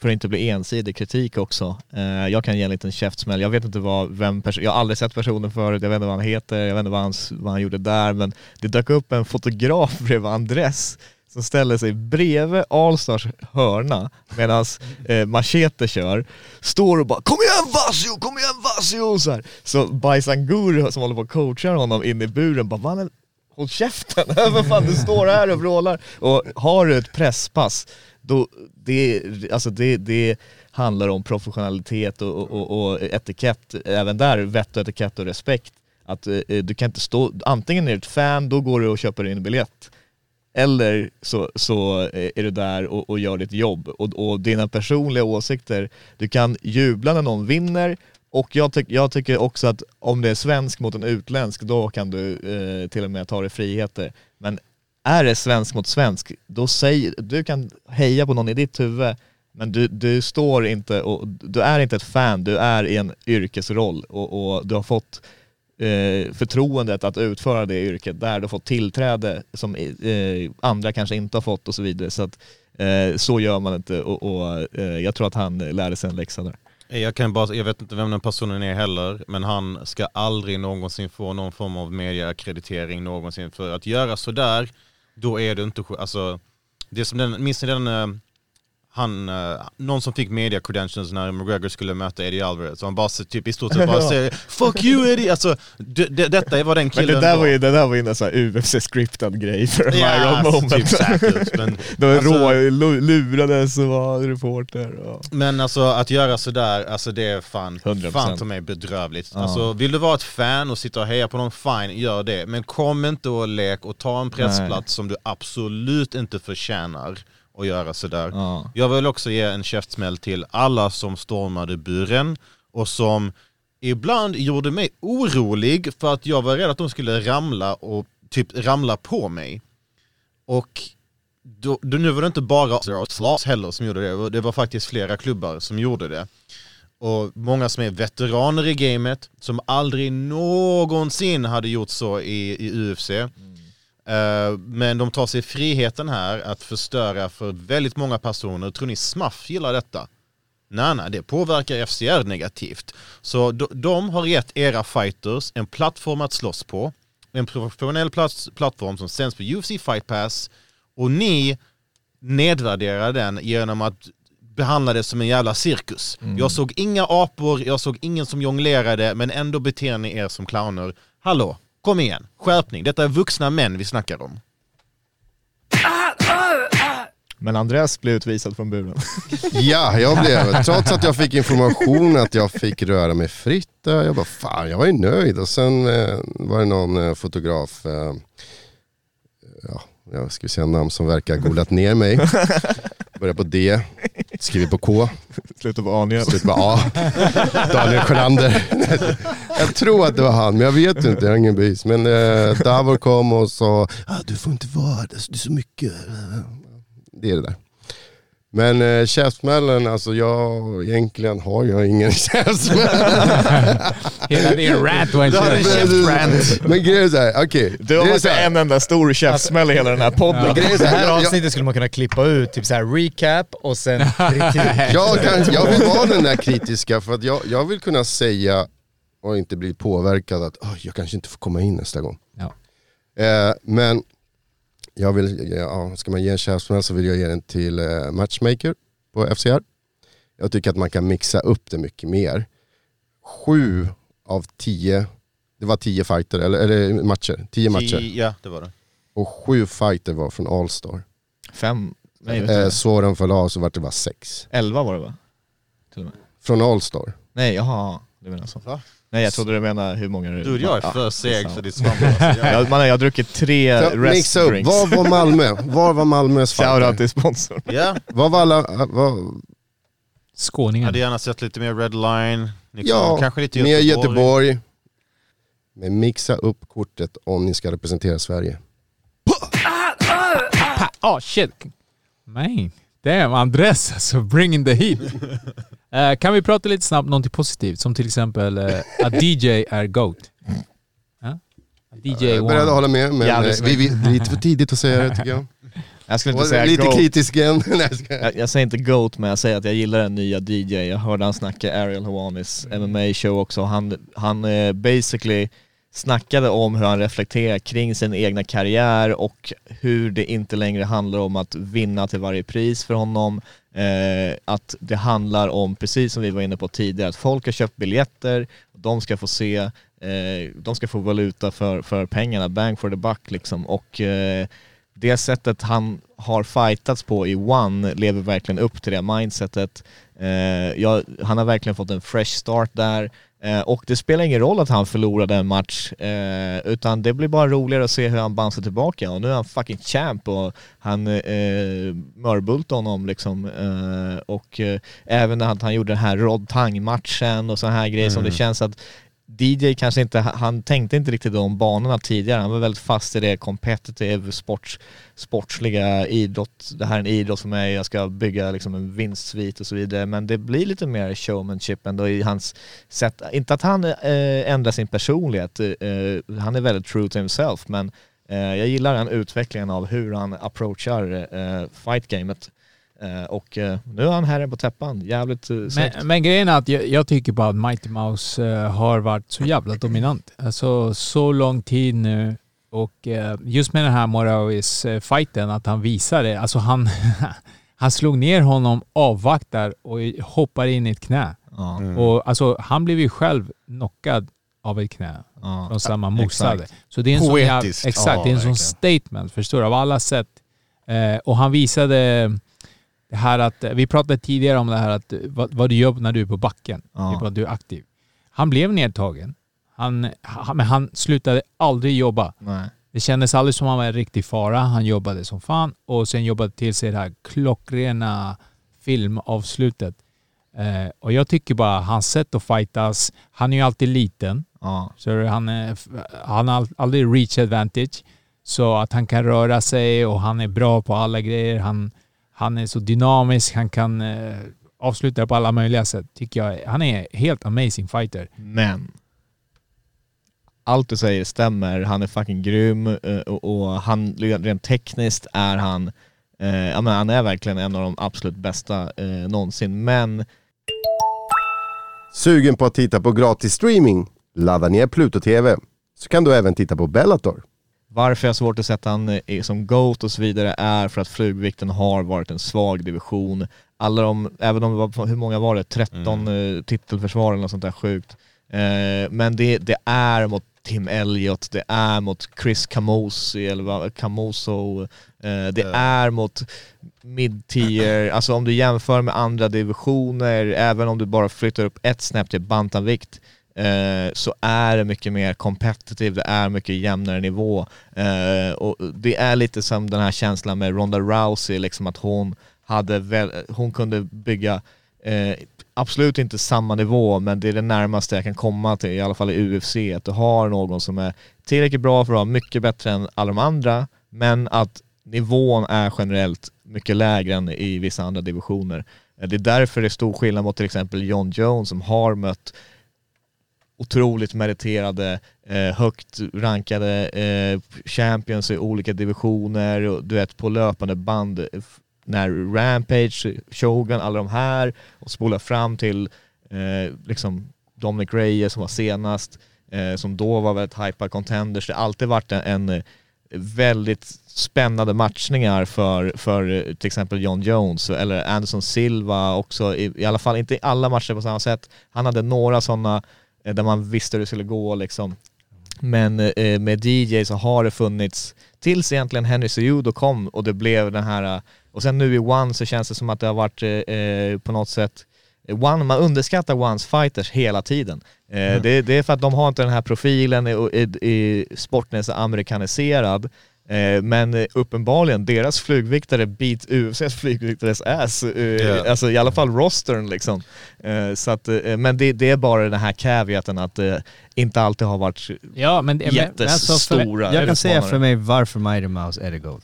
för att inte bli ensidig kritik också. Eh, jag kan ge en liten käftsmäll. Jag vet inte vad, vem perso- jag har aldrig sett personen förut, jag vet inte vad han heter, jag vet inte vad han, vad han gjorde där, men det dök upp en fotograf bredvid Andres som ställer sig bredvid Allstars hörna medan eh, Machete kör, står och bara 'Kom igen Vasio, kom igen Vasio!' Så, här. så Bajsangur som håller på och coachar honom in i buren bara 'Mannen, håll käften, vad fan du står här och vrålar' Och har du ett presspass, då, det, alltså det, det handlar om professionalitet och, och, och, och etikett, även där vett och etikett och respekt. Att eh, eh du kan inte stå, antingen är du ett fan, då går du och köper in en biljett. Eller så, så eh, är du där och, och gör ditt jobb. Och, och dina personliga åsikter, du kan jubla när någon vinner och jag, ty jag tycker också att om det är svensk mot en utländsk, då kan du eh, till och med ta dig friheter. Men är det svensk mot svensk, då säger, du kan heja på någon i ditt huvud, men du, du står inte och du är inte ett fan, du är i en yrkesroll och, och du har fått eh, förtroendet att utföra det yrket där, du har fått tillträde som eh, andra kanske inte har fått och så vidare. Så att eh, så gör man inte och, och eh, jag tror att han lärde sig en läxa där. Jag, kan bara, jag vet inte vem den personen är heller, men han ska aldrig någonsin få någon form av mediaackreditering någonsin. För att göra sådär, då är det inte... Alltså, det som den, minns ni den... Eh, han, eh, någon som fick media credentials när McGregor skulle möta Eddie Alvarez. Och han bara så- typ i stort sett bara säger 'Fuck you Eddie' Alltså, det, det, detta vad den Men killen det där var ju, det där var ju en sån UFC-scriptad grej för en viral moment. typ säkert, men- De var alltså- rå, lu- lurades och var reporter. Och... Men alltså att göra sådär, alltså det är fan, 100%. fan till mig bedrövligt. Ja. Alltså vill du vara ett fan och sitta och heja på någon, fine, gör det. Men kom inte och lek och ta en pressplats som du absolut inte förtjänar och göra sådär. Ja. Jag vill också ge en käftsmäll till alla som stormade buren och som ibland gjorde mig orolig för att jag var rädd att de skulle ramla och typ ramla på mig. Och då, då, nu var det inte bara Slots heller som gjorde det, det var faktiskt flera klubbar som gjorde det. Och många som är veteraner i gamet, som aldrig någonsin hade gjort så i, i UFC. Eh, men de tar sig friheten här att förstöra för väldigt många personer. Tror ni Smuff gillar detta? Nej, nej, det påverkar FCR negativt. Så de, har gett era fighters en plattform att slåss på, en professionell plats, plattform som sänds på UFC Fight Pass och ni nedvärderar den genom att behandla det som en jävla cirkus. Jag såg inga apor, jag såg ingen som jonglerade, men ändå beter ni er som clowner. Hallå, kom igen, skärpning. Detta är vuxna män vi snackar om. Men Andreas blev utvisad från buren. Ja, jag blev, trots att jag fick information att jag fick röra mig fritt. eh, Jag bara fan, jag var ju nöjd. Och sen eh, var det någon eh, fotograf, eh, ja, jag ska säga namn som verkar ha golat ner mig. Börjar på D, skriver på K, Slutar på A slut på A. Daniel Sjölander. jag tror att det var han, men jag vet inte, jag har ingen bevis. Men eh, Davor kom och sa, ah, du får inte vara det, det är så mycket. Det är det där. Men eh, käftsmällen, alltså jag, egentligen har jag ingen käftsmäll. Hela din rant var en käftrant. Men grejen är såhär, okej. Du har här- en enda stor käftsmäll i hela den här podden. Men grejen är så Det här, avsnittet skulle man kunna klippa ut, typ så här recap och sen kritik. jag, kan, jag vill vara den där kritiska för att jag, jag vill kunna säga och inte bli påverkad att "Oj, jag kanske inte får komma in nästa gång. Ja. Eh, men jag vill, ja, ska man ge en käftsmäll så vill jag ge den till eh, Matchmaker på FCR. Jag tycker att man kan mixa upp det mycket mer. Sju av tio, det var tio fighter, eller, eller matcher, tio matcher. Ja, det var det. Och sju fighter var från Allstar. Fem, nej, Eh, eh, Soran Falah så vart det bara sex. elva var det va? Till och med. Från Allstar. Nej, jaha. Du menar så. Va? Nej jag trodde du menade hur många det Du, jag är för seg detsamma. för ditt svampel. Alltså. Jag- Jag, man, jag har druckit tre Så, rest mixa upp, drinks. var var Malmö? Var var Malmös Shoutout fighter? till sponsorn. Ja, Var var alla, var, jag Skåningen. hade gärna sett lite mer Red Line. Liksom, ja, kanske lite mer Göteborg. Göteborg. Men mixa upp kortet om ni ska representera Sverige. Oh shit. Man. Damn, Andres alltså. Bringing the heat. Eh, kan vi prata lite snabbt någonting positivt? Som till exempel uh, att DJ är GOAT. Ja? DJ Jag är beredd att hålla med, men Jävligt eh, vi, vi, det är lite för tidigt att säga det tycker jag. Jag skulle inte säga lite goat. kritisk igen. Nej, jag ska- Jag, jag säger inte GOAT men jag säger att jag gillar den nya DJ. Jag hörde han snacka Ariel Hawanis MMA-show också. Han, han eh, basically snackade om hur han reflekterar kring sin egna karriär och hur det inte längre handlar om att vinna till varje pris för honom. Eh, att det handlar om, precis som vi var inne på tidigare, att folk har köpt biljetter, de ska få se, eh, de ska få valuta för, för pengarna, bang for the buck liksom. Och eh, det sättet han har fightats på i One lever verkligen upp till det mindsetet. Eh, han har verkligen fått en fresh start där. Eh, och det spelar ingen roll att han förlorade en match, eh, utan det blir bara roligare att se hur han bouncear tillbaka. Och nu är han fucking champ och han eh, mörbultade honom liksom. Eh, och eh, även när han, han gjorde den här Rod Tang-matchen och sådana här grejer som det känns att DJ kanske inte, han tänkte inte riktigt de banorna tidigare, han var väldigt fast i det competitive, sports, sportsliga, idrott, det här är en idrott för mig, jag ska bygga liksom en vinstsvit och så vidare, men det blir lite mer showmanship ändå i hans sätt, inte att han eh, ändrar sin personlighet, eh, han är väldigt true to himself, men eh, jag gillar den utvecklingen av hur han approachar eh, fight-gamet. Eh, och eh, nu är han herre på täppan, jävligt eh, snyggt. Men, men grejen är att jag, jag tycker bara att Mighty Mouse eh, har varit så jävla dominant. Alltså så lång tid nu. Och eh, just med den här Moravis-fighten, att han visar det. Alltså han, han slog ner honom, avvaktar och hoppar in i ett knä. Mm. Och alltså han blev ju själv knockad av ett knä Ja. från samma motståndare. exakt. Så det är en sån Poetiskt. exakt, Ja, det är en sån statement, förstår du? Av alla sätt. Eh, och han visade det här att, vi pratade tidigare om det här att vad, vad du gör när du är på backen, Ja. typ att du är aktiv. Han blev nedtagen, han, han, men han slutade aldrig jobba. Nej. Det kändes aldrig som han var en riktig fara. Han jobbade som fan och sen jobbade till sig det här klockrena filmavslutet. Eh, och jag tycker bara hans sätt att fightas, han är ju alltid liten. Ja. Så han, är, han har aldrig reach advantage. Så att han kan röra sig och han är bra på alla grejer. Han, han är så dynamisk, han kan eh, avsluta på alla möjliga sätt. Tycker jag. Han är helt amazing fighter. Men allt du säger stämmer, han är fucking grym eh, och, och han, rent tekniskt är han, eh, ja men han är verkligen en av de absolut bästa eh, någonsin. Men Sugen på att titta på gratis streaming? Ladda ner Pluto TV. Så kan du även titta på Bellator. Varför jag har svårt att sätta han eh, som GOAT och så vidare är för att flugvikten har varit en svag division. Alla de, även om det var, hur många var det? 13 eh, titelförsvar eller något sånt där sjukt. Eh, men det, det är mot Tim Elliott, det är mot Chris Camosi eller vad, Camoso, eh, det är mot mid-tier, alltså om du jämför med andra divisioner, även om du bara flyttar upp ett snäpp till bantamvikt, eh, så är det mycket mer competitive, det är mycket jämnare nivå. Eh, och det är lite som den här känslan med Ronda Rousey, liksom att hon hade väl, hon kunde bygga Eh, absolut inte samma nivå, men det är det närmaste jag kan komma till, i alla fall i UFC, att du har någon som är tillräckligt bra för att vara mycket bättre än alla de andra, men att nivån är generellt mycket lägre än i vissa andra divisioner. Eh, det är därför det är stor skillnad mot till exempel John Jones som har mött otroligt meriterade, eh, högt rankade eh, champions i olika divisioner, och du vet på löpande band eh, när Rampage, Shogun, alla de här och spola fram till eh, liksom Dominic Reyes som var senast, eh, som då var väldigt hypad contenders. Det har alltid varit en, en eh, väldigt spännande matchningar för, för eh, till exempel John Jones eller Anderson Silva också, i, i alla fall inte i alla matcher på samma sätt. Han hade några sådana där man visste hur det skulle gå liksom. Men eh, med DJ så har det funnits, tills egentligen Henry Cejudo kom och det blev den här, eh, och sen nu i One så känns det som att det har varit eh, eh, på något sätt One, man underskattar Ones fighters hela tiden. Eh, Mm. det, det är för att de har inte den här profilen, i, i, i sporten är så amerikaniserad. Eh, men eh, uppenbarligen, deras flygviktare beat UFCs flygviktares ass. Eh, Ja. Alltså i alla fall rostern liksom. Så att, men det, det är bara den här caveaten att det inte alltid har varit Ja, men, men jättestora alltså, Jag kan säga för mig varför Mighty Mouse är the GOAT.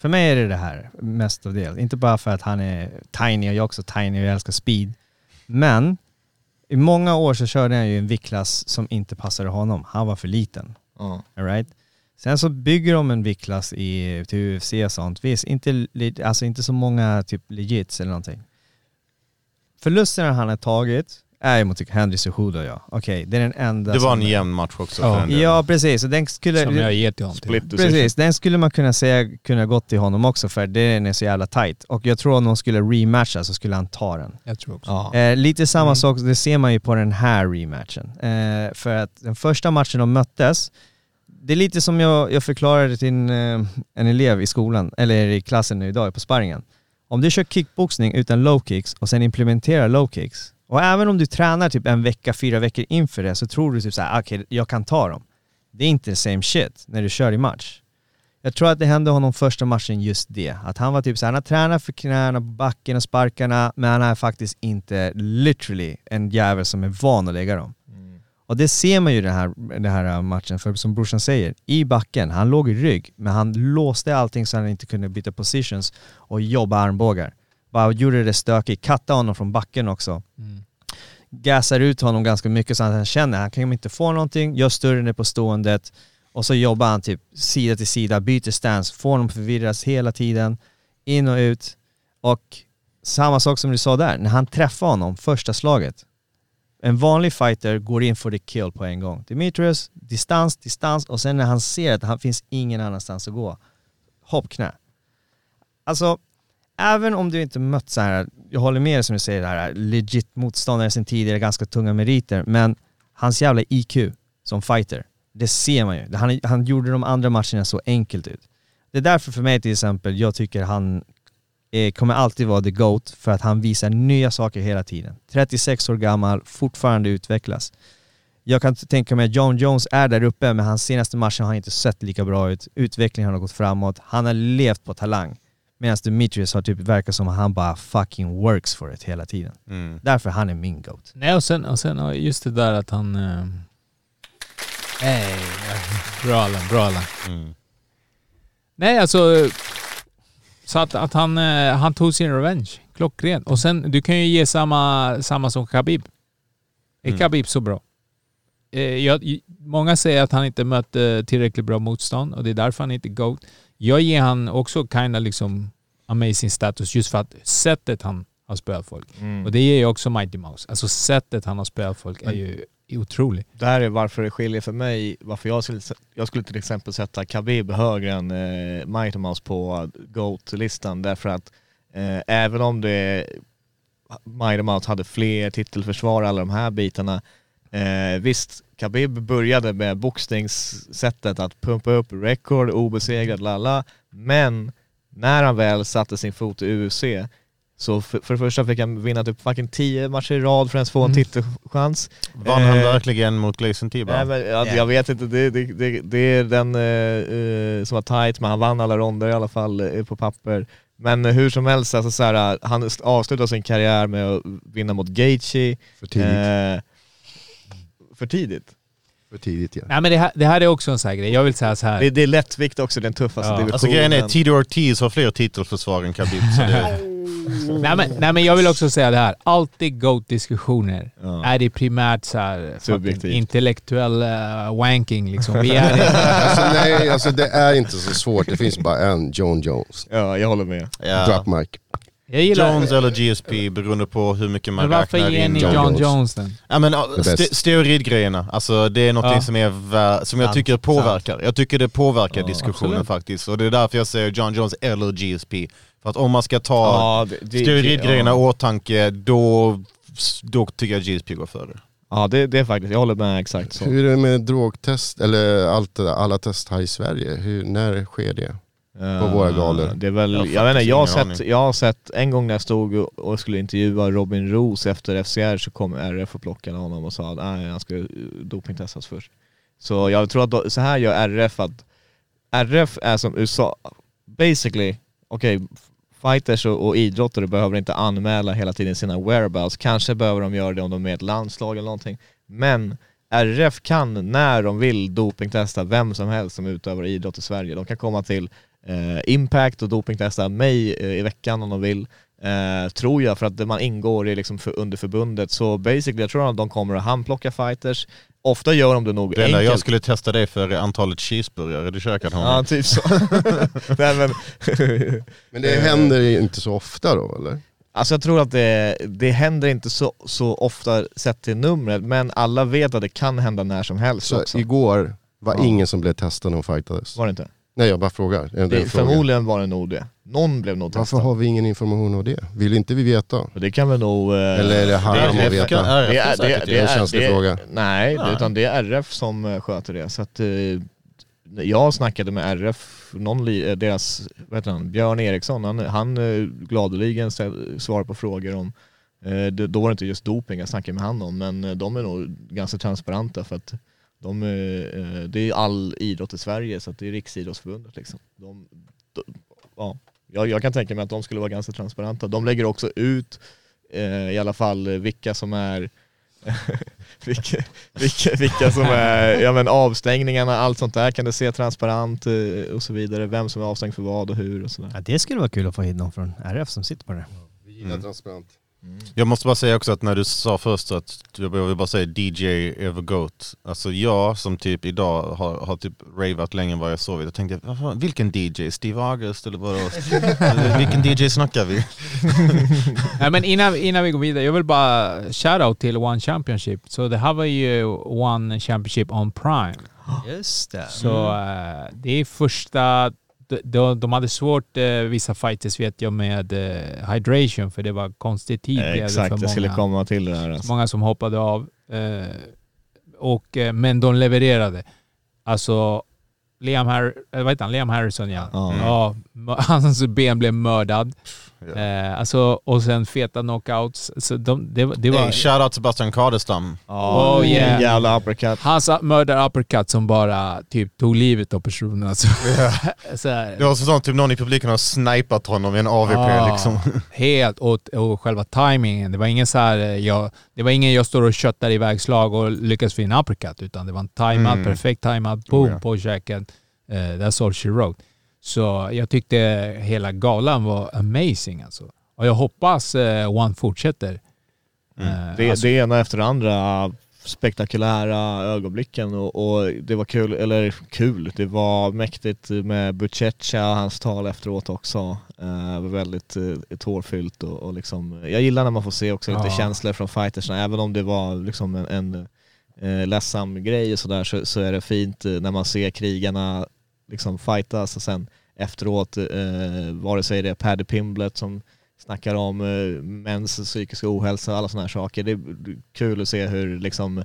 För mig är det det här, mest av det. Inte bara för att han är tiny och jag är också tiny och jag älskar speed. Men i många år så körde han ju en viktklass som inte passade honom. Han var för liten. Ja. All right? Sen så bygger de en viktklass i, till UFC och sånt. Visst, inte, alltså inte så många typ legits eller någonting. Förlusterna han har tagit är mot Henry Cejudo ja. Okej, det är den enda Det var en jämn match också Ja. för. Ja precis, och den skulle... Som jag ger till honom. Till. Split. Precis, den skulle man kunna säga kunde gått till honom också för den är så jävla tight. Och jag tror om de skulle rematcha så skulle han ta den. Jag tror också. Ja. Eh, lite samma Mm. sak, det ser man ju på den här rematchen. Eh, för att den första matchen de möttes, det är lite som jag, jag förklarade till en, eh, en elev i skolan, eller i klassen nu idag på sparringen. Om du kör kickboxning utan low kicks och sen implementerar low kicks, och även om du tränar typ en vecka, fyra veckor inför det så tror du typ såhär, ah, okej jag kan ta dem. Det är inte same shit när du kör i match. Jag tror att det hände honom första matchen just det. Att han var typ såhär, han har tränat för knäna backen och sparkarna, men han är faktiskt inte literally en jävel som är van att lägga dem. Och det ser man ju i den här, den här matchen, för som brorsan säger, i backen, han låg i rygg, men han låste allting så han inte kunde byta positions och jobba armbågar. Bara gjorde det stökigt, kattade honom från backen också. Mm. Gasar ut honom ganska mycket så att han känner han kan inte få någonting, gör större ner på ståendet och så jobbar han typ sida till sida, byter stance, får honom förvirras hela tiden, in och ut. Och samma sak som du sa där, när han träffar honom första slaget, en vanlig fighter går in för the kill på en gång. Demetrius, distans, distans och sen när han ser att han finns ingen annanstans att gå, hoppknä. Alltså, även om du inte mött så här, jag håller med dig som du säger, det här legit motståndare sen tidigare, ganska tunga meriter, men hans jävla IQ som fighter, det ser man ju. Han, han gjorde de andra matcherna så enkelt ut. Det är därför för mig till exempel, jag tycker han kommer alltid vara the GOAT för att han visar nya saker hela tiden. 36 år gammal, fortfarande utvecklas. Jag kan tänka mig att John Jones är där uppe, men hans senaste matcher har inte sett lika bra ut. Utvecklingen har gått framåt. Han har levt på talang. Medan Demetrius har typ verkar som att han bara fucking works for it hela tiden. Mm. Därför han är min GOAT. Nej, och sen, och sen just det där att han... Eh, nej, bra Allan, bra Allan. Mm. Nej, alltså... Så att, att han, eh, han tog sin revenge. Klockren. Och sen, du kan ju ge samma, samma som Khabib. Är Mm. Khabib så bra? Eh, jag, många säger att han inte mötte tillräckligt bra motstånd och det är därför han inte GOAT. Jag ger han också kinda liksom amazing status just för att sättet han har spöat folk. Mm. Och det ger ju också Mighty Mouse. Alltså sättet han har spöat folk är ju Otrolig. Det här är varför det skiljer för mig, varför jag skulle, jag skulle till exempel sätta Khabib högre än eh, Mighty Mouse på GOAT-listan därför att eh, även om det Mighty Mouse hade fler titelförsvar alla de här bitarna Eh, visst, Khabib började med boxningssättet att pumpa upp rekord, obesegrad, lalla. Men när han väl satte sin fot i UFC så för, för det första fick han vinna typ fucking 10 matcher i rad för att ens få en Mm. titelchans. Vann han Eh, verkligen mot Gleison Tibau? Nej, men, ja, Jag vet inte, det, det, det, det är den eh, eh, som var tight, men han vann alla ronder i alla fall eh, på papper. Men eh, hur som helst, alltså, så här, han st- avslutade sin karriär med att vinna mot Gaethje. För tidigt. Eh, för tidigt? För tidigt ja. Nej men det här, det här är också en sån här grej. Jag vill säga så här. Det, det är lättvikt också, den tuffaste Ja. divisionen. Alltså grejen är, Tito Ortiz har fler titelförsvar än Khabib. Så det, nej, men, nej men jag vill också säga det här. Alltid GOAT-diskussioner Ja. är det primärt så här intellektuell uh, wanking liksom. Vi är Alltså, nej, alltså det är inte så svårt. Det finns bara en, John Jones. Ja, jag håller med. ja. Drop mic. Jag gillar... Jones eller GSP beroende på hur mycket man men varför räknar ger in. ni John John Jones? Den? Ja men ste steroidgrejerna, alltså det är något Ja. som, är, som jag tycker påverkar. Jag tycker det påverkar Ja, diskussionen absolut. faktiskt. Och det är därför jag säger John Jones eller GSP. För att om man ska ta Ja, steroidgrejerna i ja. åtanke, då, då tycker jag GSP går före. ja det, det är faktiskt, jag håller med exakt så. Hur är det med drogtest, eller allt, det där, alla test här i Sverige? Hur, när sker det? på våra galor? Eh, Det är väl, Jag har jag, vet inte, jag, har sett, jag har sett, en gång när jag stod och- och skulle intervjua Robin Roos efter FCR så kom RF och plockade honom och sa att nej, han ska eh, dopingtestas först. Så jag tror att då, så här gör RF att RF är som USA, basically, okej, fighters och, och idrottare behöver inte anmäla hela tiden sina whereabouts, kanske behöver de göra det om de är med i ett landslag eller någonting. Men RF kan när de vill dopingtesta vem som helst som utövar idrott i Sverige. De kan komma till eh, Impact och dopingtesta mig eh, i veckan om de vill. Eh, tror jag, för att man ingår i liksom för, under förbundet. Så basically, jag tror att de kommer att handplocka fighters. Ofta gör de det nog Det enkelt. jag skulle testa dig för antalet cheeseburgare du käkat Ja, honom. typ så. Nej, men Men det händer inte så ofta då eller? Alltså jag tror att det, det händer inte så, så ofta sett till numret, men alla vet att det kan hända när som helst Så också. igår var Ja. ingen som blev testad när de fightades. Var det inte? Nej jag bara frågar. Det Det, förmodligen var det nog det. Någon blev nog Varför testad. har vi ingen information om det? Vill inte vi veta? Och det kan väl nog... eh, Eller är det haram Det är att veta? RF det är, det, säkert det, göra. en är, känslig det, fråga. Nej, Nej. utan det är RF som eh, sköter det. Så att, eh, jag snackade med RF, någon, deras, vad heter han, Björn Eriksson, han, han gladeligen svarar på frågor om eh, det, då var det inte just doping jag snackade med han om, men de är nog ganska transparenta för att de, det är all idrott i Sverige så att det är Riksidrottsförbundet liksom. De, de, ja, jag, jag kan tänka mig att de skulle vara ganska transparenta. De lägger också ut eh, i alla fall eh, vilka som är vilka, vilka, vilka som är, ja men avstängningarna, allt sånt där kan du se transparent eh, och så vidare. Vem som är avstängd för vad och hur och sådär. Ja, det skulle vara kul att få hit någon från RF som sitter på det. Vi gillar transparent. Jag måste bara säga också att när du sa först att, jag vill bara säga DJ över GOAT. Alltså jag som typ idag har, har typ ravat längre än vad jag sovit. Jag tänkte, fan, vilken DJ? Steve August eller vadå? Vilken DJ snackar vi? Nej men innan, innan vi går vidare, jag vill bara shoutout till One Championship. Så det här var ju One Championship on Prime. Just det. Så eh, det är första... De, de, de hade svårt, eh, vissa fighters vet jag, med eh, hydration för det var konstig tid det Exakt, jag skulle många. komma till det här. Alltså. Många som hoppade av. Eh, och, eh, men de levererade. Alltså, Liam, Har- eh, vad heter han? Liam Harrison ja. Mö- Hans ben blev mördad. Ja. Eh, alltså, och sen feta knockouts. Så de, det, var- det var... Hey, shoutout Sebastian Kardestam. Ja, Oh, yeah. jävla uppercut. Hans mördar uppercut som bara typ tog livet av personen. Alltså. så här, Det var sånt typ någon i publiken har snipat honom i en AVP Ah, liksom. Helt, och, och själva timingen. Det var ingen så här, eh, jag, det var ingen jag står och köttar iväg slag och lyckas få en uppercut, utan det var en timad, Mm. perfekt timad, boom Oh, ja. på käken. Uh, that's all she wrote. Så jag tyckte hela galan var amazing alltså. Och jag hoppas eh, One fortsätter. Mm. Eh, Det, alltså, det ena efter det andra spektakulära ögonblicken och, och det var kul, eller kul, det var mäktigt med Buchecha, hans tal efteråt också. Eh, var väldigt eh, tårfyllt och, och liksom, jag gillar när man får se också lite Ja. känslor från fightersna, även om det var liksom en, en eh, ledsam grej och sådär så, så är det fint eh, när man ser krigarna liksom fightas och sen efteråt, eh, vare sig det är Paddy Pimblet som snackar om eh, mäns psykiska ohälsa och alla sådana här saker. Det är kul att se hur liksom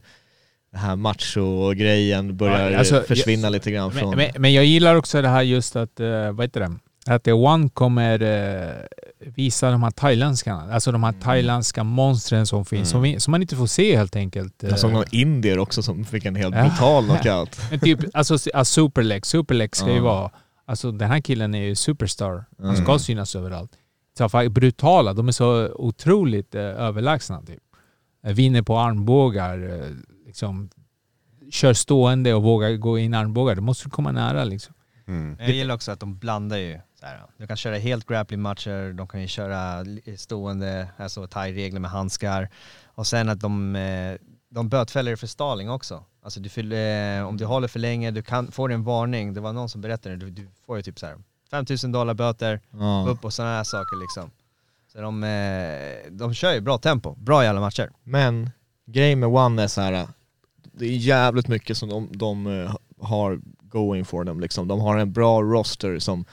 det här macho-grejen börjar Ja, alltså, försvinna jag- lite grann från... Men, men, jag gillar också det här just att, uh, vad heter det? Att The One kommer eh, visa de här thailändskarna, alltså de här thailändska monstren som finns, som, vi, som man inte får se helt enkelt. Jag såg Eh, någon indier också som fick en helt brutal knockout. Men typ, alltså uh, Superlex, Superlex ska ju Ja. vara, alltså den här killen är ju superstar. Han Mm. ska synas överallt. Så brutala, de är så otroligt eh, överlägsna typ. Eh, Vinner på armbågar, eh, liksom kör stående och vågar gå in armbågar. Då måste du komma nära liksom. Mm. Jag gillar också att de blandar ju. Här, de kan köra helt grappling-matcher, de kan ju köra stående, alltså thai-regler med handskar. Och sen att de, eh, de bötfäller för stalling också. Alltså du fyller, eh, om du håller för länge, du kan, får en varning. Det var någon som berättade det, du, du får ju typ så här 5000 dollar böter, Ja. upp och sådana här saker liksom. Så de, eh, de kör ju bra tempo, bra jävla matcher. Men grejen med One är så här. det är jävligt mycket som de, de har going for them liksom. De har en bra roster som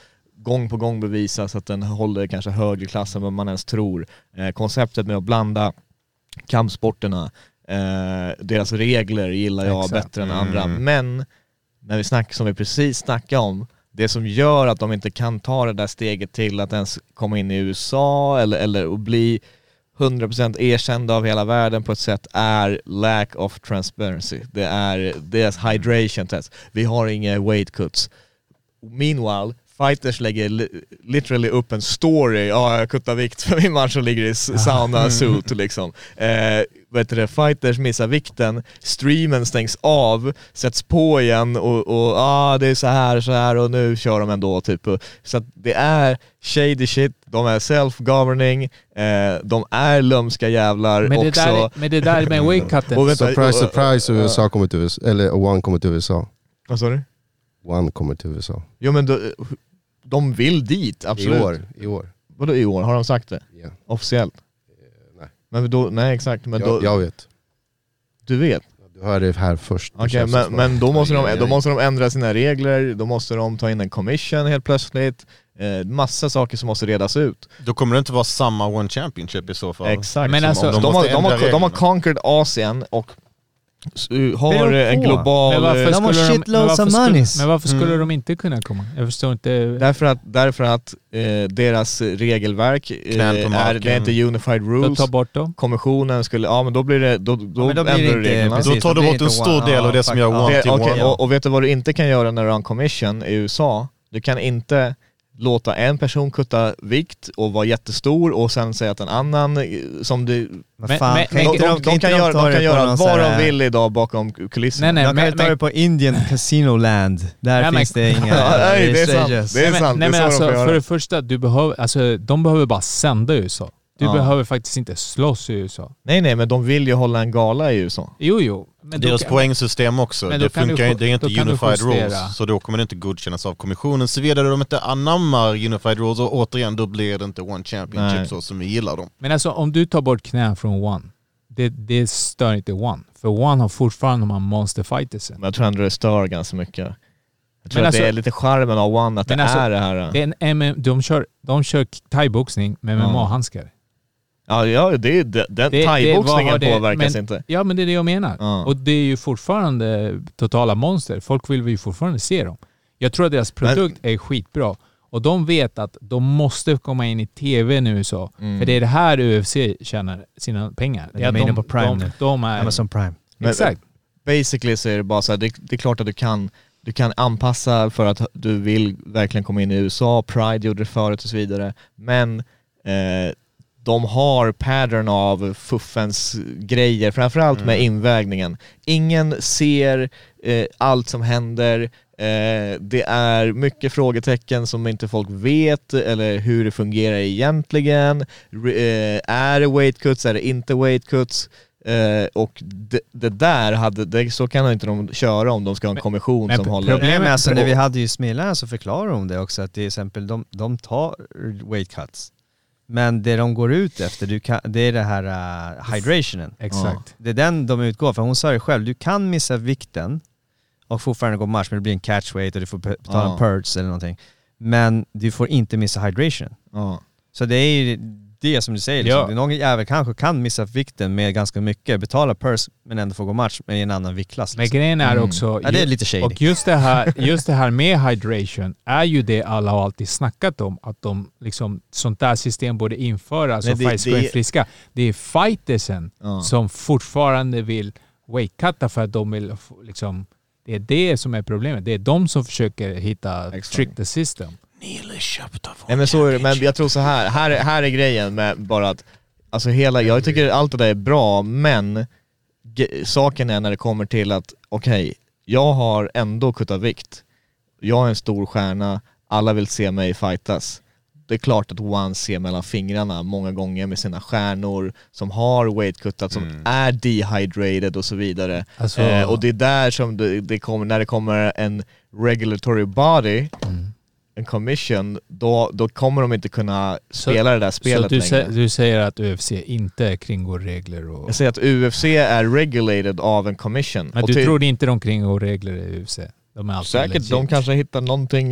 gång på gång bevisas att den håller kanske högre klass än vad man ens tror. Eh, konceptet med att blanda kampsporterna, eh, deras regler gillar jag Exakt. bättre än Mm. andra. Men när vi snackar, som vi precis snackade om, det som gör att de inte kan ta det där steget till att ens komma in i USA eller, eller att bli 100% erkända av hela världen på ett sätt är lack of transparency. Det är deras hydration test. Vi har inga weight cuts. Meanwhile, fighters lägger li- literally upp en story, ja jag kuttar vikt för min match och ligger i sauna suit liksom. Eh, vet du fighters missar vikten, streamen stängs av, sätts på igen och, och ah, det är så här så här och nu kör de ändå typ. Så att det är shady shit, de är self-governing, eh, de är lömska jävlar Men det, också. där, men det där med vänta, Surprise, surprise, USA kommer till USA, eller One kommer till USA. Vad sa du? One kommer till USA. Jo men de, de vill dit, absolut. I år, i år. Vadå i år? Har de sagt det? Ja. Officiellt? nej. Men då, nej exakt, men jag, då, jag vet. du vet? Du hör det här först. Okej, känns men, men då, måste de, då måste de ändra sina regler, då måste de ta in en commission helt plötsligt. Eh, massa saker som måste redas ut. Då kommer det inte vara samma One Championship i så fall. Exakt. Men alltså- de, De har, de, har, de har conquered Asien och har Beror en global... Men varför De har skulle shitloads men varför of skulle- monies. Men varför skulle Mm. de inte kunna komma? Jag förstår inte. Därför att, därför att eh, deras regelverk eh, är, det är inte unified Då rules. ta bort dem. Kommissionen skulle, ja men då blir det, då, då, men då ändrar det du inte reglerna. precis. Då tar du bort en stor one- del av det ja, som gör one till okej, one. och, och vet du vad du inte kan göra när du har en commission i USA? Du kan inte låta en person kutta vikt och vara jättestor och sen säga att en annan eh, som du... Men Men- fan, men- De, kan de, de, inte kan göra, de det kan göra vad de vill idag bakom kulisserna. Nej, nej, De kan ju men- ta men- det på Indian Casino Land. Där Nej, men- finns det inga nej, det är sant. Det är nej, sant, men, nej, det är men så de alltså, får för det första, du behöver, alltså, de behöver bara sända i USA. Du Ja. behöver faktiskt inte slåss i USA. Nej nej, men de vill ju hålla en gala i USA. Jo, jo. Men Deras kan- poängsystem också, det du funkar ju- ju, det är inte du unified rules, så då kommer det inte godkännas av kommissionen. Såvida de inte anammar unified rules, och återigen, då blir det inte one championship Nej. så som vi gillar dem. Men alltså om du tar bort knän från One, det, det stör inte One. För One har fortfarande de här monster fightersen. Men jag tror ändå det stör ganska mycket. Jag tror Men att det alltså- är lite charmen av One, att det alltså, är det här. Det är en MM, de kör, de kör thaiboxning med Ja. MMA-handskar. Ja, ja det, det, den Det- thaiboxningen det- påverkas men- inte. Ja men det är det jag menar. Ja. Och det är ju fortfarande totala monster. Folk vill ju fortfarande se dem. Jag tror att deras produkt är skitbra. Och de vet att de måste komma in i TV nu så. Mm. För det är det här UFC tjänar sina pengar. Men Det är de inne på Prime de, nu. de är... Amazon Prime. Men- Exakt. Basically så är det bara så här, det, det är klart att du kan, du kan anpassa för att du vill verkligen komma in i USA, Pride gjorde det förut och så vidare. Men eh, de har pattern av fuffens grejer, framförallt med invägningen. Ingen ser eh, allt som händer, eh, det är mycket frågetecken som inte folk vet eller hur det fungerar egentligen. Re- eh, är det weight cuts, är det inte weight cuts? Eh, och det, det där hade, det, så kan inte de köra om de ska ha en Men- kommission men som håller... problemet- men alltså, när vi hade ju Smilla så förklarade de det också att till exempel de, de tar weight cuts. Men det de går ut efter, du kan, det är det här uh, hydrationen. Exakt. Det är den de utgår för. Hon sa det själv, du kan missa vikten och fortfarande gå match men det blir en catchweight och du får be- betala en purge eller någonting. Men du får inte missa hydration. Så det är det som du säger. Liksom. Ja. Det är Någon jävel kanske kan missa vikten med ganska mycket, betala pers men ändå få gå match med en annan viktklass. Men Liksom. grejen är också... Ja, det är lite shady. Och just det, här, just det här med hydration är ju det alla har alltid snackat om. Att de liksom, sånt där system borde införas Men och det går är- friska. Det är fightersen Ja. som fortfarande vill weightcutta för att de vill liksom... Det är det som är problemet. Det är de som försöker hitta Exakt. trick the system. Nej men så är det, men jag tror så här, här, är- här är grejen med bara att, alltså hela, jag tycker allt det där är bra, men ge- saken är när det kommer till att, okej, jag har ändå kuttat vikt, jag är en stor stjärna, alla vill se mig fightas. Det är klart att One ser mellan fingrarna många gånger med sina stjärnor som har weightcuttat, som är dehydrated och så vidare. Alltså- eh, och det är där som det, det kommer, när det kommer en regulatory body, en commission, då, då kommer de inte kunna spela det där spelet så du, längre. sä, du säger att UFC inte kringgår regler och... Jag säger att UFC är regulated av en commission. Men Och du till- tror inte de kringgår regler i UFC? De Säkert, legit. de kanske hittar någonting,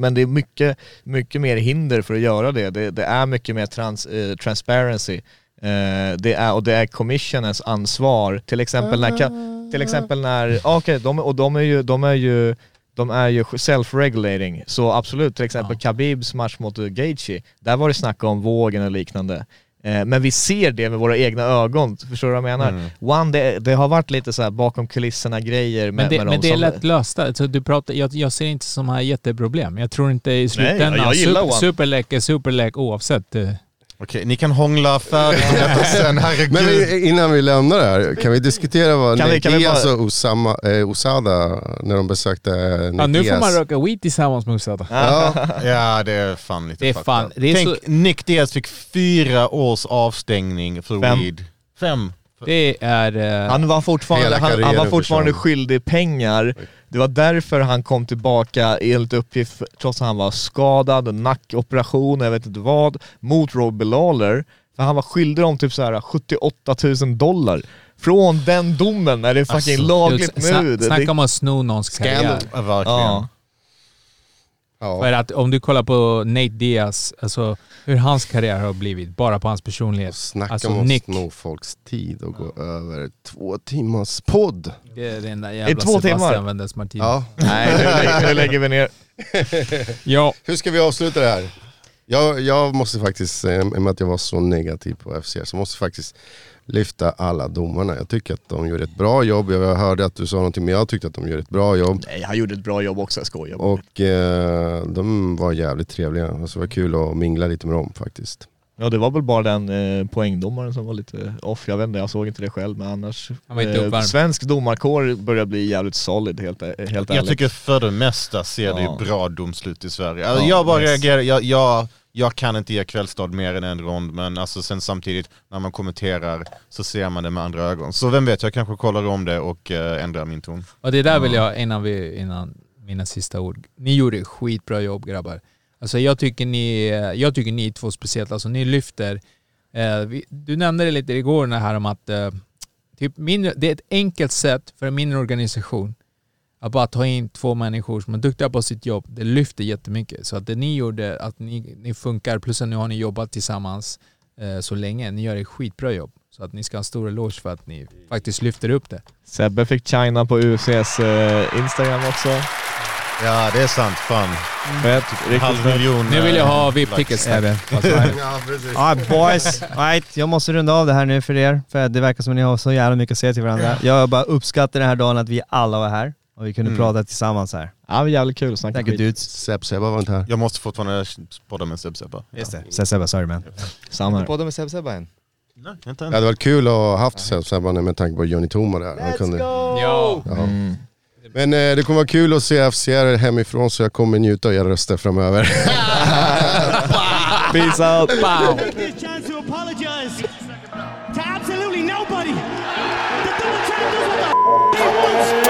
men det är mycket, mycket mer hinder för att göra det. Det, det är mycket mer trans, eh, transparency. Eh, det är, och det är commissionens ansvar, till exempel när, till exempel när, ah, okej, de, och de är ju, de är ju de är ju self-regulating, så absolut, till exempel Khabibs match mot Gaethje, där var det snack om vågen och liknande. Eh, Men vi ser det med våra egna ögon, förstår du vad jag menar? Mm. One, det, det har varit lite så här bakom kulisserna grejer med, Men det, med men det är lätt lösta. Alltså du pratar, jag, jag ser inte som här jätteproblem. Jag tror inte i slutändan... jag gillar super, One. superlek är superlek oavsett. Okej, ni kan hångla färdigt om detta sen, herregud. Men innan vi lämnar det här, kan vi diskutera vad Kan vi Diaz bara- och Osama, eh, Osada, när de besökte eh, Ja, nu får man röka weed tillsammans med Usada. Ja, Ja, det är fan lite Det är fan- det är Tänk, så- Nick Diaz fick fyra års avstängning för Fem. weed. Fem. Det är... eh, Han var fortfarande, han, han var fortfarande skyldig pengar. Det var därför han kom tillbaka enligt uppgift, trots att han var skadad, nackoperation, jag vet inte vad, mot Robbie Lawler. För han var skyldig dem typ så här 78 000 dollar. Från den domen är det fucking Alltså, lagligt nu. Snacka om att sno någons karriär. Ja. Ja. För att om du kollar på Nate Diaz, alltså hur hans karriär har blivit, bara på hans personlighet. Snacka Alltså om att sno folks tid och gå över två timmars podd. det är den där jävla två Sebastian timmar. Mendes Martinez. Ja. Nej, nu, lägger- nu lägger vi ner. ja. Hur ska vi avsluta det här? Jag, jag måste faktiskt, eh, i och med att jag var så negativ på FCR, så måste jag faktiskt lyfta alla domarna. Jag tycker att de gör ett bra jobb. Jag hörde att du sa någonting, men jag tyckte att de gör ett bra jobb. Nej, han gjorde ett bra jobb också, jag skojar bara. Och eh, de var jävligt trevliga. Alltså, det var kul att mingla lite med dem faktiskt. Ja det var väl bara den eh, poängdomaren som var lite off, jag vet inte, jag såg inte det själv men annars... Han var inte eh, svensk domarkår börjar bli jävligt solid helt, helt Jag ärligt. tycker för det mesta ser det Ja. ju bra domslut i Sverige. Alltså, Ja, jag bara yes. reagerar, jag, jag, jag kan inte ge Kvällstad mer än en rond, men alltså sen samtidigt när man kommenterar så ser man det med andra ögon. Så vem vet, jag kanske kollar om det och eh, ändrar min ton. Och det där vill jag, innan, vi, innan mina sista ord. Ni gjorde skitbra jobb grabbar. Alltså jag tycker ni, jag tycker ni är två speciellt, alltså ni lyfter. Eh, vi, du nämnde det lite igår det här om att eh, typ mindre, det är ett enkelt sätt för en mindre organisation att bara ta in två människor som är duktiga på sitt jobb. Det lyfter jättemycket. Så att det ni gjorde, att ni, ni funkar, plus att nu har ni jobbat tillsammans eh, så länge. Ni gör ett skitbra jobb. Så att ni ska ha en stor eloge för att ni faktiskt lyfter upp det. Sebbe fick China på UFCs eh, Instagram också. Ja det är sant, fan. Fett, riktigt Halv miljon. Nu vill jag ha eh, VIP-tickets. Ebbe. Ja, precis. Ja boys, right. jag måste runda av det här nu för er, för det verkar som att ni har så jävla mycket att säga till varandra. Jag bara uppskattar den här dagen att vi alla var här och vi kunde Mm. prata tillsammans här. Ja, det var jävligt kul att snacka you skit. dudes. Sepp Sebba var inte här. Jag måste fortfarande podda med Seb Sebba. Just det. Säg Sebba, sorry man. Samma här. Podda med Seb Sebba än. Nej, inte Det än. hade varit kul att ha haft Sepp Sebba nu med tanke på Johnny Toma där. Han kunde, ja. Mm. Men eh, det kommer vara kul att se FCR hemifrån så jag kommer njuta av era röster framöver. Peace out! Take this